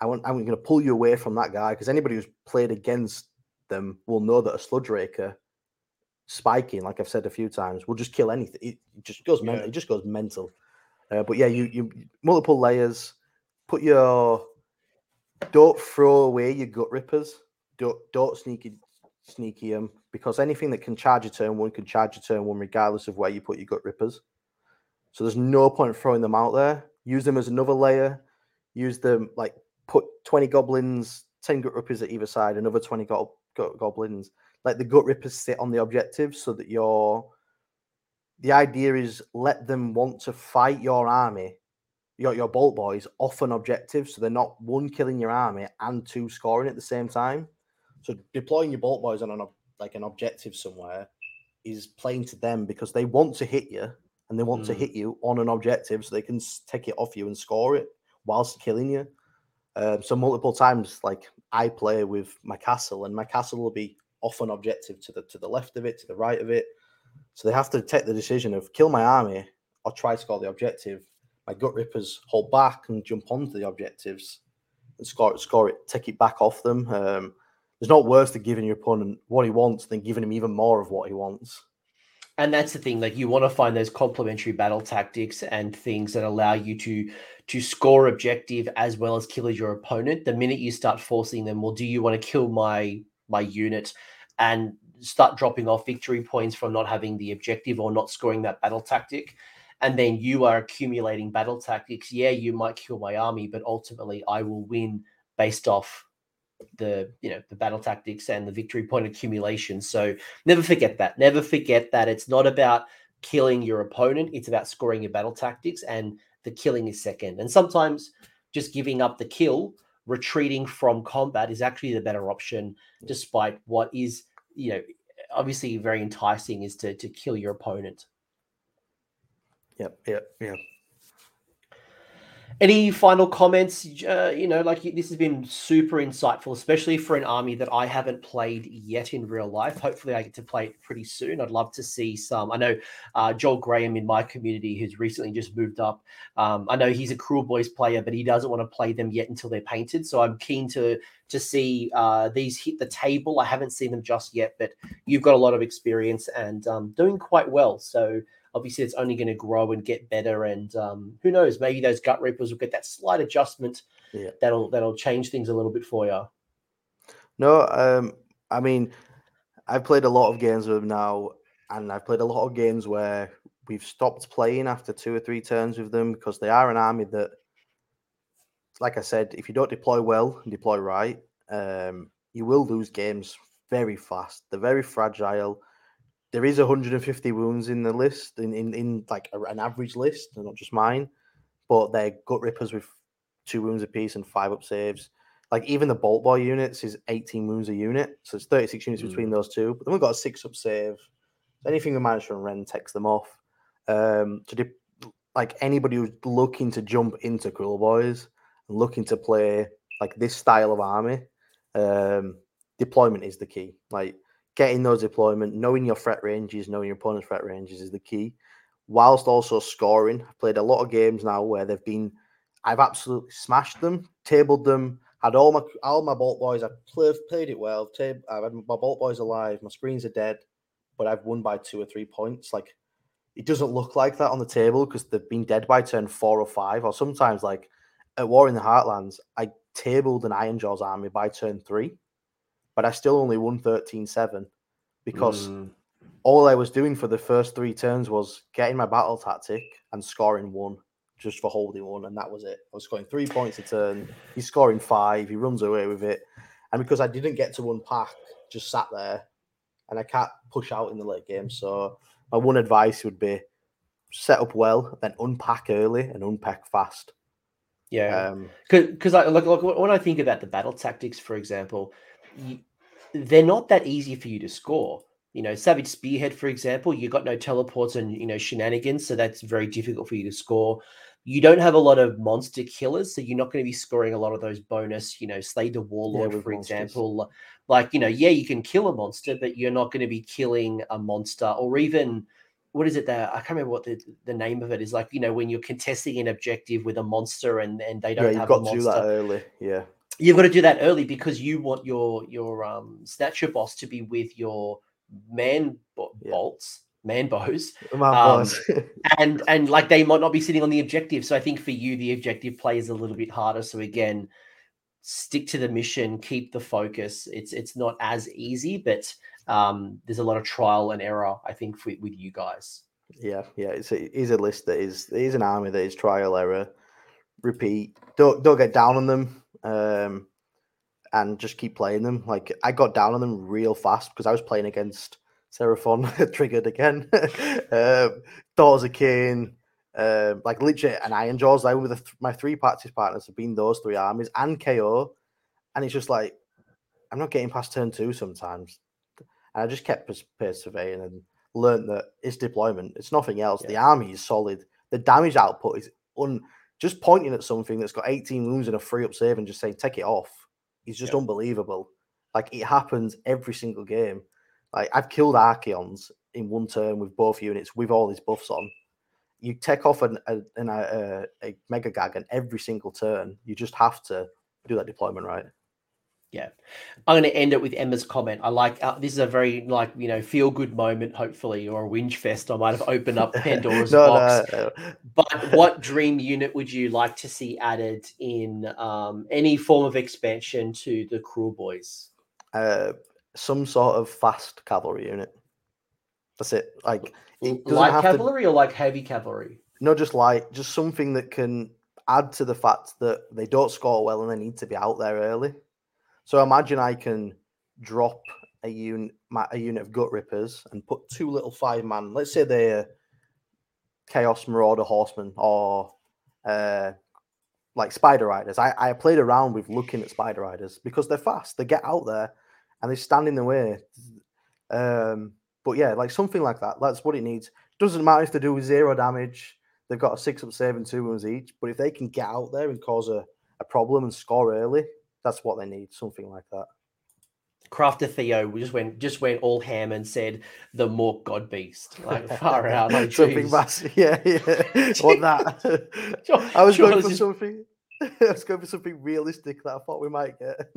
I want I'm gonna pull you away from that guy because anybody who's played against them will know that a Sludgeraker spiking, like I've said a few times, will just kill anything. It just goes mental. It just goes mental. Uh, but yeah, you you multiple layers. Put your don't throw away your Gutrippaz. Don't don't sneaky sneaky them because anything that can charge a turn one can charge a turn one regardless of where you put your Gutrippaz. So there's no point throwing them out there. Use them as another layer. Use them like put 20 goblins, 10 gut rippers at either side, another 20 go- go- goblins like the Gutrippaz sit on the objective so that you're the idea is let them want to fight your army your, your Boltboyz off an objective so they're not one killing your army and two scoring at the same time so deploying your Boltboyz on an like an objective somewhere is playing to them because they want to hit you and they want mm. to hit you on an objective so they can take it off you and score it whilst killing you um, so multiple times like i play with my castle and my castle will be off an objective to the to the left of it, to the right of it. So they have to take the decision of kill my army or try to score the objective. My Gutrippaz hold back and jump onto the objectives and score it, score it, take it back off them. Um, there's not worse than giving your opponent what he wants than giving him even more of what he wants. And that's the thing, like you want to find those complementary battle tactics and things that allow you to to score objective as well as kill your opponent. The minute you start forcing them, well, do you want to kill my my unit? and start dropping off victory points from not having the objective or not scoring that battle tactic. And then you are accumulating battle tactics. Yeah, you might kill my army, but ultimately I will win based off the you know the battle tactics and the victory point accumulation. So never forget that. Never forget that it's not about killing your opponent, it's about scoring your battle tactics and the killing is second. And sometimes just giving up the kill retreating from combat is actually the better option, despite what is, you know, obviously very enticing is to to kill your opponent. Yep, yep, yep. Any final comments? Uh, you know, like this has been super insightful, especially for an army that I haven't played yet in real life. Hopefully, I get to play it pretty soon. I'd love to see some. I know uh, Joel Graham in my community, who's recently just moved up. Um, I know he's a Kruleboyz player, but he doesn't want to play them yet until they're painted. So I'm keen to to see uh, these hit the table. I haven't seen them just yet, but you've got a lot of experience and um, doing quite well. So obviously it's only going to grow and get better. And um, who knows, maybe those gut reapers will get that slight adjustment yeah. that'll that'll change things a little bit for you. No, um, I mean, I've played a lot of games with them now, and I've played a lot of games where we've stopped playing after two or three turns with them because they are an army that, like I said, if you don't deploy well and deploy right, um, you will lose games very fast. They're very fragile there is 150 wounds in the list, in in, in like a, an average list, not just mine, but they're Gutrippaz with two wounds apiece and five up saves. Like even the Boltboy units is 18 wounds a unit, so it's 36 units mm. between those two. But then we've got a six up save. anything we manage from Ren takes them off. Um, to de- like anybody who's looking to jump into Kruleboyz and looking to play like this style of army, um, deployment is the key. Like getting those deployment, knowing your threat ranges, knowing your opponent's threat ranges is the key. Whilst also scoring, I've played a lot of games now where they've been, I've absolutely smashed them, tabled them, had all my all my Boltboyz. I've played, played it well. Tab, I've had my Boltboyz alive. My screens are dead, but I've won by two or three points. Like it doesn't look like that on the table because they've been dead by turn four or five, or sometimes like at War in the Heartlands, I tabled an Ironjawz army by turn three but I still only won 13 7 because mm. all I was doing for the first three turns was getting my battle tactic and scoring one just for holding one, and that was it. I was scoring three points a turn. He's scoring five. He runs away with it, and because I didn't get to unpack, just sat there, and I can't push out in the late game. So my one advice would be set up well, then unpack early and unpack fast. Yeah, because um, I like, like when I think about the battle tactics, for example, they're not that easy for you to score. You know, Savage Spearhead, for example, you've got no teleports and you know shenanigans, so that's very difficult for you to score. You don't have a lot of monster killers, so you're not going to be scoring a lot of those bonus, you know, Slay the Warlord, yeah, for monsters. example. Like, you know, yeah, you can kill a monster, but you're not going to be killing a monster or even what is it that I can't remember what the, the name of it is like, you know, when you're contesting an objective with a monster and, and they don't yeah, have got a monster. To do that early. Yeah you've got to do that early because you want your your um Snatchaboss to be with your man bo- yeah. bolts man bows um, and and like they might not be sitting on the objective. So i think for you the objective play is a little bit harder. So again stick to the mission keep the focus. It's it's not as easy but um there's a lot of trial and error i think for, with you guys. Yeah yeah. It's a, it is a list that is it is an army that is trial error repeat. Don't don't get down on them um, and just keep playing them. Like I got down on them real fast because I was playing against Seraphon triggered again. um, Daughters of Khaine, um, like legit and Ironjawz. I with th- my three practice partners have been those three armies and KO, and it's just like I'm not getting past turn two sometimes. And I just kept persevering and learned that it's deployment. It's nothing else. Yeah. The army is solid. The damage output is un just pointing at something that's got 18 wounds and a free up save and just saying take it off is just unbelievable. Like it happens every single game. Like I've killed Archaons in one turn with both units with all his buffs on. You take off an, a, an, a, a mega gag and every single turn. You just have to do that deployment right. Yeah, I'm going to end it with Emma's comment. I like uh, this is a very like you know feel good moment, hopefully, or a whinge fest. I might have opened up Pandora's no, box. No, no. But what dream unit would you like to see added in um, any form of expansion to the Kruleboyz? Uh, some sort of fast cavalry unit. That's it. Like it light cavalry to... or like heavy cavalry? No, just light. Just something that can add to the fact that they don't score well and they need to be out there early. So imagine I can drop a unit a unit of Gutrippaz and put two little five man. Let's say they're Chaos Marauder Horsemen or uh, like Spider Riders. I, I played around with looking at Spider Riders because they're fast. They get out there and they stand in the way. Um, but yeah, like something like that. That's what it needs. Doesn't matter if they do zero damage. they've got a six up save and two wounds each. But if they can get out there and cause a, a problem and score early, that's what they need. Something like that. Crafter Theo just went just went all ham and said the Mork God Beast. Like far out. Like, something massive. Yeah, yeah. what that? I was going for just... something. I was going for something realistic that I thought we might get.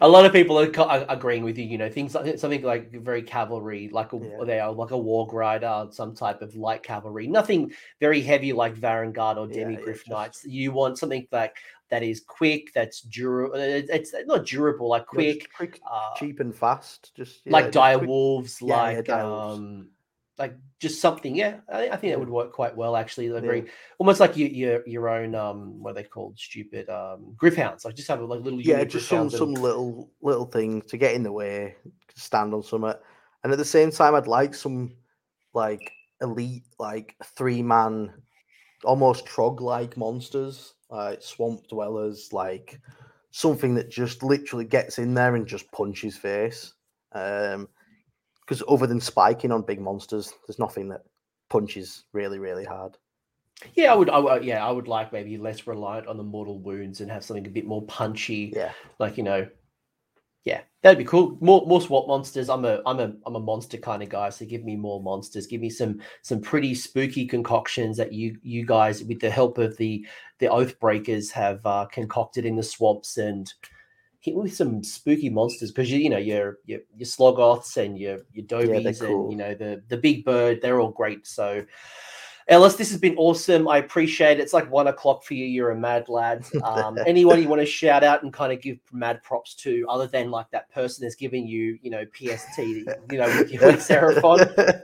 a lot of people are, are, agreeing with you. You know, things like something like very cavalry, like a yeah. they are like a warg rider, some type of light cavalry. Nothing very heavy like Varangard or Demigryph yeah, Knights. Just... You want something like that is quick, that's durable. Uh, it's not durable, like quick, quick uh, cheap and fast. Just yeah, like dire wolves, like um, like just something. Yeah, I, I think that would work quite well. Actually, they're very almost like your your your own um, what are they called? Stupid um, Gryph-hounds. Like just have a like little yeah, just some some little little thing to get in the way, stand on something, and at the same time, I'd like some like elite like three man, almost trog like monsters like swamp dwellers, like something that just literally gets in there and just punches face. Um, because other than spiking on big monsters, there's nothing that punches really, really hard. Yeah, I would. I would yeah, I would like maybe less reliant on the mortal wounds and have something a bit more punchy. Yeah, like you know, yeah, that'd be cool. More more swamp monsters. I'm a I'm a I'm a monster kind of guy. So give me more monsters. Give me some some pretty spooky concoctions that you you guys, with the help of the the oath breakers, have uh, concocted in the swamps and hit with some spooky monsters because you you know your your your sloggoths and your your dobies yeah, cool. and you know the the big bird. They're all great. So Ellis, this has been awesome. I appreciate it. It's like one o'clock for you. You're a mad lad. Um, anyone you want to shout out and kind of give mad props to, other than like that person that's giving you, you know, PST, you know, with, with Seraphon?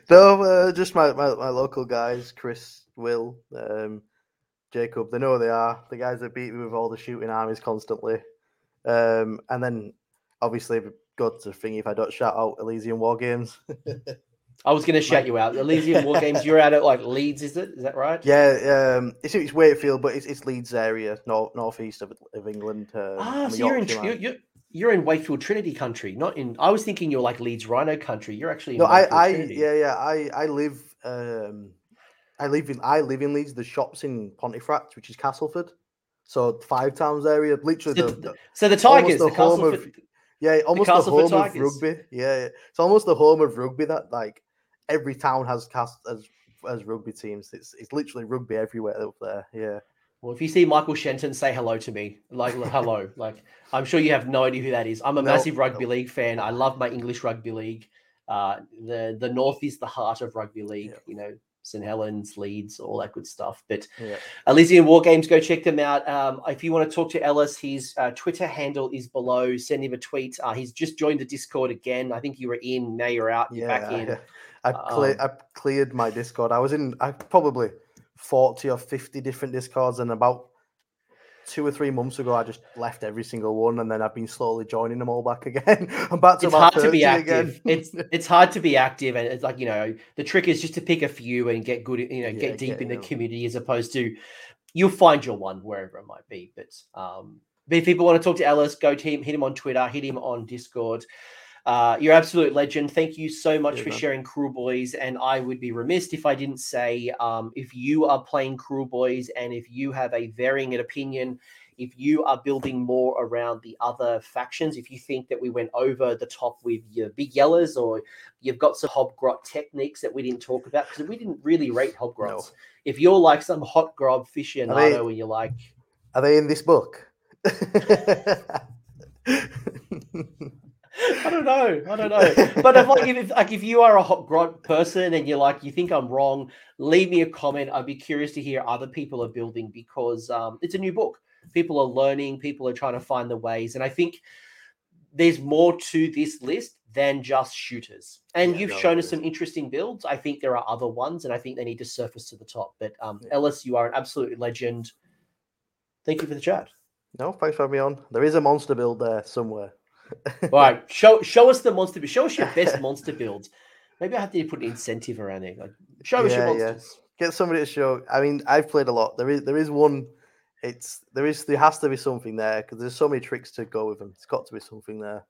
no, uh, just my, my, my, local guys, Chris, Will, um, Jacob. They know who they are. The guys that beat me with all the shooting armies constantly. Um, and then obviously, go to thingy if I don't shout out Elysian War Games. I was going to shout you out. Elysian War Games. You're out at like Leeds, is it? Is that right? Yeah, um, it's, it's Wakefield, but it's, it's Leeds area, north northeast of, of England. Um, ah, so you're in you're, you're, you're, in Wakefield Trinity country, not in. I was thinking you're like Leeds Rhino country. You're actually no. I, I yeah yeah. I I live um, I live in I live in Leeds. The shops in Pontefract, which is Castleford. So five towns area, literally. So the, the, so the Tigers, the, the home of, yeah, almost the, the home of rugby. Yeah, it's almost the home of rugby that like every town has cast as as rugby teams. It's it's literally rugby everywhere up there. Yeah. Well, if you see Michael Shenton, say hello to me. Like hello. like I'm sure you have no idea who that is. I'm a no, massive rugby no. league fan. I love my English rugby league. Uh, the the North is the heart of rugby league. Yeah. You know, St Helens, Leeds, all that good stuff. But yeah. Elysian War Games, go check them out. Um, if you want to talk to Ellis, his uh, Twitter handle is below. Send him a tweet. Uh, he's just joined the Discord again. I think you were in. Now you're out. You're yeah, back in. I, cle- um, I cleared my Discord. I was in I probably 40 or 50 different Discords, and about two or three months ago, I just left every single one, and then I've been slowly joining them all back again. I'm back to it's hard to be active. it's it's hard to be active, and it's like you know the trick is just to pick a few and get good, you know, yeah, get deep get in the community as opposed to you'll find your one wherever it might be. But um, if people want to talk to Ellis, go to him, hit him on Twitter, hit him on Discord. Uh, you're absolute legend. Thank you so much yeah, for man. sharing boys. And I would be remiss if I didn't say um, if you are playing Kruleboyz and if you have a varying opinion, if you are building more around the other factions, if you think that we went over the top with your big yellers or you've got some hobgrot techniques that we didn't talk about because we didn't really rate hobgrots. No. If you're like some hobgrot aficionado and you're like, are they in this book? I don't know. I don't know. But if like if like if you are a hobgrot person and you're like you think I'm wrong, leave me a comment. I'd be curious to hear other people are building because um, it's a new book. People are learning. People are trying to find the ways, and I think there's more to this list than just shooters. And yeah, you've no, shown us some interesting builds. I think there are other ones, and I think they need to surface to the top. But um, yeah. Ellis, you are an absolute legend. Thank you for the chat. No, thanks for having me on. There is a monster build there somewhere. All right, show show us the monster. Show us your best monster builds. Maybe I have to put an incentive around it. Like, show us your monsters. Yeah. Get somebody to show. I mean, I've played a lot. There is there is one. It's there is there has to be something there because there's so many tricks to go with them. It's got to be something there.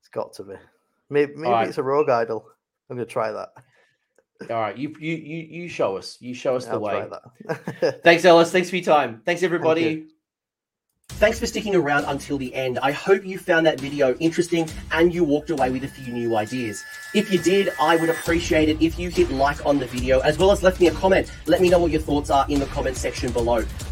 It's got to be. Maybe maybe right. it's a rogue idol. I'm gonna try that. All right, you you you you show us. You show us the I'll way. Thanks, Ellis. Thanks for your time. Thanks, everybody. you. Thanks for sticking around until the end. I hope you found that video interesting and you walked away with a few new ideas. If you did, I would appreciate it if you hit like on the video as well as left me a comment. Let me know what your thoughts are in the comment section below.